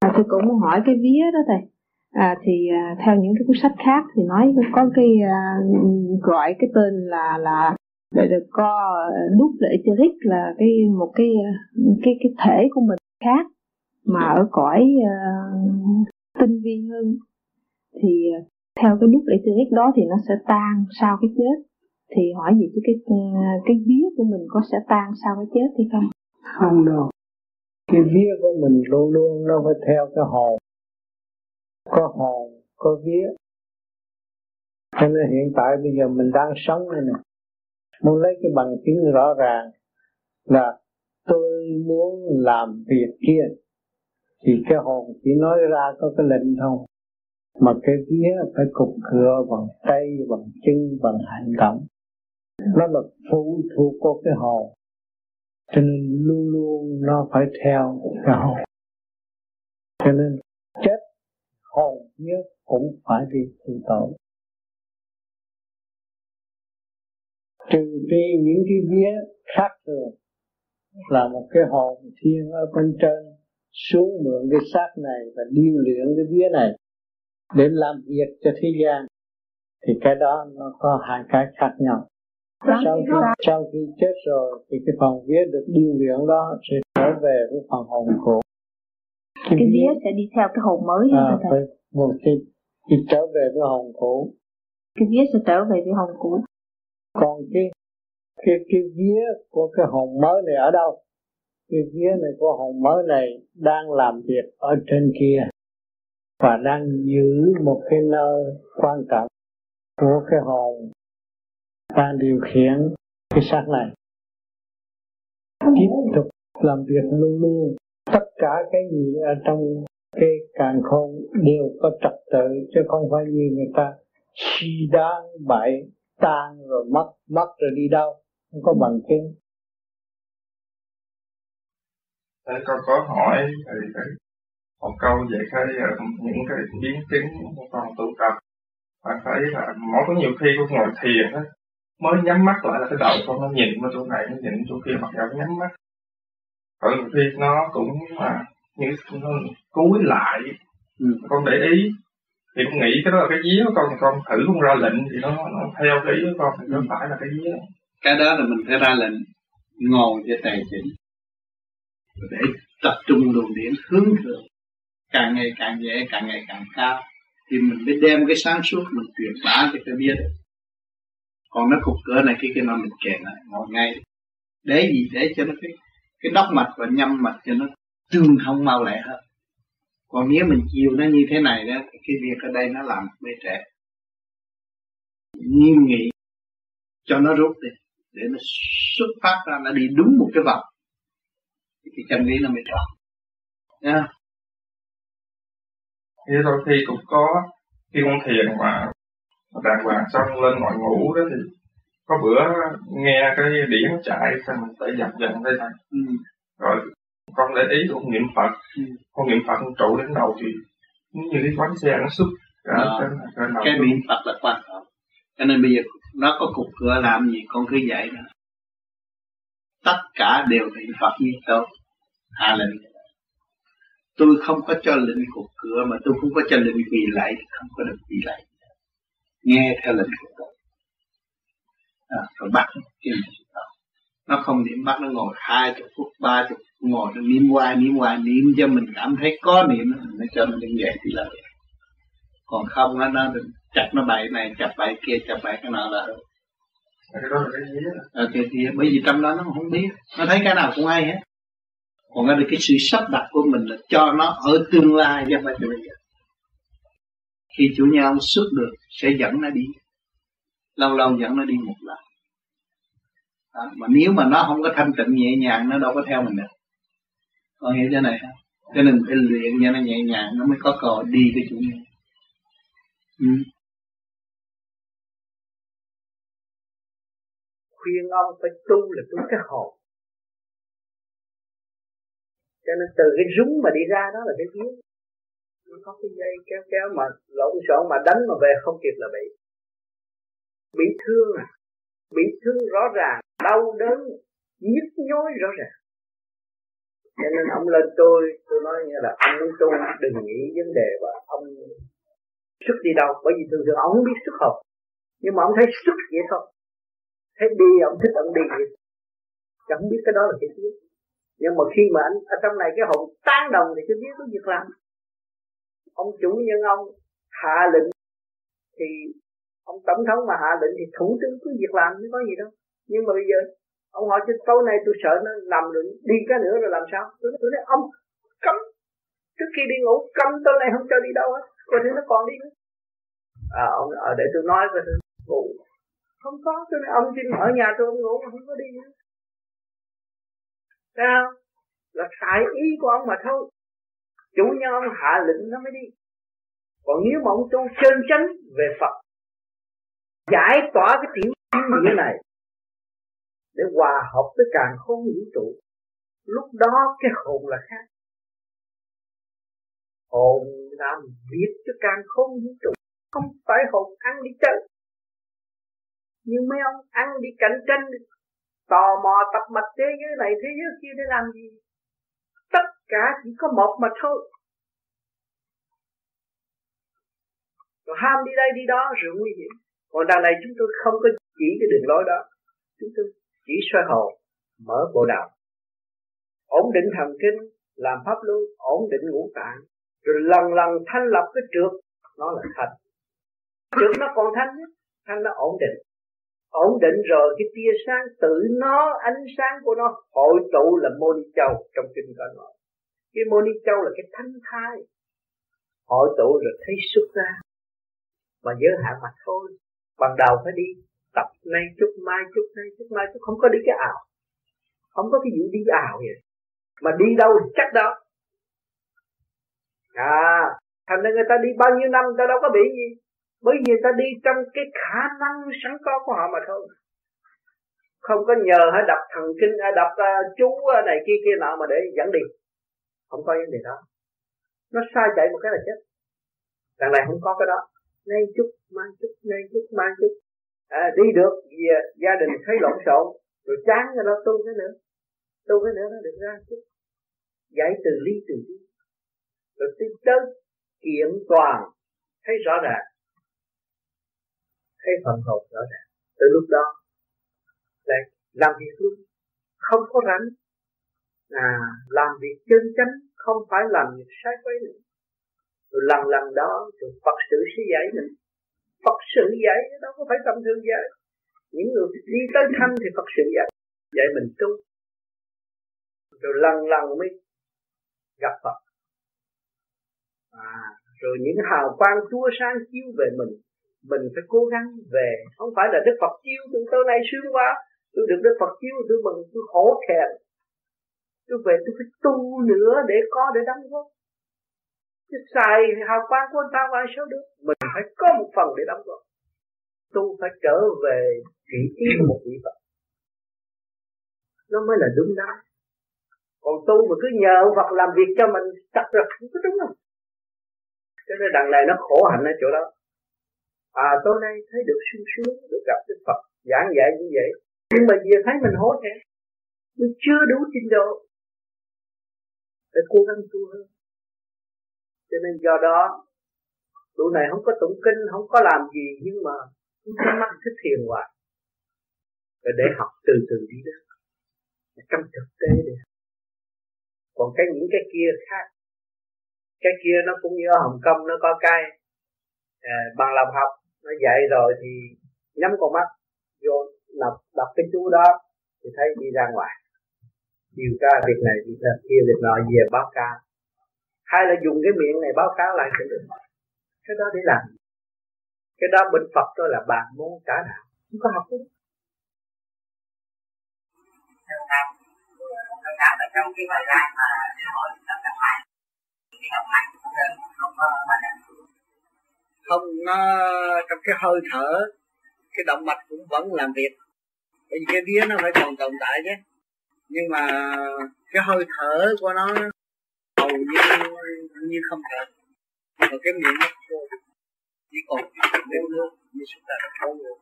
À, tôi cũng muốn hỏi cái vía đó thầy. À, thì à, theo những cái cuốn sách khác thì nói có cái à, gọi cái tên là là để được co à, đúc để cho rít là cái một cái à, cái cái thể của mình khác mà ở cõi uh, tinh vi hơn. Thì theo cái đúc etheric đó thì nó sẽ tan sau cái chết thì hỏi gì chứ cái cái vía của mình có sẽ tan sau cái chết hay không? Không đâu. Cái vía của mình luôn luôn nó phải theo cái hồn. Có hồn, có vía. Cho nên hiện tại bây giờ mình đang sống đây này muốn lấy cái bằng chứng rõ ràng là tôi muốn làm việc kia. Thì cái hồn chỉ nói ra có cái lệnh thôi. Mà cái vía phải cục cửa bằng tay, bằng chân, bằng hành động nó là phụ thuộc của cái hồn. Cho nên luôn luôn nó phải theo cái hồn. Cho nên chết hồn nhớ cũng phải đi tu tội. Trừ phi những cái vía khác thường là một cái hồn thiên ở bên trên xuống mượn cái xác này và điêu luyện cái vía này để làm việc cho thế gian, thì cái đó nó có hai cái khác nhau sau khi, sau khi chết rồi thì cái phần vía được điêu luyện đó sẽ trở về với phần hồn cũ cái, cái vía sẽ đi theo cái hồn mới à, phải một khi, khi trở về với hồn cũ. Cái vía sẽ trở về với hồn cũ. Còn cái cái cái vía của cái hồn mới này ở đâu? Cái vía này của hồn mới này đang làm việc ở trên kia và đang giữ một cái nơi quan trọng của cái hồn ta điều khiển cái xác này. Tiếp tục làm việc luôn luôn. Tất cả cái gì ở trong cái càng khôn đều có trật tự, chứ không phải như người ta suy đoán bậy tan rồi mất mất rồi đi đâu. Không có bằng chứng. Thế con có hỏi thầy cái một câu về cái ờ, những cái biến chứng của con tu tập. Bạn thấy là mỗi có nhiều khi con ngồi thiền á mới nhắm mắt lại là cái đầu con nó nhìn vào chỗ này nó nhìn chỗ kia mặc dù nhắm mắt. Có nhiều khi nó cũng mà như nó cúi lại ừ. con để ý thì con nghĩ cái đó là cái vía của con con thử con ra lệnh thì nó nó theo cái ý của con thì nó ừ. phải là cái vía cái đó là mình phải ra lệnh ngồi cho tài chỉnh để tập trung luồng điển hướng thượng. Càng ngày càng nhẹ càng ngày càng cao. Thì mình mới đem cái sáng suốt mình truyền bá cho cái biết còn nó cục cửa này kia kia mà mình kèm lại, ngồi ngay. Để gì? Để cho nó cái cái đốc mạch và nhâm mạch cho nó tương thông mau lẹ hơn. Còn nếu mình chiều nó như thế này đó cái việc ở đây nó làm bê trẻ nghiêm nghị cho nó rút đi, để nó xuất phát ra, nó đi đúng một cái vòng. Thì cái chân lý nó mới tròn nha. Thế đôi khi cũng có khi con thiền mà đàng hoàng xong lên ngồi ngủ đó thì có bữa nghe cái điển chạy xong mình phải dập dần đây thôi ừ. rồi con để ý con niệm phật. Ừ. con niệm phật con trụ đến đầu thì như cái bánh xe nó xuất ra Đó. trên, trên cái niệm phật là quan trọng. Cho nên bây giờ nó có cục cửa làm gì con cứ dạy đó tất cả đều niệm phật như tôi. Hạ lệnh tôi không có cho lệnh cục cửa mà tôi không có cho lệnh quỳ lại không có được quỳ lại nghe theo lệnh của tôi à, rồi bắt nó không niệm bắt nó ngồi hai chục phút ba chục ngồi nó niệm hoài niệm hoài niệm cho mình cảm thấy có niệm nó cho nó đứng dậy thì là được. Còn không nó nó chặt nó bậy này chặt bậy kia chặt bậy cái nào là à, cái gì bởi vì trong đó nó không biết. Nó thấy cái nào cũng hay hết. Còn cái cái sự sắp đặt của mình là cho nó ở tương lai chứ không phải bây giờ khi chủ nhân ông xuất được sẽ dẫn nó đi. Lâu lâu dẫn nó đi một lần. À, mà nếu mà nó không có thanh tịnh nhẹ nhàng nó đâu có theo mình được. Con hiểu cái này không? Cho nên phải luyện cho nó nhẹ nhàng nó mới có cò đi với chủ nhân ừ. khuyên ông phải tu là tu cái hồn. Cho nên từ cái rúng mà đi ra đó là cái vía nó có cái dây kéo kéo mà lộn xộn mà đánh mà về không kịp là bị. Bị thương à? Bị thương rõ ràng, đau đớn, nhức nhối rõ ràng. Cho nên ông lên tôi tôi nói như là ông muốn tu đừng nghĩ vấn đề và ông xuất đi đâu, bởi vì thường thường ông không biết xuất học nhưng mà ông thấy xuất vậy thôi. Thấy đi, ông thích ông đi vậy. Chẳng biết cái đó là cái gì. Nhưng mà khi mà anh, ở trong này cái hồn tan đồng thì chưa biết có việc làm ông chủ nhân ông hạ lệnh thì ông tổng thống mà hạ lệnh thì thủ tướng cứ việc làm chứ có gì đâu. Nhưng mà bây giờ ông hỏi trên tối nay tôi sợ nó làm được đi cái nữa rồi làm sao? Tôi nói, tôi nói ông cấm trước khi đi ngủ cấm tối nay không cho đi đâu hết coi thứ nó còn đi nữa. À ông ở để tôi nói rồi tôi ngủ không có tôi nói ông xin ở nhà tôi ông ngủ không có đi nữa. Sao là tại ý của ông mà thôi chủ nhân ông hạ lệnh nó mới đi. Còn nếu mà ông tu chân chánh về Phật, giải tỏa cái tiểu nghĩa này để hòa hợp với càng khôn vũ trụ, lúc đó cái hồn là khác. Hồn làm việc cho càng khôn vũ trụ, không phải hồn ăn đi chơi. Nhưng mấy ông ăn đi cạnh tranh, tò mò tập mạch thế giới này, thế giới kia để làm gì? Tất cả chỉ có một mà thôi. Rồi ham đi đây đi đó rồi nguy hiểm. Còn đằng này chúng tôi không có chỉ cái đường lối đó. Chúng tôi chỉ soi hồn mở bộ đạo. Ổn định thần kinh, làm pháp luân, ổn định ngũ tạng. Rồi lần lần thanh lập cái trượt, nó là thanh trượt nó còn thanh nhất, thanh nó ổn định ổn định rồi, cái tia sáng tự nó, ánh sáng của nó hội tụ là mô ni châu trong kinh có nói. Cái mô ni châu là cái thanh thai hội tụ rồi thấy xuất ra. Mà giới hạn mà thôi. Ban đầu phải đi tập nay chút, mai chút, nay chút, mai chút, không có đi cái ảo. Không có cái vụ đi ảo vậy. Mà đi đâu thì chắc đó. À thành ra người ta đi bao nhiêu năm, người ta đâu có bị gì bởi vì người ta đi trong cái khả năng sẵn có của họ mà thôi. Không có nhờ hay đọc thần kinh hay đọc uh, chú này kia kia nọ mà để dẫn đi. Không có vấn đề đó. Nó sai chạy một cái là chết. Đằng này không có cái đó. Nay chút mai chút nay chút mai chút. À, đi được về à, gia đình thấy lộn xộn rồi chán rồi đó tu cái nữa. Tu cái nữa nó được ra chút. Giải từ ly từ ly rồi tới tới kiện toàn. Thấy rõ ràng thấy phần hồn rõ ràng từ lúc đó lại làm việc luôn. Không có rảnh. À làm việc chân chánh không phải làm việc sai quấy nữa rồi lần lần đó rồi Phật sự sẽ dạy mình. Phật sự dạy đó có phải tâm thương giải những người đi tới thanh thì Phật sự dạy. Dạy mình tu. Rồi lần lần mới gặp Phật. À, rồi những hào quang chúa sáng chiếu về mình mình phải cố gắng về không phải là Đức Phật chiêu tôi tối nay sướng quá. Tôi được Đức Phật chiêu, tôi mừng tôi khổ thẹn tôi về tôi phải tu nữa để có để đóng góp. Chứ xài hào quang của anh ta vào sao được? Mình phải có một phần để đóng góp. Tu phải trở về vị trí của một vị Phật. Nó mới là đúng đắn. Còn tu mà cứ nhờ Phật làm việc cho mình chắc là không có đúng không cho nên đằng này nó khổ hạnh ở chỗ đó à tối nay thấy được sung sướng được gặp Đức Phật giảng dạy như vậy. Nhưng mà giờ thấy mình hối hận mình chưa đủ trình độ để cố gắng tu hơn. Cho nên do đó tụi này không có tụng kinh không có làm gì nhưng mà cũng có mắt thích thiền hoài rồi để học từ từ đi đó. Trong thực tế đi. Còn cái những cái kia khác. Cái kia nó cũng như ở Hồng Kông nó có cái à, bằng lòng học nó dậy rồi thì nhắm con mắt vô đọc đọc cái chú đó thì thấy đi ra ngoài. Điều tra việc này, việc kia, việc nọ, về báo cáo. Hay là dùng cái miệng này báo cáo lại cũng được cái đó để làm. Cái đó bên Phật đó là bạn môn trả đạo. Không có học đâu trong cái thời gian mà lễ hội tập các bạn cái mạnh cũng không có không, nó, trong cái hơi thở, cái động mạch cũng vẫn làm việc. Bởi vì cái vía nó phải còn tồn tại chứ. Nhưng mà cái hơi thở của nó hầu như như không thở và cái miệng nó khô. Chỉ còn nếu nước, như chúng ta đã khô rồi.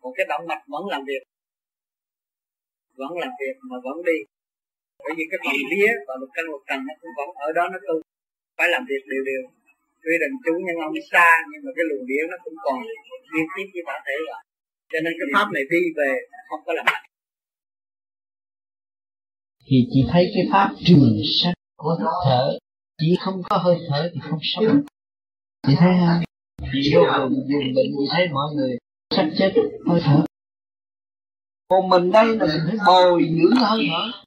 Còn cái động mạch vẫn làm việc. Vẫn làm việc mà vẫn đi bởi vì cái phần vía và lục căn lục trần nó cũng vẫn ở đó, nó tu phải làm việc đều đều. Tuy rằng chú nhân ông xa, nhưng mà cái luồng điển nó cũng còn liên tiếp với bản thể rồi cho nên cái pháp này đi về, không có làm mạnh thì chỉ thấy cái pháp trường sanh của hơi thở. Chỉ không có hơi thở thì không sống chị thấy không vô cùng dùng bệnh chị thấy mọi người sắp chết, hơi thở. Còn mình đây là mình phải bồi dưỡng hơi thở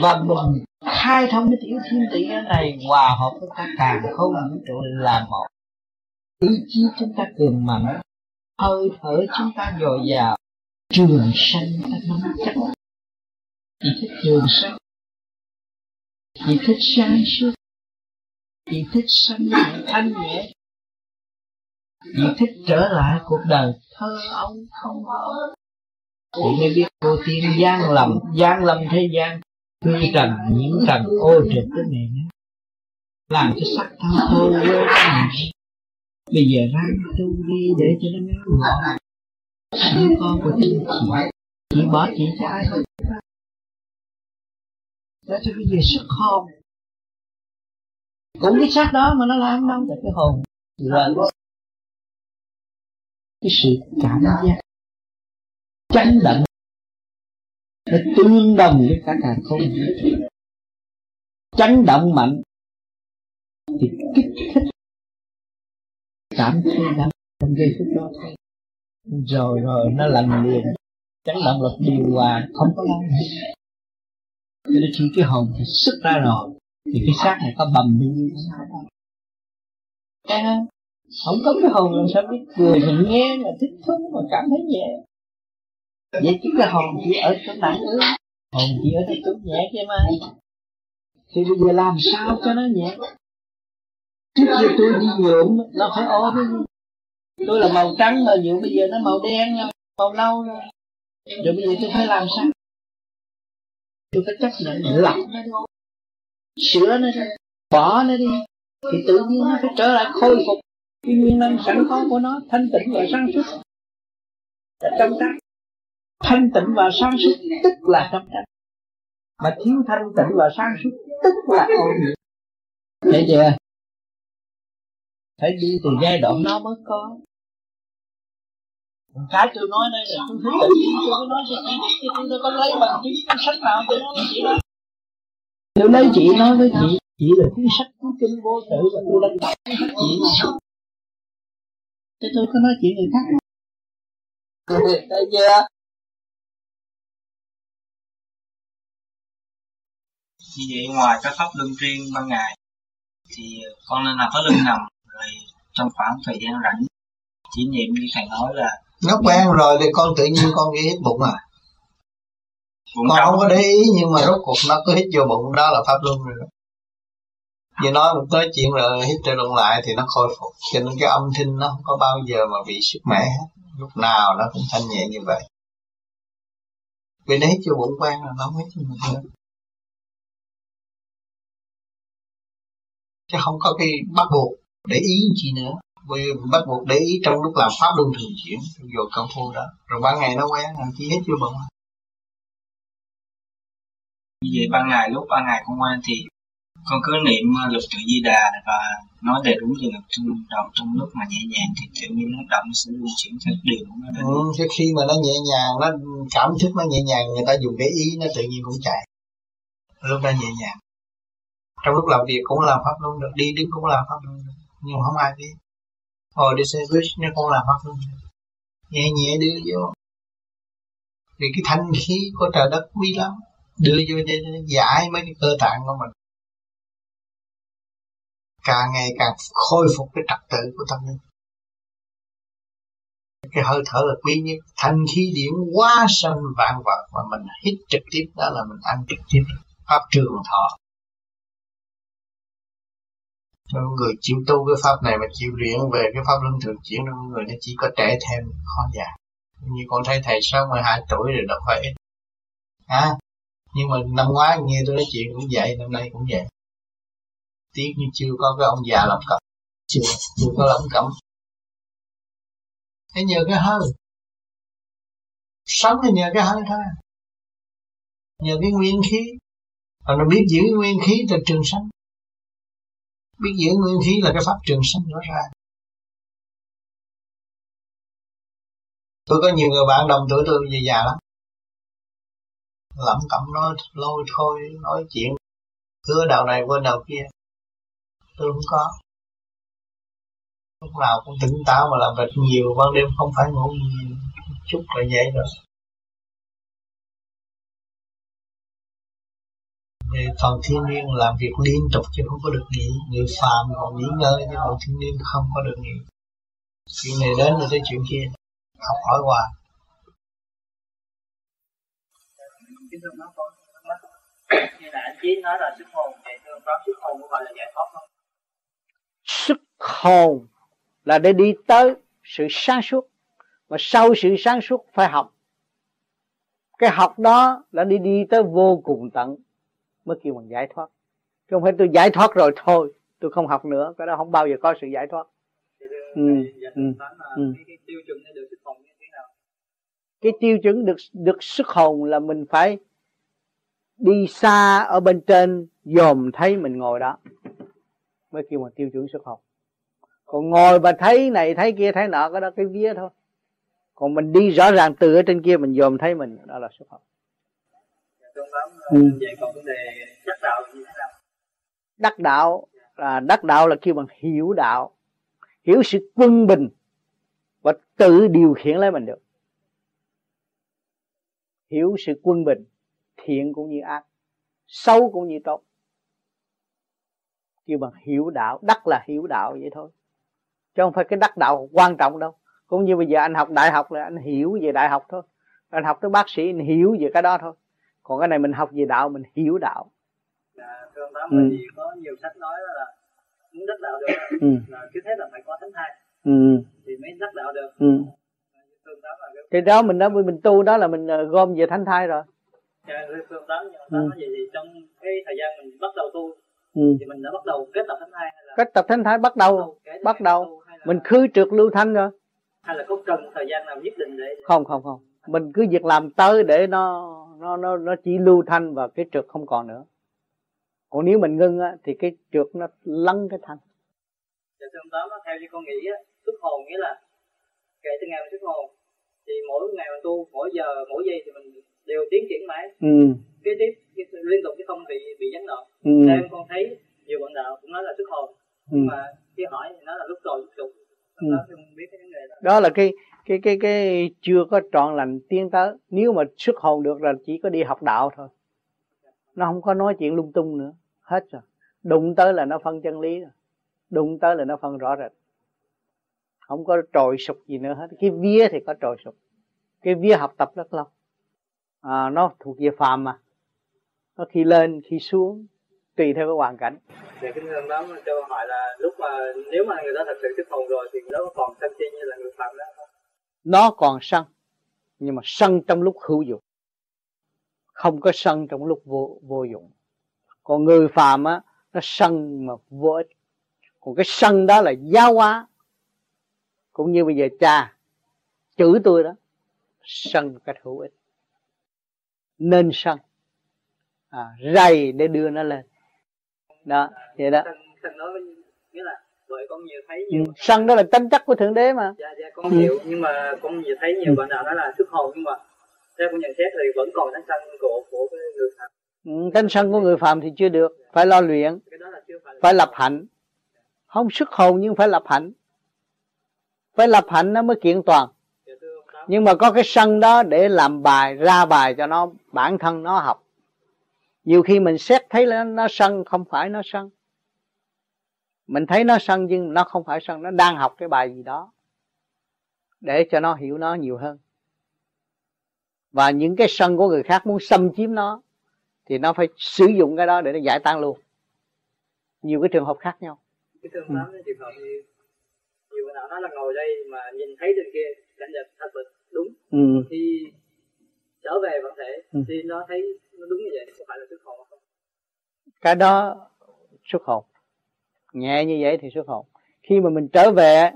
và mình khai thông cái tiểu thiên tỷ này hòa hợp với các càng không vũ trụ là một. Ý chí chúng ta cường mạnh, hơi thở chúng ta dồi dào, trường sanh ta nắm chắc. Chỉ thích trường sanh chỉ thích sáng suốt, chỉ thích sanh nhẹ thanh nhẹ, chỉ thích trở lại cuộc đời thơ ông không có chị mới biết cô tiên gian lầm gian lầm thế gian tuy trần, những trần ô trực cái này nữa làm cho sắc thân thô quê bây giờ ra tu đi để cho nó ngắn gọn đứa con của chị chị chị bỏ chị cho ai để cho bây giờ sức hồn. Cũng cái xác đó mà nó làm đâu tại cái hồn. Rồi cái sự cảm giác. Chấn động nó tương đồng với cả càng không. Chấn động mạnh thì kích thích. Cảm thấy đau trong giây phút đó. Thôi rồi rồi, nó lành liền. Chấn động là điều hòa, không có lâu cho nên khi cái hồn thì xuất ra rồi, thì cái xác này có bầm bao nhiêu không có cái hồn làm sao biết cười, mình nghe mà thích thú mà cảm thấy nhẹ vậy chứ cái hồn chỉ ở chỗ nặng ư hồn chỉ ở chỗ nhẹ chứ mà. Thì bây giờ làm sao cho nó nhẹ? Trước kia tôi đi nhuộm nó phải ô tôi là màu trắng mà nhuộm bây giờ nó màu đen màu nâu rồi rồi bây giờ tôi phải làm sao? Tôi phải chấp nhận. Lọc nó đi sửa nó đi bỏ nó đi. Thì tự nhiên nó phải trở lại khôi phục. Cái nguyên năng sẵn có của nó thanh tịnh và sáng suốt. Trong ta thanh tịnh và sáng suốt, tức là trong trách mà thiếu thanh tịnh và sáng suốt, tức là ô nhiễm. Thấy chưa? Phải đi từ giai đoạn đó mới có. Cái tôi nói đây là tôi thấy tự nhiên tôi mới nói cho chị tôi có lấy bằng chứng sách nào tôi nói chị đó tôi lấy chị nói với chị chị là cuốn sách cuốn kinh vô tự và tôi đang đọc cuốn sách chị mà. Thế tôi có nói chuyện người khác. Thấy chưa? Như vậy ngoài các pháp luân riêng ban ngày. Thì con nên làm pháp luân nằm rồi trong khoảng thời gian rảnh chỉ niệm như thầy nói là nó quen rồi thì con tự nhiên con nghĩ hít bụng à? Bụng con không có để ý nhưng mà rốt cuộc nó cứ hít vô bụng đó là pháp luân rồi đó. Nói một nói chuyện rồi hít trở luận lại thì nó khôi phục Cho nên cái âm thanh nó không có bao giờ mà bị sức mẻ hết. Lúc nào nó cũng thanh nhẹ như vậy. Vì nó hít vô bụng quen là nó không hít cho mình nữa Chứ không có cái bắt buộc để ý gì nữa. Vì bắt buộc để ý trong lúc làm pháp luân thường chuyển vô công phu đó. Rồi ban ngày nó quen là chỉ hết vô bụng. Như vậy ban ngày lúc ban ngày con ngoan thì con cứ niệm ờ, lục tự di đà và nói đầy đúng từ lực trong đầu trong lúc mà nhẹ nhàng thì tự nhiên nó động sẽ luân chuyển theo điều của nó ừ, cái khi mà nó nhẹ nhàng nó cảm thức nó nhẹ nhàng người ta dùng cái ý nó tự nhiên cũng chạy. Lúc đó nhẹ nhàng trong lúc làm việc cũng làm pháp luân được đi đứng cũng làm pháp luân được nhưng không ai biết. Hồi đi xe buýt nó cũng làm pháp luân nhẹ nhẹ đưa vô. Vì cái thanh khí của trời đất quý lắm, đưa vô để giải mấy cái cơ tạng của mình. Càng ngày càng khôi phục cái trật tự của tâm linh. Cái hơi thở là quý nhất. Thanh khí điển quá sanh vạn vật mà mình hít trực tiếp, đó là mình ăn trực tiếp. Pháp trường thọ. Người chịu tu cái pháp này mà chịu luyện về cái pháp luân thường chuyển trong người nó chỉ có trẻ thêm khó già. Như con thấy thầy sáu mười hai tuổi rồi đâu phải ít. À, nhưng mà năm ngoái nghe tôi nói chuyện cũng vậy năm nay cũng vậy. Tiếc như chưa có cái ông già làm cẩm chưa chưa có làm cẩm thế nhờ cái hơi. Sống thì nhờ cái hơi thôi. Nhờ cái nguyên khí. Và nó biết giữ nguyên khí từ trường sanh biết giữ nguyên khí là cái pháp trường sanh rõ ràng. Tôi có nhiều người bạn đồng tuổi tôi về già lắm. Lẩm cẩm nói lôi thôi, nói chuyện. Hứa đầu này quên đầu kia. Tôi không có. Lúc nào cũng tỉnh táo mà làm việc nhiều, ban đêm không phải ngủ nhiều. Chút là vậy rồi. Vì phần thiên niên làm việc liên tục chứ không có được nghỉ. Người phàm còn nghỉ ngơi chứ còn thiên niên không có được nghỉ. Chuyện này đến rồi tới chuyện kia. Học hỏi hoài. Như là anh Chí nói là sức hồn Thì tôi có sức hồn có gọi là giải thoát không? sức hồn là để đi tới sự sáng suốt. Mà sau sự sáng suốt phải học. Cái học đó là đi đi tới vô cùng tận mới kêu bằng giải thoát chứ không phải tôi giải thoát rồi thôi tôi không học nữa cái đó không bao giờ có sự giải thoát ừ. Ừ. Ừ. cái tiêu chuẩn được được sức hồn là mình phải đi xa ở bên trên dòm thấy mình ngồi đó mới kêu bằng tiêu chuẩn xuất học còn ngồi và thấy này thấy kia thấy nọ cái đó cái vía thôi còn mình đi rõ ràng từ ở trên kia mình dòm thấy mình đó là xuất học ừ. đắc đạo là đắc đạo là kêu bằng hiểu đạo hiểu sự quân bình và tự điều khiển lấy mình được. Hiểu sự quân bình thiện cũng như ác xấu cũng như tốt. Kêu bằng hiểu đạo đắc là hiểu đạo vậy thôi. Chứ không phải cái đắc đạo quan trọng đâu. Cũng như bây giờ anh học đại học là anh hiểu về đại học thôi. Anh học tới bác sĩ anh hiểu về cái đó thôi còn cái này mình học về đạo mình hiểu đạo dạ, thưa ông tám ừ. có nhiều sách nói là muốn đắc đạo được ừ. là cứ thế là phải có thánh thai ừ. thì mới đắc đạo được ừ. thì đó mình đó mình tu đó là mình ờ, gom về thánh thai rồi dạ, thưa ông tám, ừ. nói gì thì trong cái thời gian mình bắt đầu tu ừ. thì mình đã bắt đầu kết tập thánh thai là kết tập thánh thai bắt đầu bắt đầu mình khứ trượt lưu thanh rồi hay là có cần thời gian nào nhất định để không không không mình cứ việc làm tới để nó nó nó nó chỉ lưu thanh và cái trượt không còn nữa còn nếu mình ngưng á thì cái trượt nó lăn cái thanh dạ thưa ông tám theo như con nghĩ á xuất hồn nghĩa là kể từ ngày mình xuất hồn thì mỗi ngày mình tu mỗi giờ mỗi giây thì mình đều tiến triển mãi ừ. kế tiếp liên tục chứ không bị bị gián đoạn ừ. nên con thấy nhiều bạn đạo cũng nói là xuất hồn ừ. mà khi hỏi thì nói là lúc rồi lúc tục ừ. đó không biết cái vấn đề đó. đó là cái cái cái cái chưa có trọn lành tiến tới. Nếu mà xuất hồn được là chỉ có đi học đạo thôi. Nó không có nói chuyện lung tung nữa. Hết rồi. Đụng tới là nó phân chân lý rồi. Đụng tới là nó phân rõ rệt. Không có trồi sụp gì nữa hết. Cái vía thì có trồi sụp cái vía học tập rất lâu. À, nó thuộc về phàm mà. Nó khi lên khi xuống tùy theo cái hoàn cảnh. Dạ kính thưa đó cho hỏi là lúc mà nếu mà người đó thật sự thức hồn rồi thì nó còn sân chi như là người phạm đó không? Nó còn sân nhưng mà sân trong lúc hữu dụng. Không có sân trong lúc vô vô dụng. Còn người phàm á nó sân mà vô ích. Còn cái sân đó là giáo hóa. Cũng như bây giờ cha chữ tôi đó sân một cách hữu ích. Nên sân. À, rầy để đưa nó lên. Đó vậy đó sân nói nghĩa là bởi con nhiều thấy nhiều ừ. sân đó là tính chất của thượng đế mà. Dạ dạ con ừ. hiểu. Nhưng mà con nhiều thấy nhiều bạn nào nói là xuất hồn. Nhưng mà theo con nhận xét thì vẫn còn tánh sân của của người phạm. Ừ, tánh sân của người phạm thì chưa được. Phải lo luyện. Phải, phải lập hạnh. Không xuất hồn nhưng phải lập hạnh. Phải lập hạnh nó mới kiện toàn. Nhưng mà có cái sân đó để làm bài ra bài cho nó bản thân nó học. Nhiều khi mình xét thấy là nó sân không phải nó sân mình thấy nó sân nhưng nó không phải sân nó đang học cái bài gì đó để cho nó hiểu nó nhiều hơn và những cái sân của người khác muốn xâm chiếm nó thì nó phải sử dụng cái đó để nó giải tan luôn nhiều cái trường hợp khác nhau cái trường hợp ừ. trường hợp thì nhiều người nào nói là ngồi đây mà nhìn thấy trên kia cảnh vật thật là đúng ừ. thì trở về bản thể ừ. thì nó thấy nó đúng như vậy có phải là xuất hồn không cái đó xuất hồn nhẹ như vậy thì xuất hồn. Khi mà mình trở về,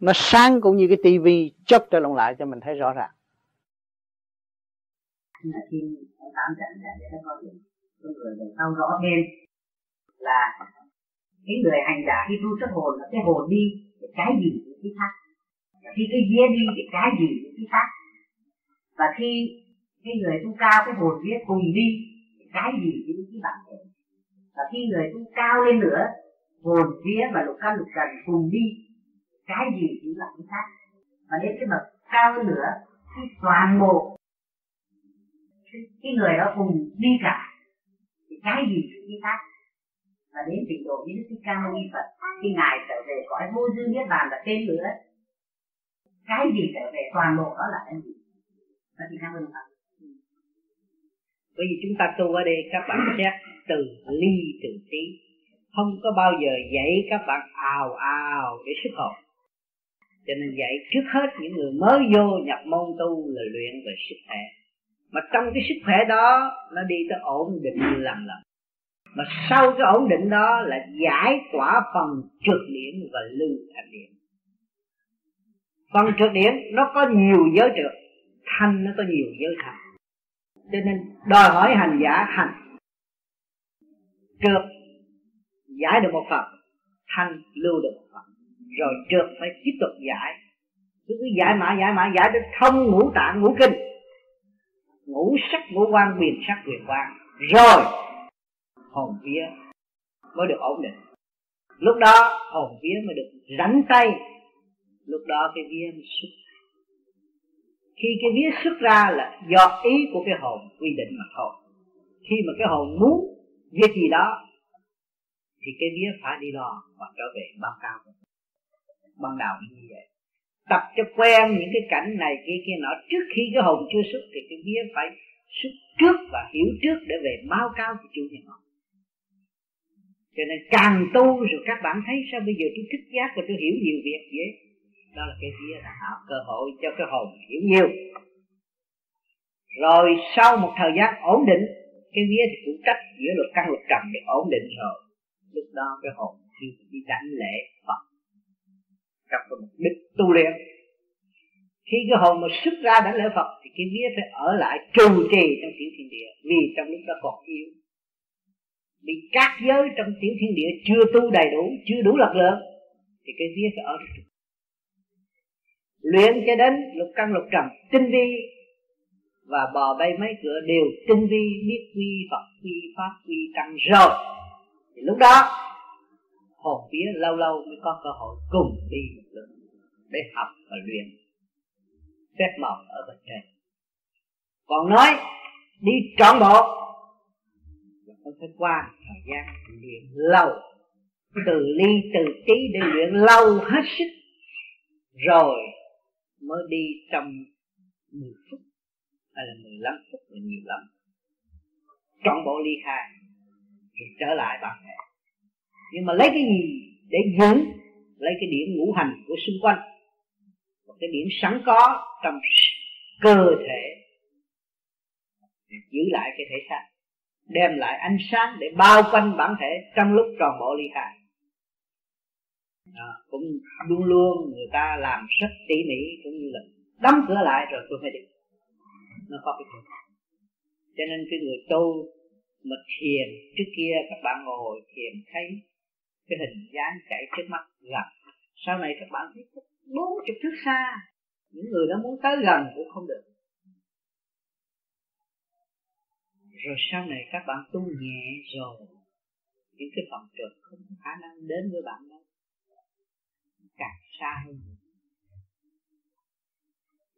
nó sáng cũng như cái tivi chớp trở lộn lại cho mình thấy rõ ràng. Khi tám trận để nó có những người để sau rõ thêm là cái người hành giả khi tu xuất hồn là cái hồn đi, cái gì cũng cái khác khi cái vía đi thì cái gì cũng cái khác và khi cái người tu cao cái hồn vía cùng đi, thì cái gì cũng cái bản thể và khi người tu cao lên nữa hồn vía và lục căn lục trần cùng đi. Cái gì cũng là cái khác. Và đến cái bậc cao hơn nữa, thì toàn bộ cái người đó cùng đi cả. Thì cái gì cũng cái khác. Và đến trình độ như đức thích ca mâu ni phật, khi ngài trở về cõi vô dư niết bàn là tên nữa cái gì trở về toàn bộ đó là cái gì? Và thì cảm ơn phật. Bởi vì chúng ta tu ở đây, các bạn xét từ ly từ tí không có bao giờ dạy các bạn ào ào để sức hồn cho nên dạy trước hết những người mới vô nhập môn tu là luyện về sức khỏe. Mà trong cái sức khỏe đó, nó đi tới ổn định lần lần mà sau cái ổn định đó là giải tỏa phần trượt điểm và lưu thành điểm. Phần trượt điểm, nó có nhiều giới trượt. Thanh nó có nhiều giới thanh. Cho nên đòi hỏi hành giả hành. Trượt giải được một phần, thanh lưu được một phần. Rồi trượt phải tiếp tục giải. Cứ cứ giải mãi giải mãi, giải đến thông ngũ tạng, ngũ kinh. Ngũ sắc, ngũ quan, quyền sắc, quyền quan. Rồi, hồn vía mới được ổn định. Lúc đó, hồn vía mới được rảnh tay. Lúc đó cái vía mới xuất khi cái vía xuất ra là do ý của cái hồn quy định mà thôi. Khi mà cái hồn muốn việc gì đó thì cái vía phải đi lo và trở về báo cao ban đầu như vậy. Tập cho quen những cái cảnh này kia kia nọ. Trước khi cái hồn chưa xuất thì cái vía phải xuất trước và hiểu trước để về báo cáo cho chủ nhân hồn cho nên càng tu rồi các bạn thấy sao bây giờ tôi thích giác và tôi hiểu nhiều việc vậy? Đó là cái vía là tạo cơ hội cho cái hồn hiểu nhiều. Rồi sau một thời gian ổn định, cái vía thì cũng cách giữa luật căn luật trần được ổn định rồi lúc đó cái hồn khi đi đảnh lễ Phật, trong cái mục đích tu luyện. Khi cái hồn mà xuất ra đánh lễ Phật thì cái vía phải ở lại trù trì trong tiểu thiên địa, vì trong lúc đó còn yếu. Bị các giới trong tiểu thiên địa chưa tu đầy đủ, chưa đủ lực lượng, thì cái vía phải ở luyện cho đến lục căn lục trần, tinh vi, và bò bay mấy cửa đều tinh vi, biết quy Phật, quy pháp, quy tăng rồi thì lúc đó, hồn vía lâu lâu mới có cơ hội cùng đi một lượt để học và luyện phép màu ở bên trên. Còn nói, đi trọn bộ, là không phải qua thời gian luyện lâu. Từ ly, từ trí để luyện lâu hết sức, rồi mới đi trong 10 phút hay là 15 phút là nhiều lắm. Trọn bộ ly khai thì trở lại bản thể nhưng mà lấy cái gì để giữ lấy cái điểm ngũ hành của xung quanh? Một cái điểm sẵn có trong cơ thể. Giữ lại cái thể xác đem lại ánh sáng để bao quanh bản thể trong lúc tròn bộ ly khai. À, cũng luôn luôn người ta làm rất tỉ mỉ cũng như là đóng cửa lại rồi tôi phải đi. Nó có cái chuyện cho nên cái người tu mà thiền trước kia các bạn ngồi thiền thấy cái hình dáng chạy trước mắt gần. Sau này các bạn thấy bốn chục thước xa. Những người đó muốn tới gần cũng không được. Rồi sau này các bạn tu nhẹ rồi, những cái phần trượt không có khả năng đến với bạn đâu. Càng xa hơn.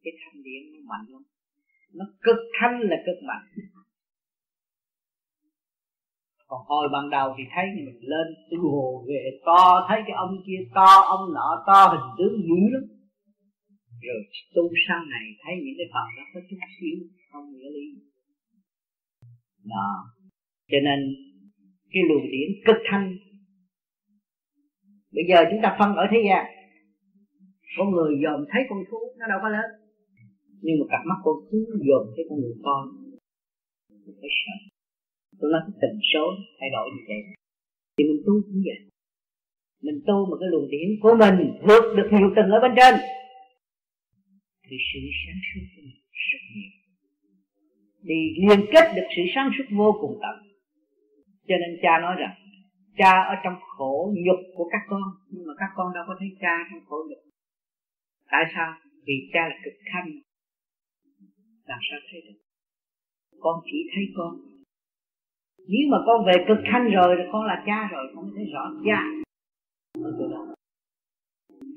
Cái thanh điện nó mạnh lắm. Nó cực thanh là cực mạnh còn hồi ban đầu thì thấy mình lên tu hồ về to, thấy cái ông kia to, ông nọ to, hình tướng dữ lắm. Rồi tu sau này thấy những cái phật nó có chút xíu, không nghĩa lý. Đó. Cho nên cái luồng điển cực thanh. Bây giờ chúng ta phân ở thế gian. Con người dòm thấy con thú, nó đâu có lớn. Nhưng mà cặp mắt con thú dòm thấy con người con phải sợ tôi nói tình số thay đổi như vậy. Thì mình tu cũng vậy. Mình tu một cái luồng điển của mình vượt được nhiều tầng ở bên trên. Thì sự sáng suốt của mình rất nhiều. Thì liên kết được sự sáng suốt vô cùng tận. Cho nên cha nói rằng, cha ở trong khổ nhục của các con, nhưng mà các con đâu có thấy cha trong khổ nhục. Tại sao? Vì cha là cực thanh. Làm sao thấy được? Con chỉ thấy con nếu mà con về cực thanh rồi thì con là cha rồi con thấy rõ. Cha chỗ đó.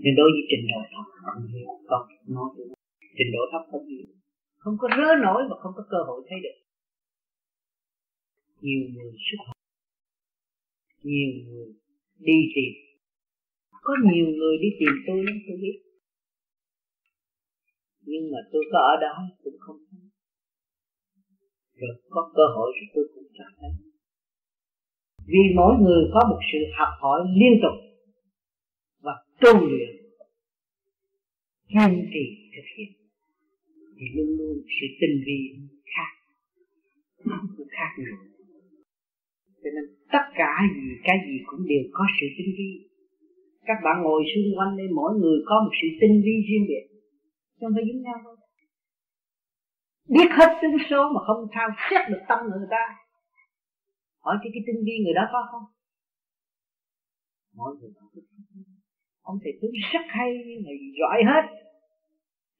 Nên đối với trình độ thấp không hiểu con nói trình độ thấp không hiểu không có rớ nổi và không có cơ hội thấy được. Nhiều người xuất học. Nhiều người đi tìm. Có nhiều người đi tìm tôi lắm tôi biết. Nhưng mà tôi có ở đó cũng không thấy rồi có cơ hội thì tôi cũng trả thấy. Vì mỗi người có một sự học hỏi liên tục và tu luyện, kiên trì thực hiện. Thì luôn luôn sự tinh vi khác nó khác nhau cho nên tất cả gì, cái gì cũng đều có sự tinh vi. Các bạn ngồi xung quanh đây, mỗi người có một sự tinh vi riêng biệt. Không phải giống nhau đâu biết hết tướng số mà không thao xét được tâm người ta. Hỏi cái cái tinh vi người đó có không? Mỗi người có ông thầy tướng rất hay người giỏi hết,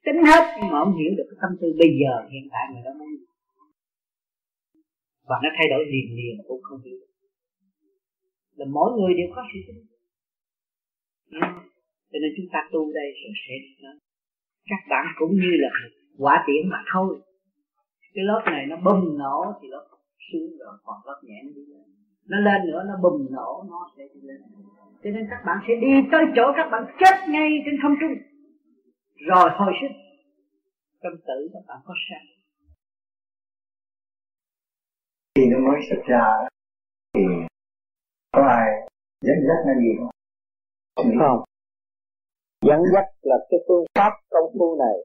tính hết. Nhưng mà ông hiểu được cái tâm tư bây giờ, hiện tại người đó muốn và nó thay đổi liền liền, cũng không hiểu. Là mỗi người đều có sự tin cho nên chúng ta tu đây sẽ sẽ các bạn cũng như là quả tiễn mà thôi cái lớp này nó bùng nổ thì lớp xuống rồi còn lớp nhẹ nó đi lên. Nó lên nữa nó bùng nổ nó sẽ đi lên. Cho nên các bạn sẽ đi tới chỗ các bạn chết ngay trên không trung. Rồi hồi sức tâm tử các bạn có sao khi nó mới xuất ra thì có ai dẫn dắt nó gì không. Không. Dẫn dắt là cái phương pháp công phu này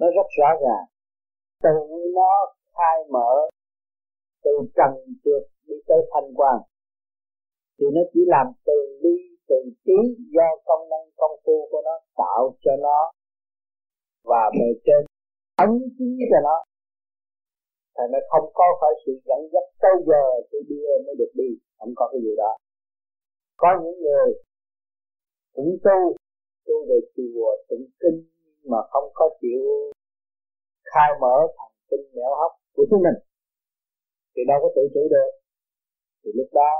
nó rất rõ ràng tự nó khai mở từ trần trượt đi tới thanh quan thì nó chỉ làm từ ly, từ trí do công năng, công phu của nó tạo cho nó và bề trên ấn chứng cho nó. Thì nó không có phải sự dẫn dắt tới giờ tôi đưa mới được đi, không có cái gì đó. Có những người cũng tu tu về chùa tụng kinh mà không có chịu khai mở thần kinh nẻo hấp của chúng mình thì đâu có tự chủ được. Thì lúc đó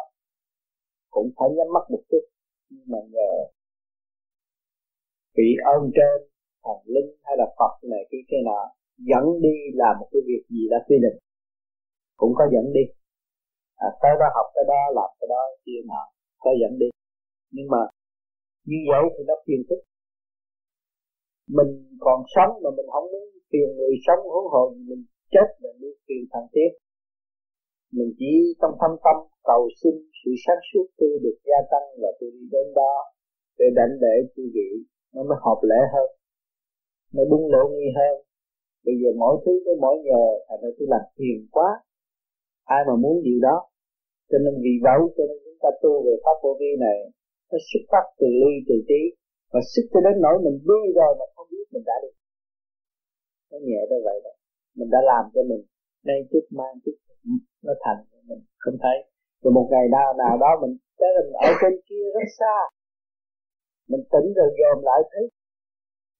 cũng phải nhắm mắt một chút nhưng mà nhờ bị ơn trên thần linh hay là Phật này cái cái nọ dẫn đi làm một cái việc gì đã quy định cũng có dẫn đi. À, tới đó học cái đó làm cái đó kia nọ có dẫn đi. Nhưng mà như vậy thì nó phiền phức. Mình còn sống mà mình không muốn phiền người sống huống hồ mình chết là đi phiền thằng tiếp mình chỉ trong thâm tâm cầu xin sự sáng suốt tôi được gia tăng và tôi đi đến đó để đảnh lễ chư vị. Nó mới hợp lễ hơn. Nó đúng lễ nghi hơn. Bây giờ mỗi thứ với mỗi nhờ thành ra tôi làm thiền quá. Ai mà muốn gì đó. Cho nên vì vậy, cho nên chúng ta tu về pháp vô vi này, nó xuất phát từ ly từ trí. Và sức cho đến nỗi mình đi rồi mà không biết mình đã đi nó nhẹ tới vậy đó. Mình đã làm cho mình nay chút mang chút nó thành mình, không thấy. Rồi một ngày nào nào đó mình tới mình ở trên kia rất xa. Mình tỉnh rồi dòm lại thấy,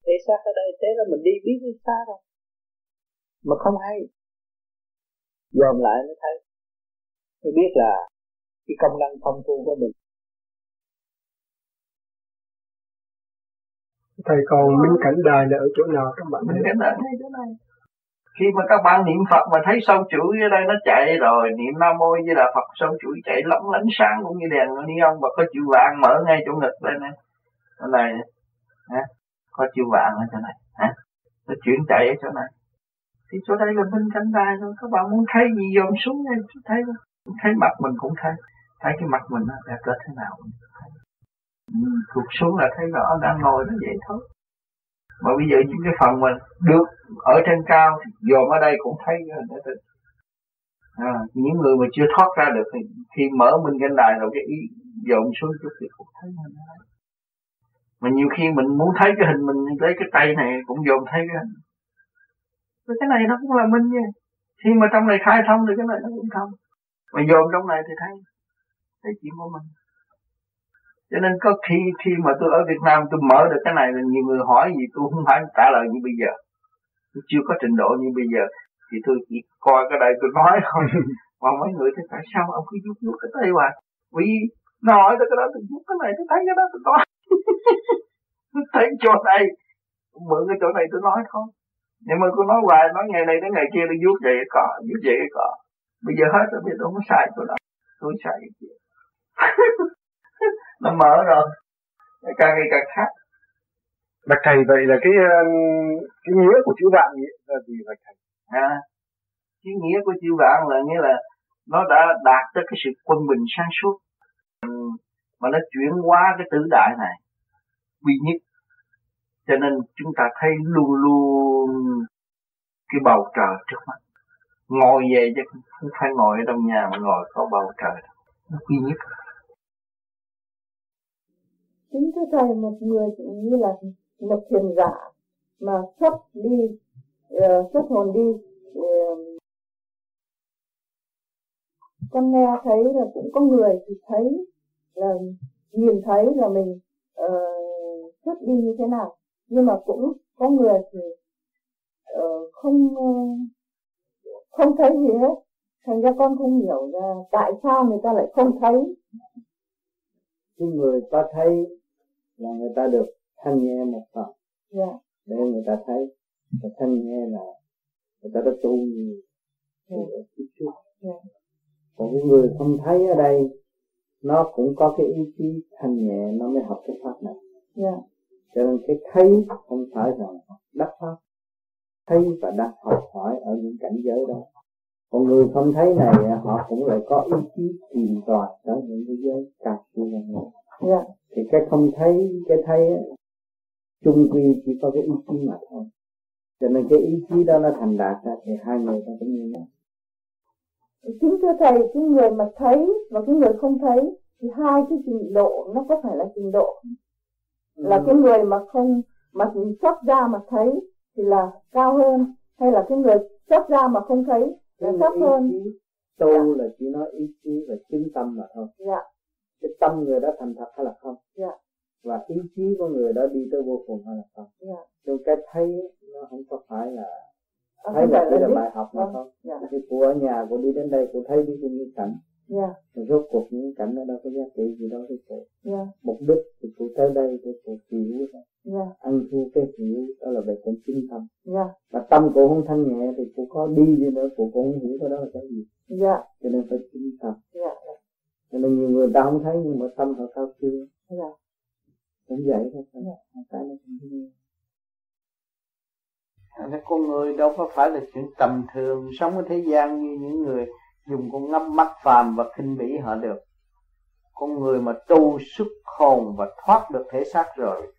thế xác ở đây, thế là mình đi biết đi xa rồi. Mà không hay. Dòm lại mới thấy. Mới biết là cái công năng phong phu của mình thầy còn minh cảnh đài là ở chỗ nào các bạn? Minh cảnh đài ngay chỗ này. Khi mà các bạn niệm Phật mà thấy sâu chuỗi ở đây nó chạy rồi niệm Nam Mô với là Phật sâu chuỗi chạy lóng lánh sáng cũng như đèn ni ông và có chữ vàng mở ngay chỗ ngực đây nè. Chỗ này hả? có chữ vàng ở chỗ này hả? nó chuyển chạy ở chỗ này. Thì chỗ đây là minh cảnh đài thôi. Các bạn muốn thấy gì dồn xuống đây thấy thấy mặt mình cũng thấy. Thấy cái mặt mình nó đẹp thế nào thuộc xuống là thấy rõ đang ngồi nó vậy thôi. Mà bây giờ những cái phần mình được ở trên cao dòm ở đây cũng thấy hình đó à, những người mà chưa thoát ra được thì khi mở minh cái đài rồi cái ý dòm xuống chút thì cũng thấy hình đó mà nhiều khi mình muốn thấy cái hình mình lấy cái tay này cũng dòm thấy cái hình. Cái này nó cũng là minh nha. Khi mà trong này khai thông thì cái này nó cũng thông. Mà dòm trong này thì thấy thấy chuyện của mình cho nên có khi khi mà tôi ở Việt Nam tôi mở được cái này là nhiều người hỏi gì tôi không phải trả lời như bây giờ. Tôi chưa có trình độ như bây giờ. Thì tôi chỉ coi cái đây tôi nói thôi. Mà mấy người thì tại sao ông cứ giúp giúp cái tay hoài? Vì nó hỏi tới cái đó tôi giúp cái này tôi thấy cái đó tôi nói thấy chỗ này mượn cái chỗ này tôi nói thôi. Nhưng mà tôi nói hoài nói ngày này đến ngày kia tôi giúp vậy có giúp vậy có. Bây giờ hết rồi bây giờ tôi không sai chỗ đó. Tôi sai cái kia nó mở rồi. Càng ngày càng khác. Bạch thầy vậy là cái um, cái nghĩa của chữ vạn là gì bạch thầy à cái nghĩa của chữ vạn là nghĩa là nó đã đạt tới cái sự quân bình sáng suốt. Mà nó chuyển hóa cái tử đại này quy nhất cho nên chúng ta thấy luôn luôn cái bầu trời trước mắt. Ngồi về chứ không phải ngồi ở trong nhà mà ngồi có bầu trời nó quy nhất chính thưa thầy một người cũng như là một thiền giả mà xuất đi ờ, uh, xuất hồn đi uh, con nghe thấy là cũng có người thì thấy là nhìn thấy là mình ờ, uh, xuất đi như thế nào. Nhưng mà cũng có người thì uh, không uh, không thấy gì hết. Thành ra con không hiểu là tại sao người ta lại không thấy cái người ta thấy là người ta được thanh nghe một phần yeah. để người ta thấy và thanh nghe là người ta đã tu nhiều yeah. chút chút yeah. còn cái người không thấy ở đây nó cũng có cái ý chí thanh nhẹ nó mới học cái pháp này yeah. cho nên cái thấy không phải rằng đắc pháp thấy và đắc học hỏi ở những cảnh giới đó còn người không thấy này họ cũng lại có ý chí tìm tòi ở những cái giới cao siêu hơn yeah thì cái không thấy cái thấy chung quy chỉ có cái ý chí mà thôi. Cho nên cái ý chí đó nó thành đạt ra thì hai người ta cũng như nhau. Chính thưa thầy cái người mà thấy và cái người không thấy thì hai cái trình độ nó có phải là trình độ ừ. là cái người mà không mà xuất ra mà thấy thì là cao hơn hay là cái người xuất ra mà không thấy là thấp hơn tu dạ. là chỉ nói ý chí và chứng tâm mà thôi dạ cái tâm người đó thành thật hay là không dạ. và ý chí của người đó đi tới vô cùng hay là không yeah. Cho cái thấy nó không có phải là à, thấy là đây là bài học mà vâng. không yeah. thì cô ở nhà cô đi đến đây cô thấy đi những cái cảnh yeah. rốt cuộc những cảnh đó đâu có giá trị gì đâu với cô yeah. mục đích thì cô tới đây để cô hiểu thôi yeah. ăn thua cái hiểu đó là về con chính tâm yeah. mà tâm cô không thanh nhẹ thì cô có đi đi nữa cô cũng không hiểu cái đó là cái gì yeah. cho nên phải chính tâm yeah. cho nên nhiều người ta không thấy nhưng mà tâm họ cao chưa yeah. cũng vậy thôi yeah. cái nó cũng như con người đâu có phải là chuyện tầm thường sống ở thế gian như những người dùng con ngắm mắt phàm và khinh bỉ họ được. Con người mà tu xuất hồn và thoát được thể xác rồi,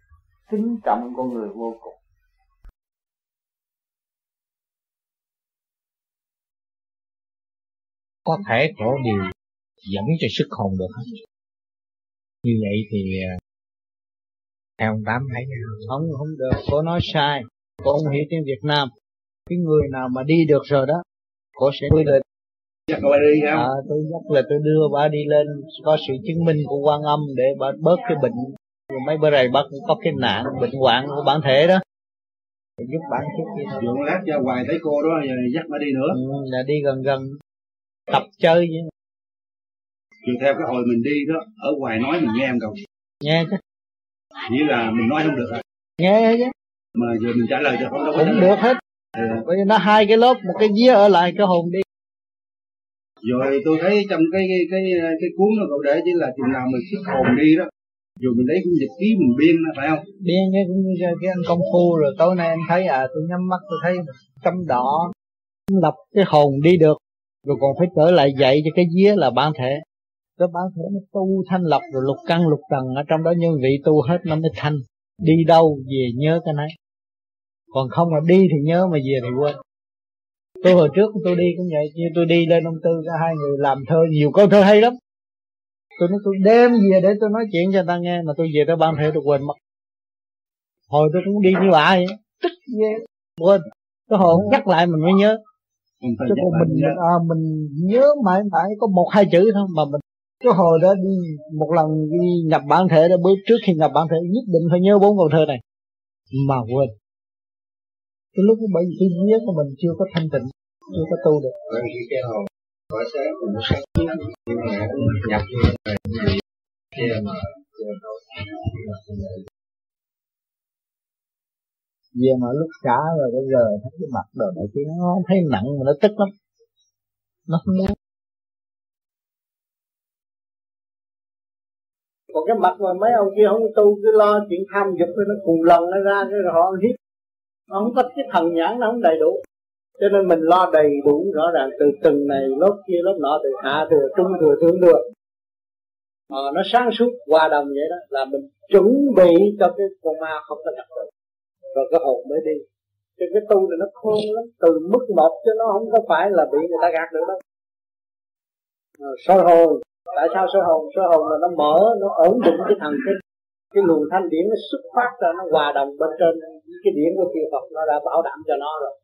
kính trọng con người vô cùng. Có thể có điều dẫn cho sức hồn được hết. Như vậy thì theo ông Tám thấy không không được cô nói sai cô không hiểu tiếng Việt Nam cái người nào mà đi được rồi đó cô sẽ quy định dắt bà đi không? À, tôi dắt là tôi đưa bà đi lên có sự chứng minh của quan âm để bà bớt cái bệnh. Rồi mấy bữa này bác cũng có cái nạn bệnh hoạn của bản thể đó. Để giúp bản chút đi. Dượng lát ra hoài thấy cô đó giờ dắt bà đi nữa. Ừ, là đi gần gần. Tập chơi vậy Chiều theo cái hồi mình đi đó ở ngoài nói mình nghe không cậu. Nghe chứ. Như là mình nói không được à nghe chứ. Mà giờ mình trả lời cho không đâu có cũng được hết. Ừ. bởi vì nó hai cái lớp một cái vía ở lại cái hồn đi rồi tôi thấy trong cái cái cái, cái cuốn nó cậu để chỉ là chừng nào mình xuất hồn đi đó. Rồi mình lấy cũng dịch ký mình biên đó, phải không? Biên cái cũng như cái anh công phu rồi tối nay em thấy à tôi nhắm mắt tôi thấy tâm đỏ lập cái hồn đi được. Rồi còn phải trở lại dạy cho cái vía là bản thể. Cái bản thể nó tu thanh lập rồi lục căn lục trần ở trong đó nhân vị tu hết nó mới thanh. Đi đâu về nhớ cái này. Còn không là đi thì nhớ mà về thì quên tôi hồi trước tôi đi cũng vậy như tôi đi lên ông tư cả hai người làm thơ nhiều câu thơ hay lắm. Tôi nói tôi đem về để tôi nói chuyện cho người ta nghe mà tôi về tới ban thể tôi quên mất. Hồi tôi cũng đi như bà vậy tức ghê quên. Cái hồi nhắc lại mình mới nhớ. Chứ còn mình à, mình nhớ mãi mãi có một hai chữ thôi mà mình cái hồi đó đi một lần đi nhập bản thể đó bước trước khi nhập bản thể nhất định phải nhớ bốn câu thơ này. Mà quên cái lúc bởi vì cái vía của mình chưa có thanh tịnh chưa có tu được. Bởi vì cái hồn có sáng mình sáng nhưng mà nhập như này kia mà về mà lúc xả rồi bây giờ thấy cái mặt đồ này kia nó thấy nặng mà nó tức lắm. Nó không muốn. Còn cái mặt mà mấy ông kia không tu cứ lo chuyện tham dục nó cùng lần nó ra cái họ hiếp nó không có cái thần nhãn nó không đầy đủ. Cho nên mình lo đầy đủ rõ ràng từ từng này, lớp kia, lớp nọ, từ hạ, thừa, trung, thừa, thượng, thừa. Mà nó sáng suốt, hòa đồng vậy đó, là mình chuẩn bị cho cái con ma không có nhập được rồi cái hồn mới đi. Cho cái tu này nó khôn lắm, từ mức một cho nó không có phải là bị người ta gạt được đâu. Ờ, rồi soi hồn. Tại sao soi hồn? Soi hồn là nó mở, nó ổn định cái thần cái cái luồng thanh điển nó xuất phát ra nó hòa đồng bên trên. Cái điển của chư Phật nó đã bảo đảm cho nó rồi.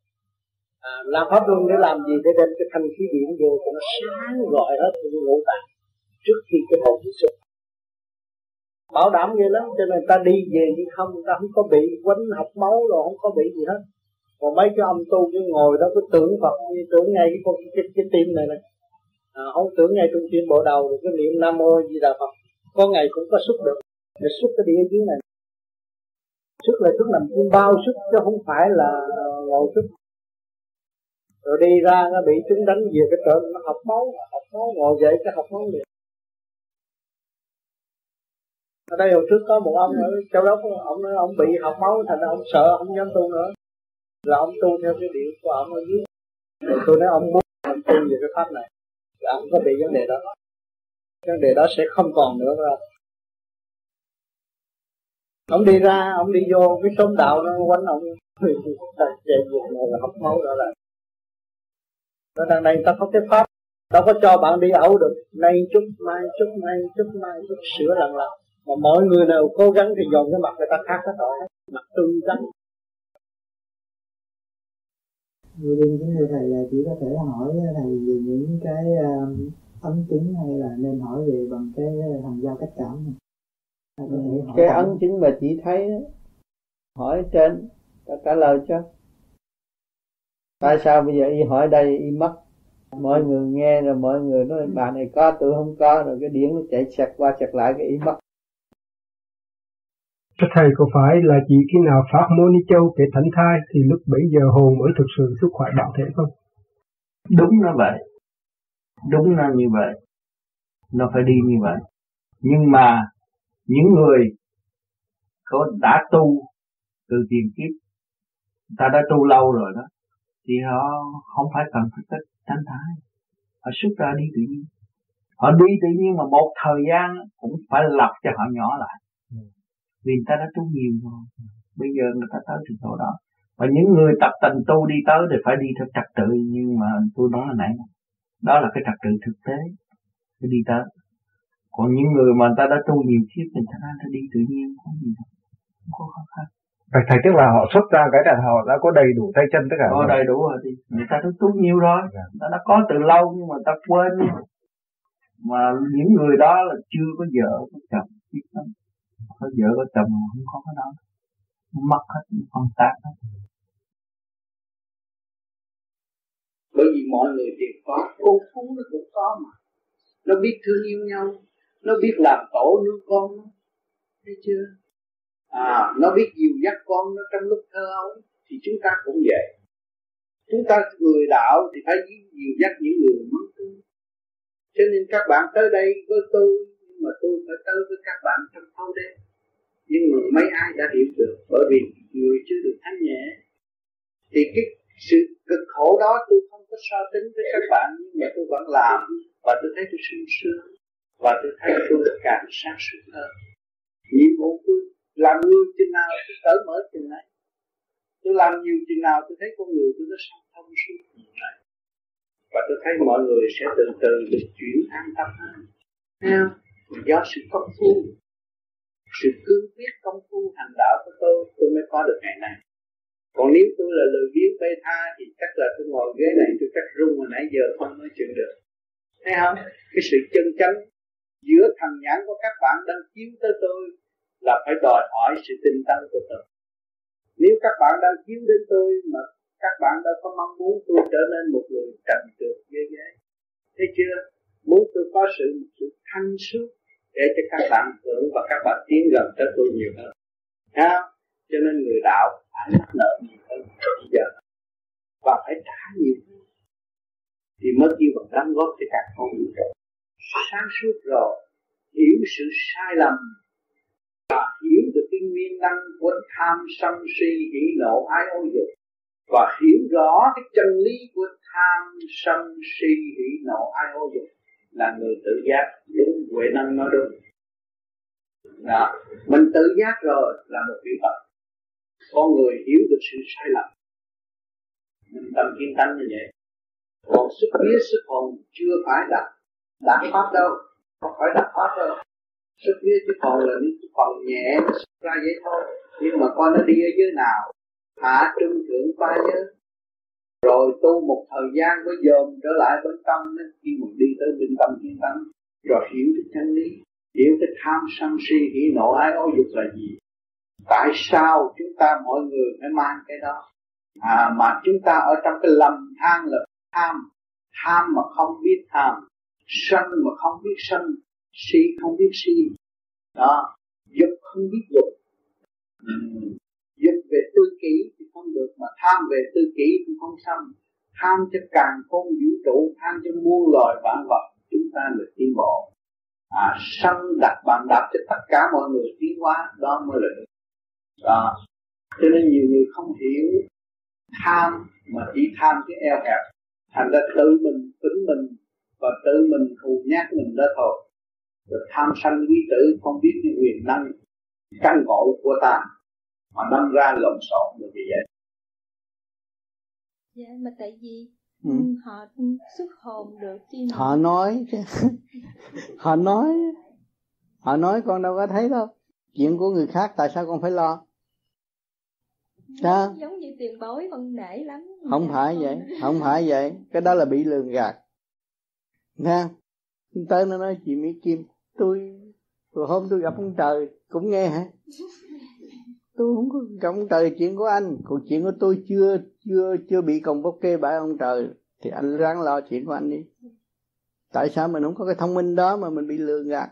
À, làm pháp luân để làm gì? Để đem cái thanh khí điển vô cho nó sáng gọi hết cái ngũ tạng trước khi cái hồn đi xuất bảo đảm ghê lắm cho nên ta đi về đi không ta không có bị quánh học máu rồi không có bị gì hết. Còn mấy cái ông tu cái ngồi đó cứ tưởng Phật như tưởng ngay cái cái, cái, cái tim này này. À, không tưởng ngay trung tim bộ đầu rồi cái niệm nam mô di đà phật. Có ngày cũng có xuất được để xuất cái địa kiến này. Xuất là xuất làm chim bao, xuất chứ không phải là ờ, ngồi xuất. Rồi đi ra nó bị chúng đánh về cái trận nó học máu học máu, ngồi dậy cái học máu liền. Ở đây hồi trước có một ông ở châu đốc, ông nói ông bị học máu thành ra ông sợ không dám tu nữa. Là ông tu theo cái điệu của ông ở dưới. Rồi tôi nói ông muốn ông tu về cái pháp này. Là ông có bị vấn đề đó. Vấn đề đó sẽ không còn nữa rồi ông đi ra ông đi vô cái xóm đạo nó quánh ông. Chạy về này là học máu đó là. Nó đang đây ta có cái pháp. Đâu có cho bạn đi ẩu được. Nay chút mai chút nay chút mai chút sửa lần lần. Mà mọi người nào cố gắng thì dồn cái mặt người ta khác hết rồi. Mặt tươi trắng Người đương kính thưa thầy là chỉ có thể hỏi thầy về những cái ờ, uh, ấm chứng hay là nên hỏi về bằng cái ờ, thằng giao cách cảm này cái ấn chứng mà chị thấy đó, hỏi trên ta trả lời cho tại sao bây giờ y hỏi đây y mất mọi người nghe rồi mọi người nói bà này có tôi không có rồi cái điển nó chạy chặt qua chặt lại cái y mất thầy có phải là chỉ khi nào phát môn ni châu kể thánh thai thì lúc bấy giờ hồn mới thực sự sức khỏe bản thể không? Đúng là vậy. Đúng là như vậy. Nó phải đi như vậy. Nhưng mà những người có đã tu từ tiền kiếp ta đã tu lâu rồi đó thì họ không phải cần phải cách tránh thái họ xuất ra đi tự nhiên. Họ đi tự nhiên mà một thời gian cũng phải lập cho họ nhỏ lại. Vì người ta đã tu nhiều rồi. Bây giờ người ta tới trình độ đó. Và những người tập tành tu đi tới thì phải đi theo trật tự nhưng mà tôi nói là nãy đó là cái trật tự thực tế. Phải đi tới còn những người mà người ta đã tu nhiều kiếp thì ta ta đi tự nhiên không gì đâu không có khó khăn. Thầy, thầy tức là họ xuất ra cái là họ đã có đầy đủ tay chân tất cả có đầy đủ rồi thì người ta đã tu nhiều rồi. Dạ. người ta đã có từ lâu nhưng mà ta quên mà những người đó là chưa có vợ có chồng biết lắm. Có vợ có chồng mà không có cái đó. Mất hết phân tác hết bởi vì mọi người đều có cô phú nó cũng có mà. Nó biết thương yêu nhau nó biết làm tổ nuôi con nó thấy chưa? À nó biết dìu dắt con nó trong lúc thơ ấu, thì chúng ta cũng vậy. Chúng ta người đạo thì phải dìu dắt những người mất tu cho nên các bạn tới đây với tôi, nhưng mà tôi phải tới với các bạn trong thâu đêm nhưng mà mấy ai đã hiểu được, bởi vì người chưa được thanh nhẹ. Thì cái sự cực khổ đó tôi không có so tính với các bạn, nhưng mà tôi vẫn làm, và tôi thấy tôi sung sướng và tôi thấy tôi càng sáng suốt hơn nhiệm vụ tôi làm người chừng nào tôi cởi mở chừng này. Tôi làm nhiều chừng nào tôi thấy con người tôi nó sáng thông suốt này. Và tôi thấy mọi người sẽ từ từ được chuyển an tâm hơn. Yeah. do sự công phu sự cương quyết công phu hành đạo của tôi tôi mới có được ngày này còn nếu tôi là lời biếng bê tha thì chắc là tôi ngồi ghế này tôi chắc rung mà nãy giờ không nói chuyện được. Thấy không? Cái sự chân chánh giữa thần nhãn của các bạn đang chiếu tới tôi là phải đòi hỏi sự tinh tấn của tôi. Nếu các bạn đang chiếu đến tôi mà các bạn đâu có mong muốn tôi trở nên một người trần trượt dễ ghê thấy chưa? Muốn tôi có sự một sự thanh suốt để cho các bạn hưởng và các bạn tiến gần tới tôi nhiều hơn. Ha cho nên người đạo phải mắc nợ nhiều hơn bây giờ. Và phải trả nhiều hơn. Thì mới kêu bằng đóng góp cho cả con vũ trụ sáng suốt rồi, hiểu sự sai lầm, và hiểu được cái nguyên năng của tham sân si hỉ nộ ái ô dục, và hiểu rõ cái chân lý của tham sân si hỉ nộ ái ô dục là người tự giác đúng huệ năng nói đúng. Đó. mình tự giác rồi là một vị phật. Con người hiểu được sự sai lầm. Mình tâm kiên tánh như vậy. Còn sức biết, sức hồn chưa phải đạt đạt pháp đâu? Không phải đạt pháp đâu. Sức vía sức còn là những phần nhẹ ra vậy thôi. Nhưng mà con nó đi ở dưới nào hạ trung thượng ba nhớ. Rồi tu một thời gian mới dòm trở lại bên tâm nên khi mình đi tới bên tâm kiên tánh. Rồi hiểu cái chân lý hiểu cái tham sân si hỉ nộ ái ô dục là gì? Tại sao chúng ta mọi người phải mang cái đó? À, mà chúng ta ở trong cái lầm than là tham. Tham mà không biết tham sân mà không biết sân si không biết si. Đó dục không biết dục dục về tư kỷ thì không được mà tham về tư kỷ cũng không xong tham cho càng không vũ trụ tham cho muôn loài vạn vật chúng ta được tiến bộ. À, sân đặt bàn đạp cho tất cả mọi người tiến hóa đó mới là được. Đó. Cho nên nhiều người không hiểu tham mà chỉ tham cái eo hẹp. Thành ra tự mình tính mình và tự mình thù nhát mình đó thôi. Rồi tham sân quý tử không biết cái quyền năng căn ngộ của ta. Mà đâm ra lộn xộn được như vậy. Dạ mà tại vì ừ. họ xuất hồn được chi mà. họ nói họ nói. Họ nói con đâu có thấy đâu. Chuyện của người khác tại sao con phải lo? Đó. giống như tiền bối con nể lắm. Không phải vậy. Không phải vậy. Cái đó là bị lường gạt nha tới nó nói chị Mỹ Kim. Tôi rồi hôm tôi gặp ông trời cũng nghe hả? Tôi không có trọng trời chuyện của anh. Còn chuyện của tôi chưa chưa chưa bị còng bốc kê bãi ông trời. Thì anh ráng lo chuyện của anh đi. Tại sao mình không có cái thông minh đó mà mình bị lừa gạt?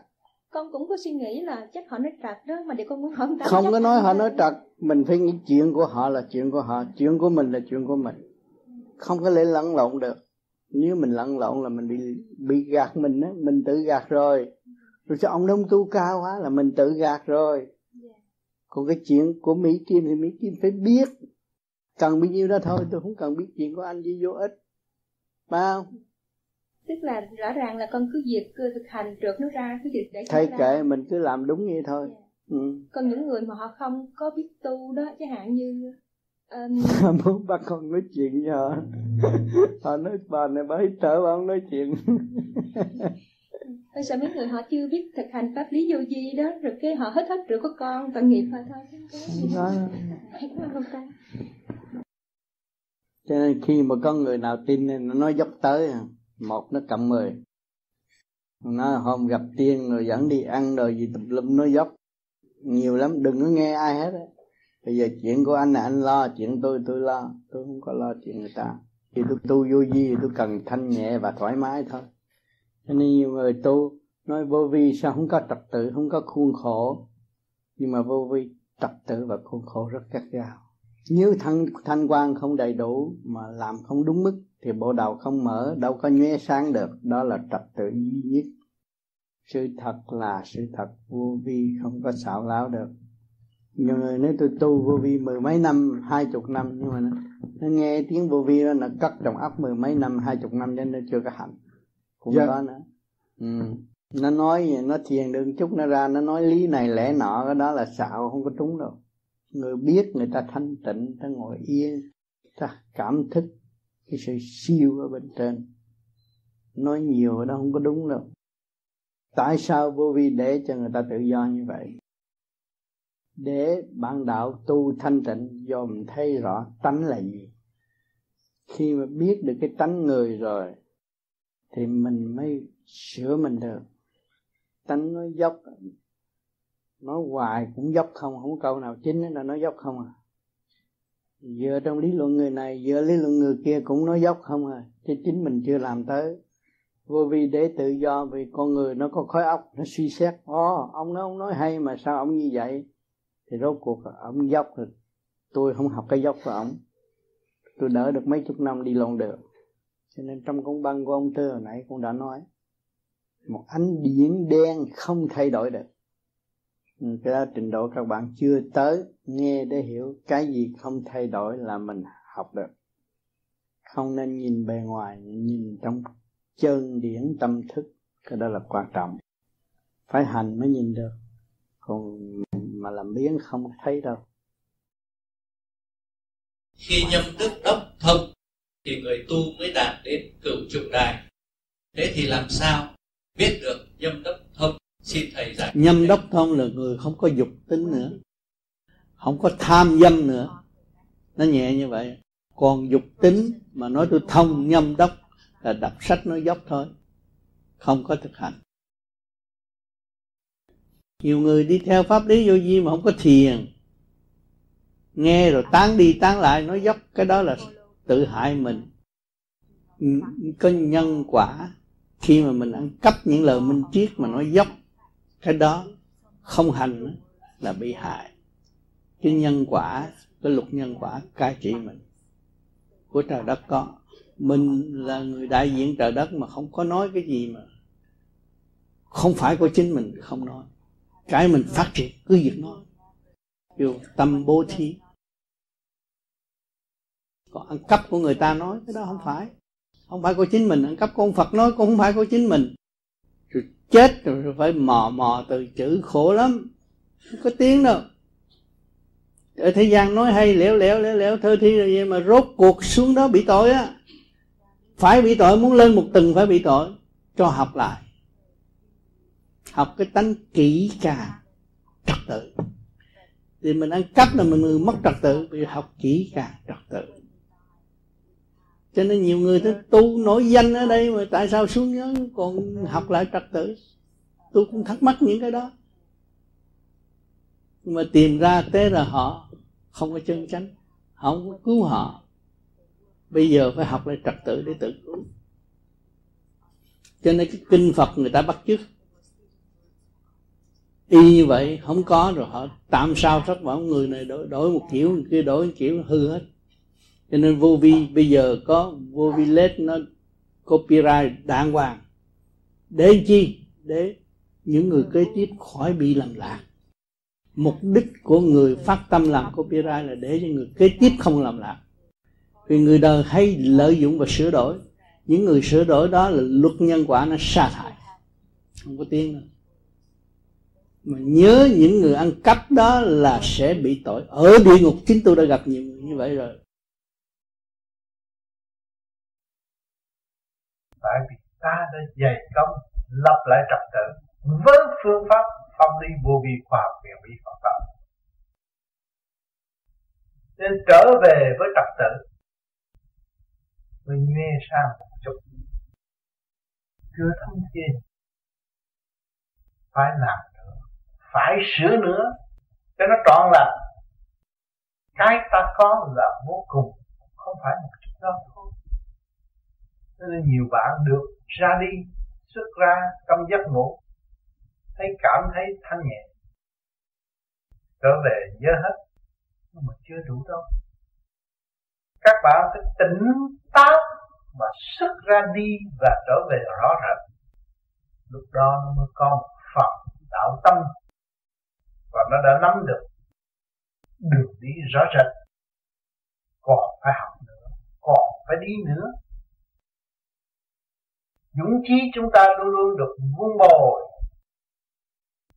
Con cũng có suy nghĩ là chắc họ nói trật đó mà để con muốn hỏi ta không có nói họ nói trật. Mình phải nghĩ chuyện của họ là chuyện của họ chuyện của mình là chuyện của mình. Không có lẽ lẫn lộn được nếu mình lẫn lộn là mình bị bị gạt mình á mình tự gạt rồi. Rồi sao ông đông tu cao quá là mình tự gạt rồi. Còn cái chuyện của mỹ kim thì mỹ kim phải biết. Cần bao nhiêu đó thôi tôi không cần biết chuyện của anh gì vô ích. Phải không tức là rõ ràng là con cứ việc cứ thực hành trượt nó ra cứ việc để thay kệ mình cứ làm đúng như thôi. Yeah. ừ. còn những người mà họ không có biết tu đó chẳng hạn như um... muốn bắt con nói chuyện với họ họ nói bà này bà hít thở bà không nói chuyện. Tôi sợ mấy người họ chưa biết thực hành pháp lý vô vi đó Rồi cái họ hết hết rượu của con Tội nghiệp thôi. Thôi Cho nên khi mà có người nào tin Nó nói dốc tới à, Một nó cầm mười. Nó hôm gặp tiên rồi dẫn đi ăn rồi gì tùm lum nó dốc. Nhiều lắm đừng có nghe ai hết á Bây giờ chuyện của anh là anh lo, Chuyện tôi tôi lo. Tôi không có lo chuyện người ta. Khi tôi tu vô vi tôi cần thanh nhẹ và thoải mái thôi. Cho nên nhiều người tu, nói vô vi sao không có trật tự, không có khuôn khổ. Nhưng mà vô vi, trật tự và khuôn khổ rất gắt gao. Nếu thanh thanh quan không đầy đủ mà làm không đúng mức, thì bộ đầu không mở, đâu có nhuế sáng được. Đó là trật tự duy nhất. Sự thật là sự thật, vô vi không có xảo láo được nhiều người nói tôi tu vô vi mười mấy năm hai chục năm nhưng mà nó, nó nghe tiếng vô vi đó là cất trong óc mười mấy năm hai chục năm cho nên chưa có hạnh cũng dạ. có nữa. Ừ. nó nói nó thiền được chút nó ra nó nói lý này lẽ nọ cái đó là xạo không có trúng đâu. Người biết người ta thanh tịnh ta ngồi yên ta cảm thức cái sự siêu ở bên trên. Nói nhiều đó không có đúng đâu. Tại sao vô vi để cho người ta tự do như vậy để bạn đạo tu thanh tịnh, do mình thấy rõ tánh là gì. Khi mà biết được cái tánh người rồi, thì mình mới sửa mình được. Tánh nó dốc, nó hoài cũng dốc không không có câu nào chính là nó dốc không à. Vừa trong lý luận người này vừa lý luận người kia cũng nói dốc không à chứ chính mình chưa làm tới. Vô vi để tự do vì con người nó có khối óc, nó suy xét. Ồ, ông nói ông nói hay mà sao ông như vậy? Thì rốt cuộc ông dốc rồi. Tôi không học cái dốc của ông. Tôi đỡ được mấy chục năm đi lộn được. Cho nên trong công băng của ông tư hồi nãy cũng đã nói, một ánh điển đen không thay đổi được. Ừ, cái đó trình độ các bạn chưa tới, nghe để hiểu cái gì không thay đổi là mình học được. Không nên nhìn bề ngoài, nhìn trong chân điển tâm thức. Cái đó là quan trọng. Phải hành mới nhìn được. Còn mà làm biến không thấy đâu. Khi nhâm đức đốc thông thì người tu mới đạt đến cửu trùng đài. Thế thì làm sao biết được nhâm đốc thông xin thầy giải nhâm đốc thông là người không có dục tính nữa không có tham dâm nữa. Nó nhẹ như vậy. Còn dục tính mà nói tôi thông nhâm đốc là đọc sách nói dốc thôi không có thực hành nhiều người đi theo pháp lý vô vi mà không có thiền. Nghe rồi tán đi tán lại, nói dốc, cái đó là tự hại mình. Có nhân quả, khi mà mình ăn cắp những lời minh triết mà nói dốc, cái đó không hành là bị hại. Cái nhân quả, cái luật nhân quả cai trị mình. Của trời đất có. Mình là người đại diện trời đất mà không có nói cái gì mà không phải của chính mình, không nói cái mình phát triển, cứ việc nói. Kêu tâm bố thí. Còn ăn cắp của người ta nói, cái đó không phải. Không phải của chính mình, ăn cắp con phật nói cũng không phải của chính mình. Rồi chết rồi phải mò mò từ chữ khổ lắm. Không có tiếng đâu. Ở thế gian nói hay, lẻo lẻo lẻo lẻo, thơ thi rồi vậy mà rốt cuộc xuống đó bị tội á. Phải bị tội, muốn lên một tầng phải bị tội. Cho học lại học cái tánh kỹ càng trật tự. Thì mình ăn cắp là mình mất trật tự, vì học kỹ càng trật tự. Cho nên nhiều người tới tu nổi danh ở đây mà tại sao xuống nhớ còn học lại trật tự? Tôi cũng thắc mắc những cái đó. Nhưng mà tìm ra thế là họ không có chân chánh, họ không có cứu họ. Bây giờ phải học lại trật tự để tự cứu. Cho nên cái kinh phật người ta bắt chước y như vậy không có rồi họ tạm sao thất bảo người này đổi, đổi một kiểu người kia đổi một kiểu hư hết. Cho nên vô vi bây giờ có vô vi led nó copyright đàng hoàng. Để chi? Để những người kế tiếp khỏi bị làm lạc mục đích của người phát tâm làm copyright là để cho người kế tiếp không làm lạc vì người đời hay lợi dụng và sửa đổi. Những người sửa đổi đó là luật nhân quả nó sa thải. Không có tiếng nữa mà nhớ những người ăn cắp đó là sẽ bị tội. Ở địa ngục chính tôi đã gặp nhiều người như vậy rồi. Tại vì ta đã dày công, lập lại trật tự với phương pháp pháp lý vô vi khoa học quyền bí Phật pháp. Nên trở về với trật tự, mới nghe sang một chút. Chưa thông tin phải làm phải sửa nữa. Cho nó trọn lành. Cái ta có là vô cùng, không phải một chút đó thôi. Nên nhiều bạn được ra đi, xuất ra trong giấc ngủ, thấy cảm thấy thanh nhẹ, trở về nhớ hết, nhưng mà chưa đủ đâu. Các bạn phải tỉnh táo và xuất ra đi và trở về rõ rệt. Lúc đó nó mới có một phần đạo tâm và nó đã nắm được đường đi rõ rệt. Còn phải học nữa, còn phải đi nữa. Dũng chí chúng ta luôn luôn được vun bồi,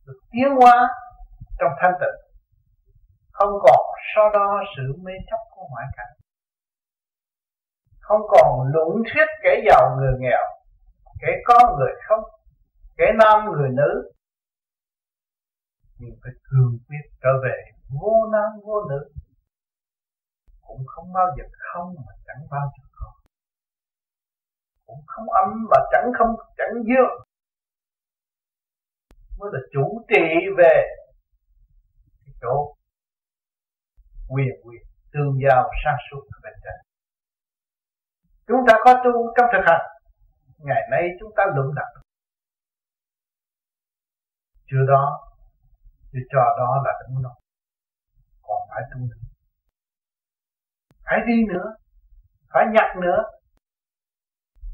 được tiến hóa trong thanh tịnh. Không còn so đo sự mê chấp của ngoại cảnh. Không còn luận thuyết kẻ giàu người nghèo, kẻ có người không, kẻ nam người nữ nhưng phải cương quyết trở về vô nam vô nữ cũng không bao giờ không mà chẳng bao giờ có. Cũng không âm mà chẳng không, chẳng dương. Mới là chủ trị về cái chỗ quyền quyền, tương giao sáng suốt ở bên trên. Chúng ta có tu trong thực hành. Ngày nay chúng ta luận đặt chưa đó để cho đó là đúng rồi còn phải tu nữa. Phải đi nữa. Phải nhặt nữa.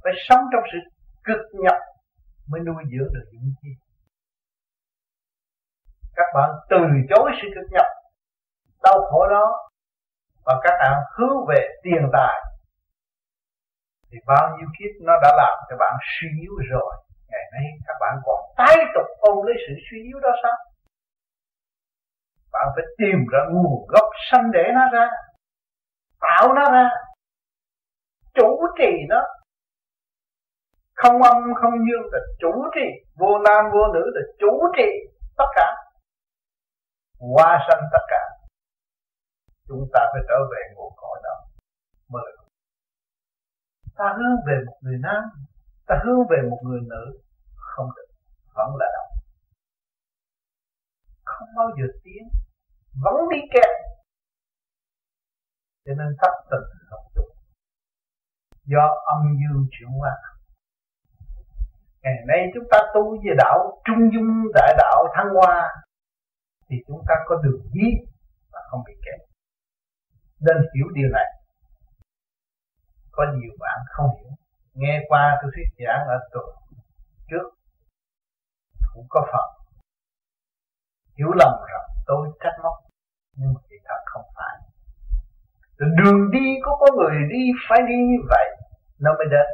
Phải sống trong sự cực nhập mới nuôi dưỡng được những chi. Các bạn từ chối sự cực nhập đau khổ đó, và các bạn hướng về tiền tài, thì bao nhiêu kiếp nó đã làm cho bạn suy yếu rồi. Ngày nay các bạn còn tái tục ôm lấy sự suy yếu đó sao? Bạn phải tìm ra nguồn gốc sanh để nó ra. Tạo nó ra. Chủ trì nó. Không âm, không dương là chủ trì. Vô nam, vô nữ là chủ trì tất cả. Hoa sanh tất cả. Chúng ta phải trở về nguồn cội đó. Mới ta hướng về một người nam, ta hướng về một người nữ. Không được. Vẫn là động không bao giờ tiến vẫn đi kẹt. Cho nên thất tình không tục. Do âm dương chuyển hóa. Ngày nay chúng ta tu về đạo, trung dung đại đạo, thăng hoa, thì chúng ta có đường đi và không bị kẹt. Nên hiểu điều này. Có nhiều bạn không hiểu. Nghe qua tôi thuyết giảng ở tuần trước, cũng có phần. Hiểu lầm rằng tôi trách móc nhưng thì thật không phải. Rồi đường đi có có người đi phải đi như vậy nó mới đến.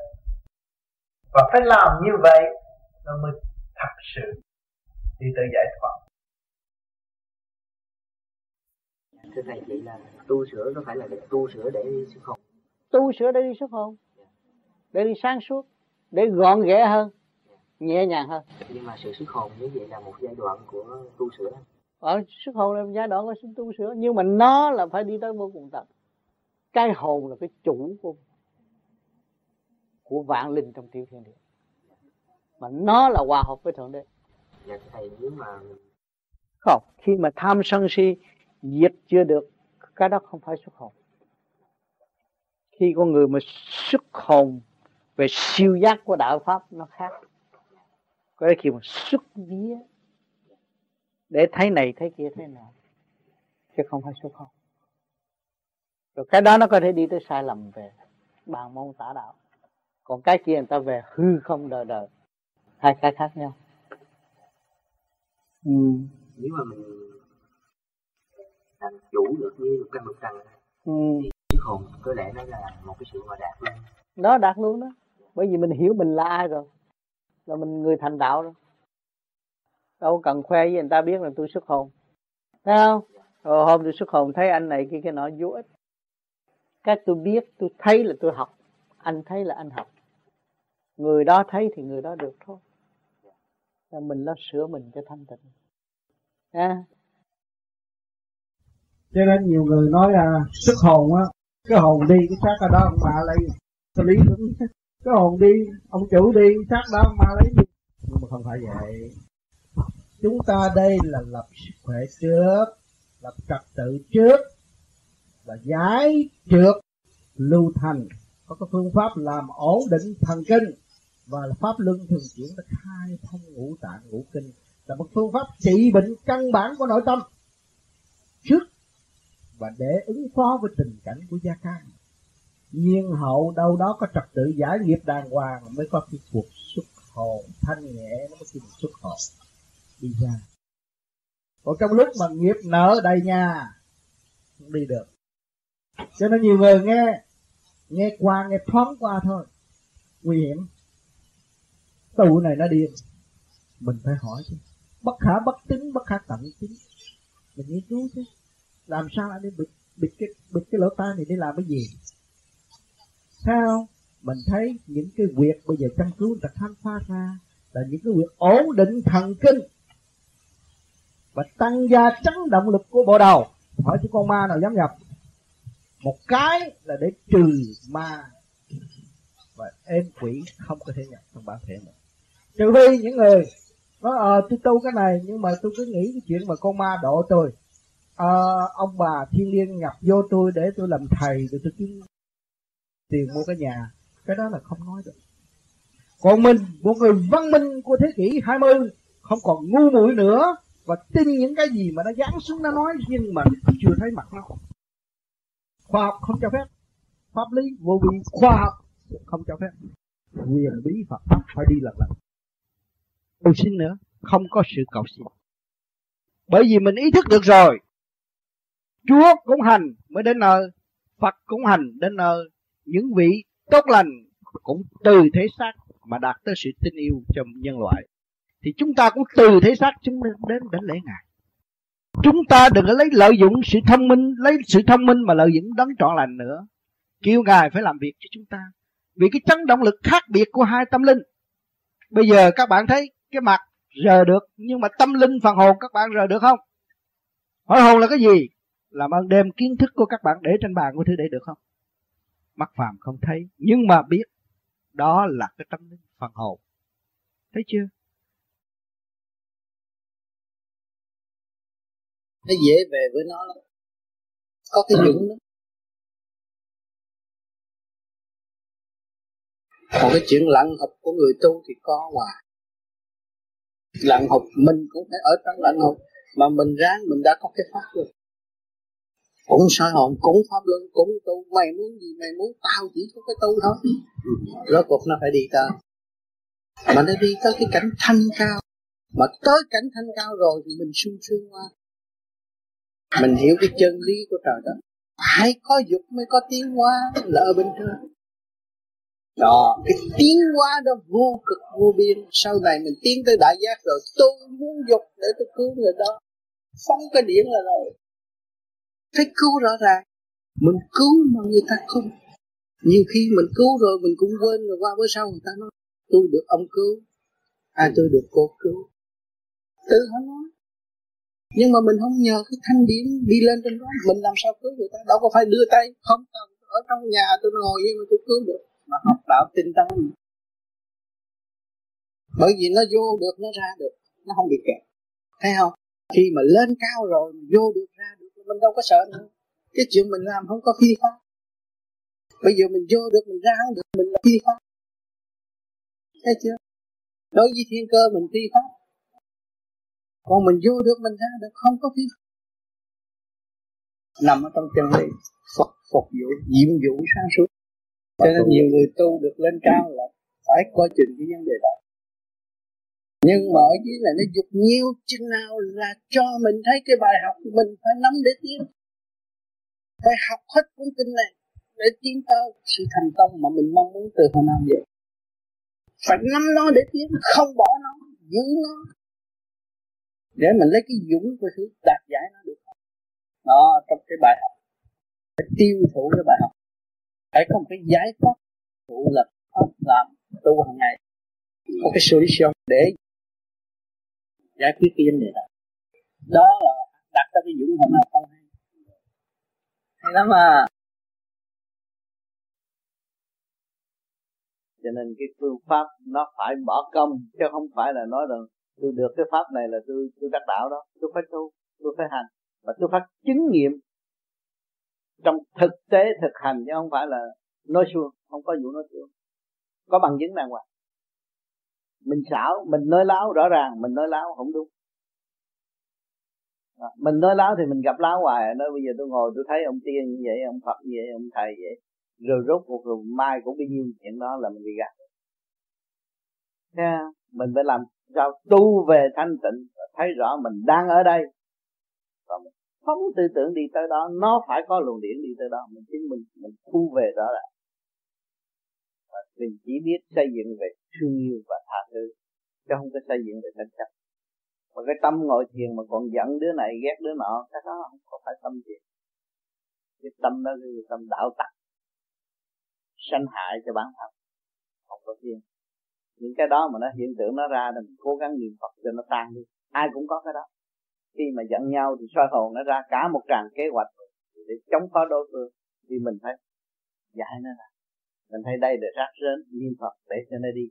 Và phải làm như vậy nó mới thật sự đi tới giải thoát. Thưa thầy vậy là tu sửa có phải là để tu sửa để đi xuất hồn tu sửa để đi xuất hồn để đi sáng suốt để gọn ghẽ hơn nhẹ nhàng hơn. Nhưng mà sự xuất hồn như vậy là một giai đoạn của tu sửa ở xuất hồn là giai đoạn của tu sửa nhưng mà nó là phải đi tới vô cùng tận. Cái hồn là cái chủ của của vạn linh trong tiểu thiên địa. Mà nó là hòa hợp với thượng đế. Dạ thầy nếu mà không khi mà tham sân si diệt chưa được cái đó không phải xuất hồn. Khi con người mà xuất hồn về siêu giác của đạo pháp nó khác. Cái khi mà xuất vía để thấy này thấy kia thế nào chứ không phải xuất hồn rồi cái đó nó có thể đi tới sai lầm về bàn môn tả đạo. Còn cái kia người ta về hư không đời đời. Hai cái khác nhau. Ừ. nếu mà mình làm chủ được như một căn một trần ừ. thì cái hồn có lẽ nó là một cái sự mà đạt luôn đó đạt luôn đó. Bởi vì mình hiểu mình là ai rồi. Là mình người thành đạo rồi đâu cần khoe với người ta biết là tôi xuất hồn. Thấy không? Rồi hôm tôi xuất hồn, thấy anh này kia, cái nọ vô ích. Cái tôi biết, tôi thấy là tôi học. Anh thấy là anh học. Người đó thấy thì người đó được thôi. Là mình lo sửa mình cho thanh tịnh. À. cho nên nhiều người nói là xuất hồn á, cái hồn đi, cái xác ở đó ông bà lấy. Xử lý đúng. Cái hồn đi, ông chủ đi xác đó ông bà lấy nhưng mà không phải vậy chúng ta đây là lập sức khỏe trước, lập trật tự trước, và giải trượt lưu thành. Có cái phương pháp làm ổn định thần kinh và pháp luân thường chuyển nó khai thông ngũ tạng, ngũ kinh. Là một phương pháp trị bệnh căn bản của nội tâm. Trước và để ứng phó với tình cảnh của gia can. Nhiên hậu đâu đó có trật tự giải nghiệp đàng hoàng mới có cái cuộc xuất hồn thanh nhẹ, nó mới xuất hồn đi ra. Còn trong lúc mà nghiệp nở đầy nhà, không đi được. Cho nên nhiều người nghe nghe qua, nghe thoáng qua thôi. Nguy hiểm. Tụ này nó điên. Mình phải hỏi chứ. Bất khả bất tính bất khả tận tính mình nghiên cứu chứ. Làm sao anh đi bịt bịt cái bịt cái lỗ tai này để làm cái gì? Sao mình thấy những cái việc bây giờ chăm cứu người ta khám phá ra là những cái việc ổn định thần kinh và tăng gia chấn động lực của bộ đầu. Hỏi chứ con ma nào dám nhập? Một cái là để trừ ma. Và êm quỷ không có thể nhập trong bản thể mình. Trừ phi những người nói ờ tôi tu cái này nhưng mà tôi cứ nghĩ cái chuyện mà con ma độ tôi. À, ông bà thiên liên nhập vô tôi để tôi làm thầy rồi tôi kiếm tiền mua cái nhà. Cái đó là không nói được. Còn mình một người văn minh của thế kỷ 20 không còn ngu muội nữa và tin những cái gì mà nó dán xuống, nó nói, nhưng mà chưa thấy mặt nó. Khoa học không cho phép. Pháp lý vô vi, khoa học không cho phép. Quyền bí Phật pháp phải đi lần lần cầu xin nữa, không có sự cầu xin. Bởi vì mình ý thức được rồi, Chúa cũng hành mới đến nơi, Phật cũng hành đến nơi. Những vị tốt lành cũng từ thế xác mà đạt tới sự tin yêu cho nhân loại thì chúng ta cũng từ thế xác chúng đến đến lễ ngài. Chúng ta đừng có lấy lợi dụng sự thông minh, lấy sự thông minh mà lợi dụng đấng trọn lành nữa. Kêu ngài phải làm việc cho chúng ta. Vì cái chấn động lực khác biệt của hai tâm linh. Bây giờ các bạn thấy cái mặt rờ được, nhưng mà tâm linh phần hồn các bạn rờ được không? Hỏi hồn là cái gì? Làm ơn đem kiến thức của các bạn để trên bàn của thứ để được không? Mắt phàm không thấy, nhưng mà biết đó là cái tâm linh phần hồn. Thấy chưa? Nó dễ về với nó lắm. Có cái dũng đó. Còn cái chuyện lặng học của người tu thì có hoài. Lặng học mình cũng phải ở trong lặng học mà mình ráng, mình đã có cái pháp rồi. Cũng soi hồn, cũng pháp luân, cũng tu. Mày muốn gì, mày muốn tao chỉ có cái tu thôi. Rốt cuộc nó phải đi tới. Mà nó đi tới cái cảnh thanh cao. Mà tới cảnh thanh cao rồi thì mình sung sướng qua mình hiểu cái chân lý của trời đất. Phải có dục mới có tiến hóa, là ở bên trên. Đó, cái tiến hóa đó vô cực, vô biên. Sau này mình tiến tới đại giác rồi, tôi muốn dục để tôi cứu người đó. Phóng cái điển là rồi. Phải cứu rõ ràng. Mình cứu mà người ta không. Nhiều khi mình cứu rồi, mình cũng quên rồi, qua bữa sau người ta nói, tôi được ông cứu. À tôi được cô cứu. Tự họ nói nhưng mà mình không nhờ cái thanh điển đi lên trên đó. Mình làm sao cứu người ta? Đâu có phải đưa tay. Không ở trong nhà tôi ngồi nhưng mà tôi cứu được. Mà học đạo tinh tấn. Bởi vì nó vô được, nó ra được. Nó không bị kẹt. Thấy không? Khi mà lên cao rồi vô được, ra được mình đâu có sợ nữa. Cái chuyện mình làm không có phi pháp. Bây giờ mình vô được, mình ra không được, mình là phi pháp. Thấy chưa? Đối với thiên cơ, mình phi pháp còn mình vô được, mình ra được, không có phi nằm ở trong chân lý phục phục vụ nhiệm vụ sáng suốt. Cho nên nhiều người tu được lên cao là phải coi chừng cái vấn đề đó. Nhưng mà ở dưới này nó dục nhiều chừng nào là cho mình thấy cái bài học mình phải nắm để tiến. Phải học hết cuốn kinh này để tiến tới sự thành công mà mình mong muốn từ hồi nào vậy phải nắm nó để tiến, không bỏ nó, giữ nó để mình lấy cái dũng của sự đạt giải nó được đó, trong cái bài học. Phải tiêu thụ cái bài học. Phải có một cái giải pháp thụ là làm, tu hàng ngày. Có cái solution để giải quyết cái vấn đề đó. Đó là đặt ra cái dũng hồn nào không hay. Hay lắm à. Cho nên cái phương pháp nó phải bỏ công, chứ không phải là nói rằng tôi được cái pháp này là tôi tôi đắc đạo đó. Tôi phải tu tôi phải hành. Và tôi phải chứng nghiệm trong thực tế thực hành chứ không phải là nói suông không có vụ nói suông có bằng chứng đàng hoàng. Mình xảo mình nói láo rõ ràng mình nói láo không đúng. À, mình nói láo thì mình gặp láo hoài nói bây giờ tôi ngồi tôi thấy ông tiên như vậy ông phật như vậy ông thầy vậy rồi rốt cuộc rồi mai cũng bị nhiêu chuyện đó là mình bị gạt. Thế mình phải làm sao? Tu về thanh tịnh, thấy rõ mình đang ở đây. Và mình không tư tưởng đi tới đó, nó phải có luồng điển đi tới đó, mình chứng minh, mình thu về rõ ràng. Và mình chỉ biết xây dựng về thương yêu và tha thứ, chứ không có xây dựng về tranh chấp. Mà cái tâm ngồi thiền mà còn giận đứa này, ghét đứa nọ, cái đó không có phải tâm thiền. Cái tâm đó là tâm đạo tặc sanh hại cho bản thân, không có riêng những cái đó mà nó hiện tượng nó ra thì mình cố gắng niệm phật cho nó tan đi. Ai cũng có cái đó. Khi mà giận nhau thì soi hồn nó ra cả một tràng kế hoạch để chống phá đối phương. Thì mình phải giải nó ra. Mình thấy đây để rác rến, niệm phật để cho nó đi.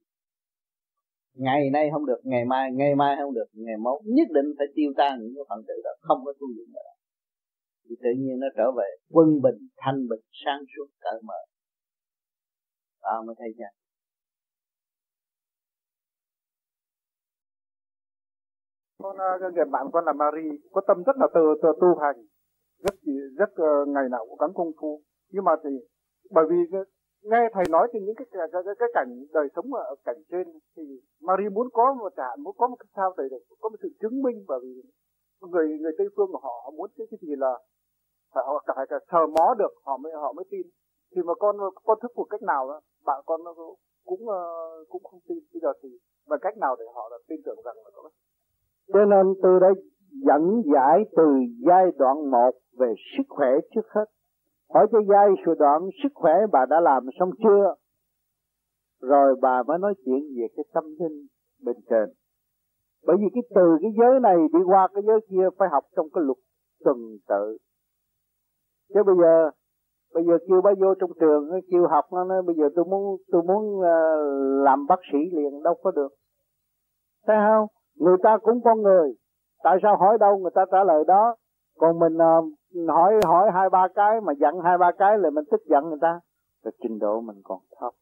Ngày nay không được, ngày mai ngày mai không được, ngày mốt. Nhất định phải tiêu tan những cái phần tử đó, không có tu dụng nữa. Thì tự nhiên nó trở về quân bình, thanh bình, sáng suốt, cởi mở. Đó, mới thấy chưa con người bạn con là Marie có tâm rất là từ, từ tu hành. Rất rất uh, ngày nào cũng gắn công phu. Nhưng mà thì bởi vì nghe thầy nói thì những cái cái, cái, cái cảnh đời sống ở cảnh trên thì Marie muốn có một trạng muốn có một cái sao để có một sự chứng minh. Bởi vì người người Tây phương của họ, muốn cái, cái gì là phải họ phải cả sờ mó được họ mới họ mới tin. Thì mà con con thức phục cách nào đó bạn con cũng ờ, cũng không tin. Bây giờ thì bằng cách nào để họ là tin tưởng rằng là có cho nên từ đây dẫn giải từ giai đoạn một về sức khỏe trước hết. Hỏi cho giai sự đoạn sức khỏe bà đã làm xong chưa? Rồi bà mới nói chuyện về cái tâm linh bên trên. Bởi vì cái từ cái giới này đi qua cái giới kia phải học trong cái luật tuần tự. Chứ bây giờ bây giờ kêu bà vô trong trường kêu học nó nói bây giờ tôi muốn tôi muốn uh, làm bác sĩ liền đâu có được. Thấy không? Người ta cũng con người. Tại sao hỏi đâu? Người ta trả lời đó. Còn mình uh, hỏi hỏi hai ba cái mà giận hai ba cái là mình tức giận người ta. Là trình độ mình còn thấp.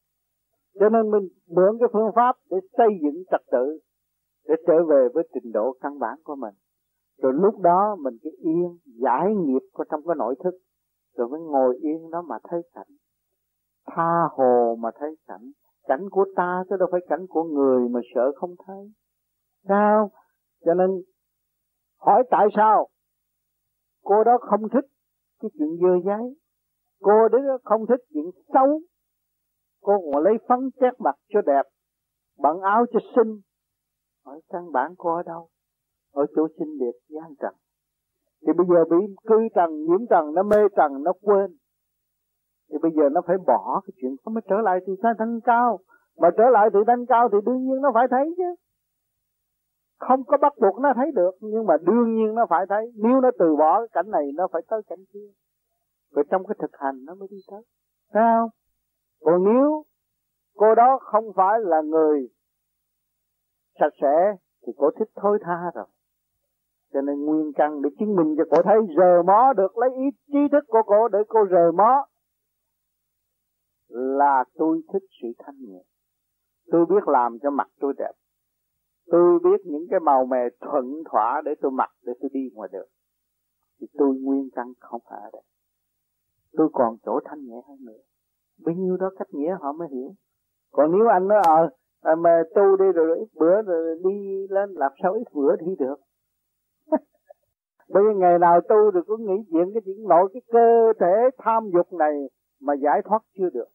Cho nên mình mượn cái phương pháp để xây dựng trật tự để trở về với trình độ căn bản của mình. Rồi lúc đó mình cái yên giải nghiệp của trong cái nội thức. Rồi mới ngồi yên đó mà thấy cảnh. Tha hồ mà thấy cảnh. Cảnh của ta chứ đâu phải cảnh của người mà sợ không thấy sao? Cho nên, hỏi tại sao cô đó không thích cái chuyện dơ giấy cô đó không thích chuyện xấu. Cô còn lấy phấn chét mặt cho đẹp, bận áo cho xinh. Hỏi, căn bản cô ở đâu? Ở chỗ sinh liệt gian trần. Thì bây giờ bị cư trần, nhiễm trần, nó mê trần, nó quên. Thì bây giờ nó phải bỏ cái chuyện nó mới trở lại từ thanh cao. Mà trở lại từ thanh cao thì đương nhiên nó phải thấy chứ không có bắt buộc nó thấy được, nhưng mà đương nhiên nó phải thấy. Nếu nó từ bỏ cái cảnh này, nó phải tới cảnh kia. Rồi trong cái thực hành nó mới đi tới. Sao còn nếu cô đó không phải là người sạch sẽ, thì cô thích thôi tha rồi. Cho nên nguyên căn để chứng minh cho cô thấy rờ mó được, lấy ý trí thức của cô để cô rờ mó là tôi thích sự thanh nhẹ. Tôi biết làm cho mặt tôi đẹp tôi biết những cái màu mè thuận thỏa để tôi mặc để tôi đi ngoài đường. Thì tôi nguyên căn không phải ở đây. Tôi còn chỗ thanh nhẹ hơn nữa. Bấy nhiêu đó cách nghĩa họ mới hiểu. Còn nếu anh nói ờ à, mà tu đi rồi ít bữa rồi đi lên làm sao ít bữa đi được? Bởi vì ngày nào tu rồi cũng nghĩ chuyện cái chuyện nội cái cơ thể tham dục này mà giải thoát chưa được.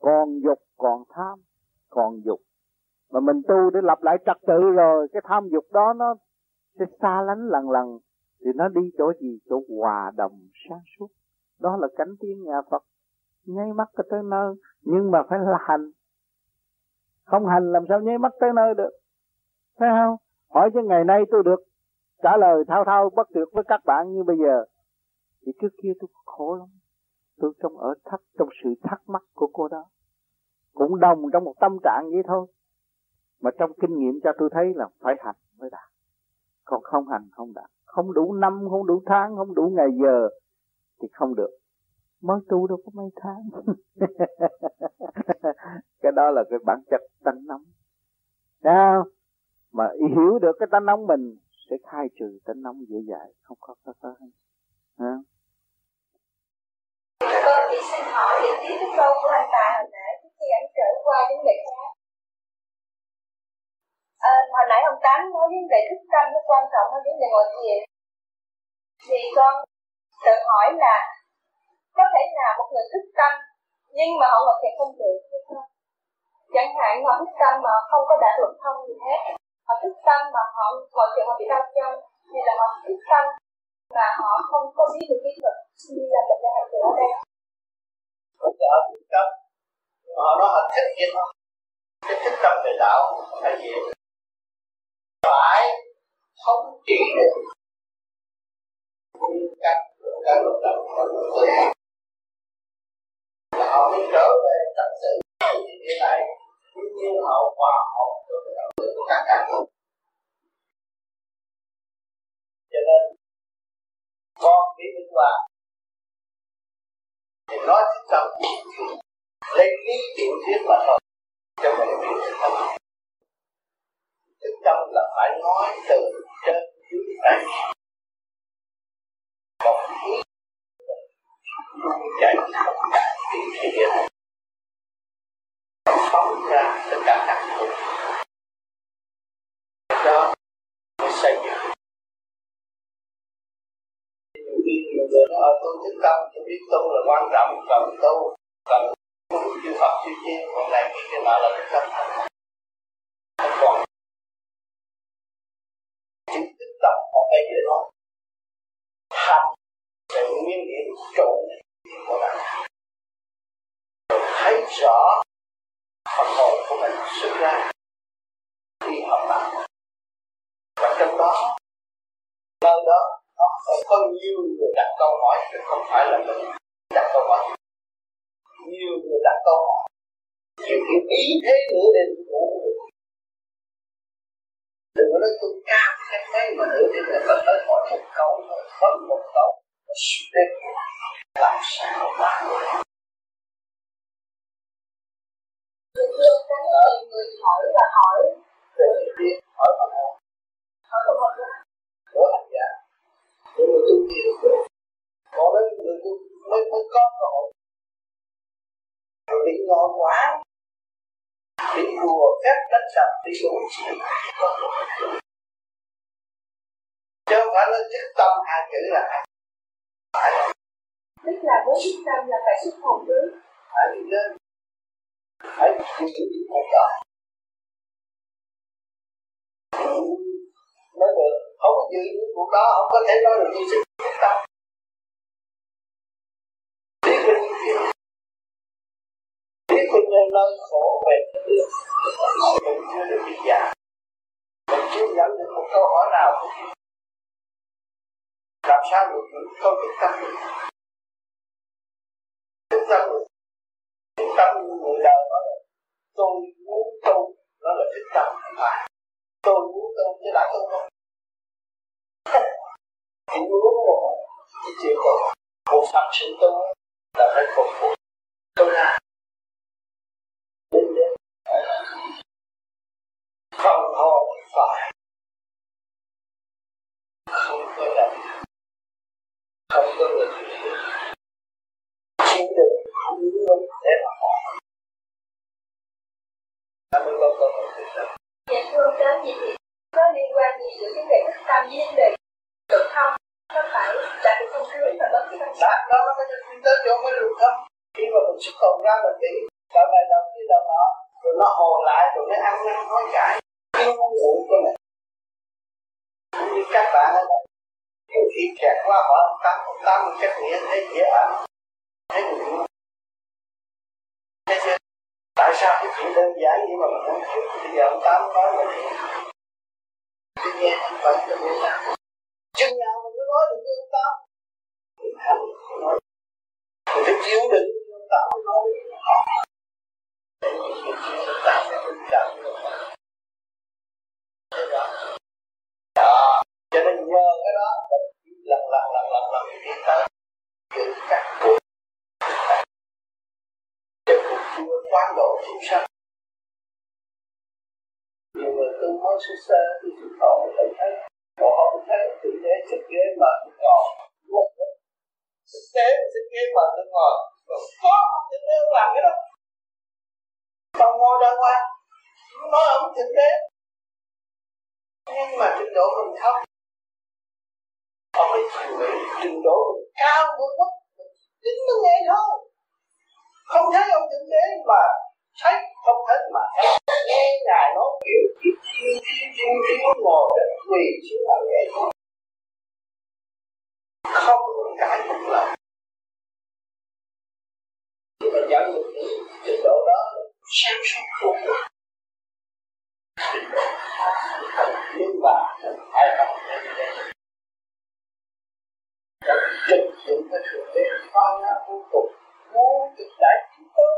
Còn dục còn tham còn dục mà mình tu để lập lại trật tự rồi, cái tham dục đó nó sẽ xa lánh lần lần, thì nó đi chỗ gì? Chỗ hòa đồng sáng suốt. Đó là cánh tiếng nhà Phật, nháy mắt tới nơi. Nhưng mà phải là hành. Không hành làm sao nháy mắt tới nơi được? Phải không? Hỏi cho ngày nay tôi được trả lời thao thao bất tuyệt với các bạn như bây giờ. Thì trước kia tôi khổ lắm. Tôi trong ở thắc trong sự thắc mắc của cô đó. Cũng đồng trong một tâm trạng vậy thôi mà trong kinh nghiệm cho tôi thấy là phải hành mới đạt. Còn không hành không đạt. Không đủ năm, không đủ tháng, không đủ ngày giờ thì không được. Mới tu đâu có mấy tháng. Cái đó là cái bản chất tánh nóng. Sao? Mà hiểu được cái tánh nóng mình sẽ khai trừ tánh nóng dễ dãi, không có khó khăn. Ha con chỉ xin hỏi để tiếp cái câu của anh Tài hồi nãy trước khi anh trở qua vấn đề khác à, hồi nãy ông Tám nói vấn đề thức tâm nó quan trọng hơn vấn đề ngồi thiền. Thì con tự hỏi là có thể nào một người thức tâm nhưng mà họ ngồi thiền không được hay không? Chẳng hạn họ thức tâm mà không có đạt luật thông gì hết. Họ thức tâm mà họ ngồi thiền họ bị đau chân thì là họ thức tâm mà họ không có biết được kỹ thuật như là mình đang học ở đây họ thức tâm. Mà họ nói họ thích vậy mà cái thức tâm về đạo phải gì phải không chỉ được. Các các luật động là họ mới trở về thật sự. Như thế này tuy nhiên họ hòa hợp được cái đạo đức của các cả cho nên, con biết bên hòa. Thì nói thích tâm lấy lý tiểu thuyết mà thôi. Cho mình biết thích tâm là phải nói từ trên dưới này một ý chạy không cả những thì giới phóng ra tất cả các thứ. Đó mới xây dựng. Nhiều khi người nói tôi thức tâm, tôi biết tu là quan trọng, cần tu, cần chư Phật chư thiên còn này cái cái nọ là thức tâm. Tâm còn đó. Hành về nguyên điểm trụ của bạn. Thấy rõ phần hồn của mình xuất ra khi học tập và trong đó, nơi đó, nó có nhiều người đặt câu hỏi, chứ không phải là mình đặt câu hỏi. Nhiều người đặt câu hỏi. Nhiều kiểu ý thế nữa để ngủ đừng có nói tôi cao cái thế mà nữa thì người ta tới hỏi một câu thôi vấn một câu nó suy đến làm sao mà Thưa cái người hỏi là hỏi. Về biết hỏi Phật hỏi Phật học của hành giả để mà tu nhiều được còn đấy người tu mới mới có cơ hội rồi bị ngọn quả bị đùa phép đánh sập bị đủ chuyện chứ không phải là chức tâm hai chữ là phải. Tức là với thức tâm là phải xuất hồn trước phải đi lên. Phải giữ những cuộc đó mới được không có giữ những cuộc đó không có thể nói được như sự thức tâm sinh ra nỗi khổ về mình chưa được bị già mình chưa nhận được một câu hỏi nào. Làm sao được những câu thức tâm được thức tâm được tâm người đời nói là tôi muốn tu nó là thức tâm không phải tôi muốn tu chứ đã tu không chỉ muốn rồi thì chưa còn một phần sự tu là phải phục vụ. Tôi là thưa ông gì có liên quan gì đến vấn đề thức tâm với vấn đề được không? Nó phải là cái không cưới mà bớt cái tâm đó. Đó nó mới đi tới chỗ mới được không khi mà mình xuất hồn ra mình nghĩ đợt này đợt kia đợt nọ rồi nó hồ lại, rồi nó ăn năn hối cải. Nó muốn ngủ của mình. Cũng như các bạn ở đây nhiều khi kẹt quá họ tám tâm cách nghĩa thấy dễ ẩm thấy nhiều thế chưa? Tại sao cái chuyện đơn giản như mà mình không hiểu bây giờ ông tám nói là gì tôi nghe không phải tôi biết sao chừng nào mình mới nói được với ông tám thì hành nói mình phải chịu đựng ông tám nói cho nên nhờ cái đó lần lần lần lần lần tiến tới các cuộc quán độ chúng sanh. Nhiều người tu mới sơ sơ thì họ khổ thấy thấy họ không thấy tự tế thích ghế mà tự ngồi thực tế thích ghế mà tự ngồi có thực tế không làm cái đó. Còn ngồi đàng hoàng nói ông thực tế. Nhưng mà trình độ mình không. Ông ấy chịu trình độ mình cao vượt mức chính nó nghe thôi không thấy ông thực đế mà thấy không thấy mà thấy nghe ngài nói kiểu kiểu thiên thiên thiên thiên ngồi đất quỳ xuống là nghe. Thôi không cãi một lời nhưng mà giáo dục trình độ đó, sáng suốt vô cùng. Nhưng mà ai học rất trực dụng cái thượng đế pha ngã vô cùng muốn được đại chúng tốt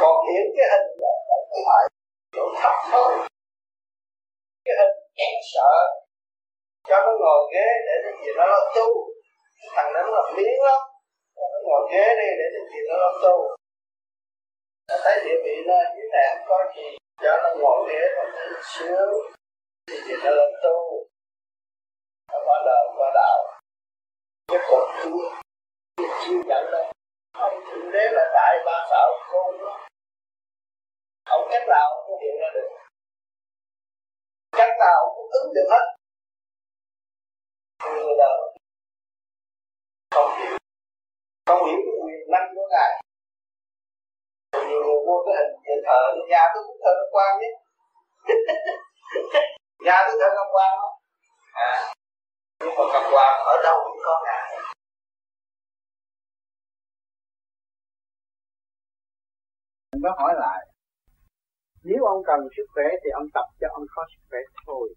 còn hiện cái hình là không phải chỗ thấp thôi cái hình em sợ cho nó ngồi ghế để cái gì nó lo tu thằng đó nó miếng lắm cho nó ngồi ghế đi để cái gì nó lo tu nó thấy địa vị nó dưới này không có gì cho nó ngồi ghế nó thấy sướng thì gì nó lo tu nó bắt đầu qua đạo cái cột chúa cái chiêu dẫn đó ông thượng đế là đại ba sợ khôn đó ông cách nào cũng hiện ra được cách nào cũng ứng được hết người đời không hiểu không hiểu cái quyền năng của ngài nhiều người mua cái hình điện thờ nhà tôi cũng thờ nó quan nhé nhà tôi thờ nó quan đó à nhưng mà cầm quan ở đâu cũng có ngài Mình hỏi lại, Nếu ông cần sức khỏe thì ông tập cho ông có sức khỏe thôi.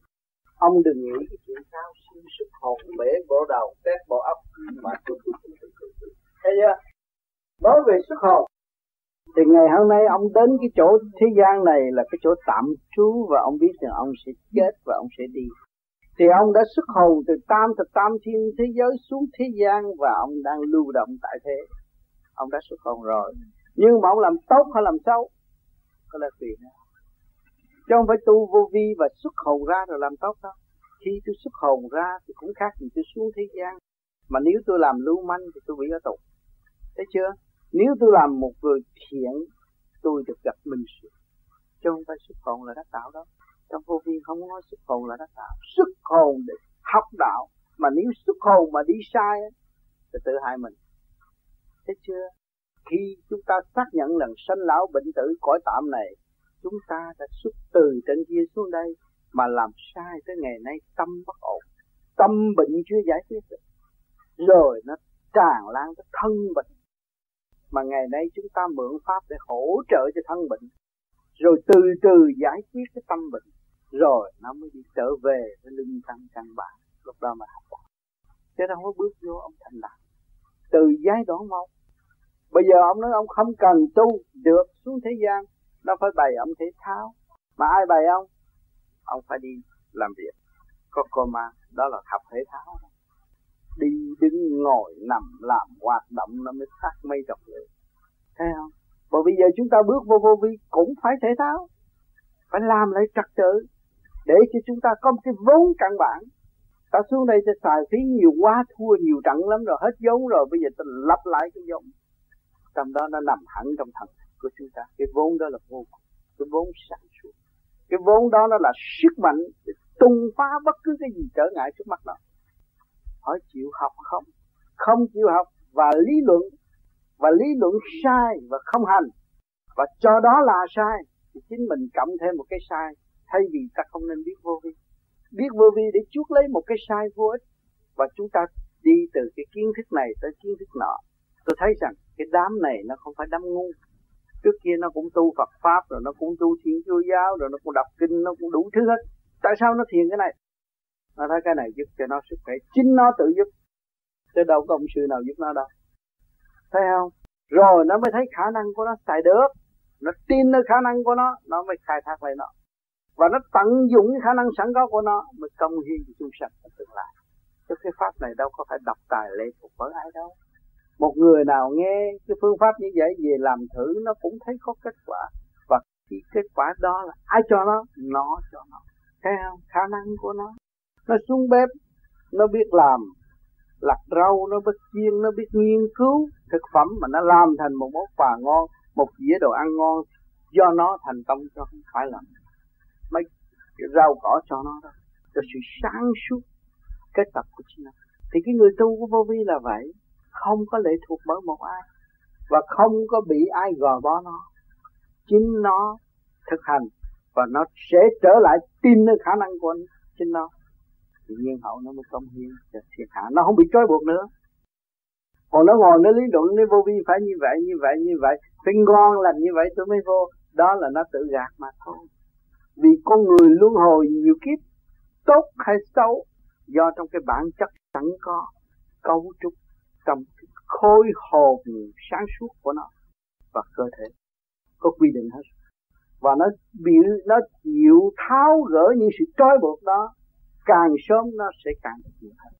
Ông đừng nghĩ cái chuyện sao sinh sức hồn bể bộ đầu tét bộ óc mà Thấy chưa? Nói về sức hồn thì ngày hôm nay ông đến cái chỗ thế gian này là cái chỗ tạm trú và ông biết rằng ông sẽ chết và ông sẽ đi. Thì ông đã xuất hồn từ tam thập tam thiên thế giới xuống thế gian và ông đang lưu động tại thế. Ông đã xuất hồn rồi nhưng mà ông làm tốt hay làm xấu? Đó là tùy nó chứ không phải tu vô vi và xuất hồn ra rồi làm tốt đâu. Khi tôi xuất hồn ra thì cũng khác gì tôi xuống thế gian. Mà nếu tôi làm lưu manh thì tôi bị ở tù. Thấy chưa? Nếu tôi làm một người thiện, tôi được gặp minh sự chứ không phải xuất hồn là đắc đạo đâu. Trong vô vi không nói xuất hồn là đắc đạo. Xuất hồn để học đạo. Mà nếu xuất hồn mà đi sai thì tự hại mình. Thấy chưa? Khi chúng ta xác nhận lần sanh lão bệnh tử cõi tạm này, chúng ta đã xuất từ trên kia xuống đây mà làm sai tới ngày nay tâm bất ổn. Tâm bệnh chưa giải quyết được. Rồi nó tràn lan tới thân bệnh. Mà ngày nay chúng ta mượn pháp để hỗ trợ cho thân bệnh. Rồi từ từ giải quyết cái tâm bệnh. Rồi nó mới đi trở về với linh căn căn bản. Lúc đó mà học đạo chứ đâu có bước vô ông thành đạt từ giai đoạn một bây giờ ông nói ông không cần tu được xuống thế gian nó phải bày ông thể thao. Mà ai bày ông? Ông phải đi làm việc. Có cô mà đó là học thể thao. Đi đứng ngồi nằm làm hoạt động nó mới phát mây trọc lửa thấy không? Và bây giờ chúng ta bước vô vô vi cũng phải thể thao. Phải làm lại trật tự để cho chúng ta có một cái vốn căn bản. Ta xuống đây sẽ xài phí nhiều quá, thua nhiều trận lắm rồi, hết vốn rồi. Bây giờ ta lặp lại cái vốn trong đó nó nằm hẳn trong thần của chúng ta. Cái vốn đó là vô cùng. Cái vốn sản xuất cái vốn đó nó là sức mạnh để tung phá bất cứ cái gì trở ngại trước mắt nó. Hỏi chịu học không? Không chịu học và lý luận, và lý luận sai và không hành. Và cho đó là sai, thì chính mình cộng thêm một cái sai, thay vì ta không nên biết vô vi. Biết vô vi để chuốc lấy một cái sai vô ích. Và chúng ta đi từ cái kiến thức này tới kiến thức nọ. Tôi thấy rằng cái đám này nó không phải đám ngu. Trước kia nó cũng tu Phật pháp, rồi nó cũng tu Thiên Chúa giáo, rồi nó cũng đọc kinh, nó cũng đủ thứ hết. Tại sao nó thiền cái này? Nó thấy cái này giúp cho nó sức khỏe chính nó tự giúp. Chứ đâu có ông sư nào giúp nó đâu. Thấy không? Rồi nó mới thấy khả năng của nó, xài được. Nó tin nơi khả năng của nó nó mới khai thác lại nó. Và nó tận dụng cái khả năng sẵn có của nó, mới công hiến cho chúng sanh ở tương lai. Chứ cái pháp này đâu có phải đọc tài lệ thuộc bởi ai đâu một người nào nghe cái phương pháp như vậy về làm thử, nó cũng thấy có kết quả. Và cái kết quả đó là ai cho nó? Nó cho nó. Thấy không khả năng của nó. Nó xuống bếp, nó biết làm. Lặt rau, nó biết chiên, nó biết nghiên cứu thực phẩm mà nó làm thành một món quà ngon, một dĩa đồ ăn ngon. Do nó thành công cho không phải là mấy cái rau cỏ cho nó đó. Cho sự sáng suốt kết tập của chính nó. Thì cái người tu của vô vi là vậy không có lệ thuộc bởi một ai và không có bị ai gò bó nó. Chính nó thực hành và nó sẽ trở lại tin nơi khả năng của chính nó. Thì nhiên hậu nó mới công hiến cho thiệt hạ nó không bị trói buộc nữa. Còn nó ngồi nó lý luận nó vô vi phải như vậy như vậy như vậy. Phải ngon lành như vậy tôi mới vô. Đó là nó tự gạt mà thôi. Vì con người luân hồi nhiều kiếp, tốt hay xấu, do trong cái bản chất sẵn có cấu trúc tâm khôi hồn sáng suốt của nó và cơ thể. Có quy định hết. Và nó bị, nó chịu tháo gỡ những sự trói buộc đó, càng sớm nó sẽ càng nhiều hơn.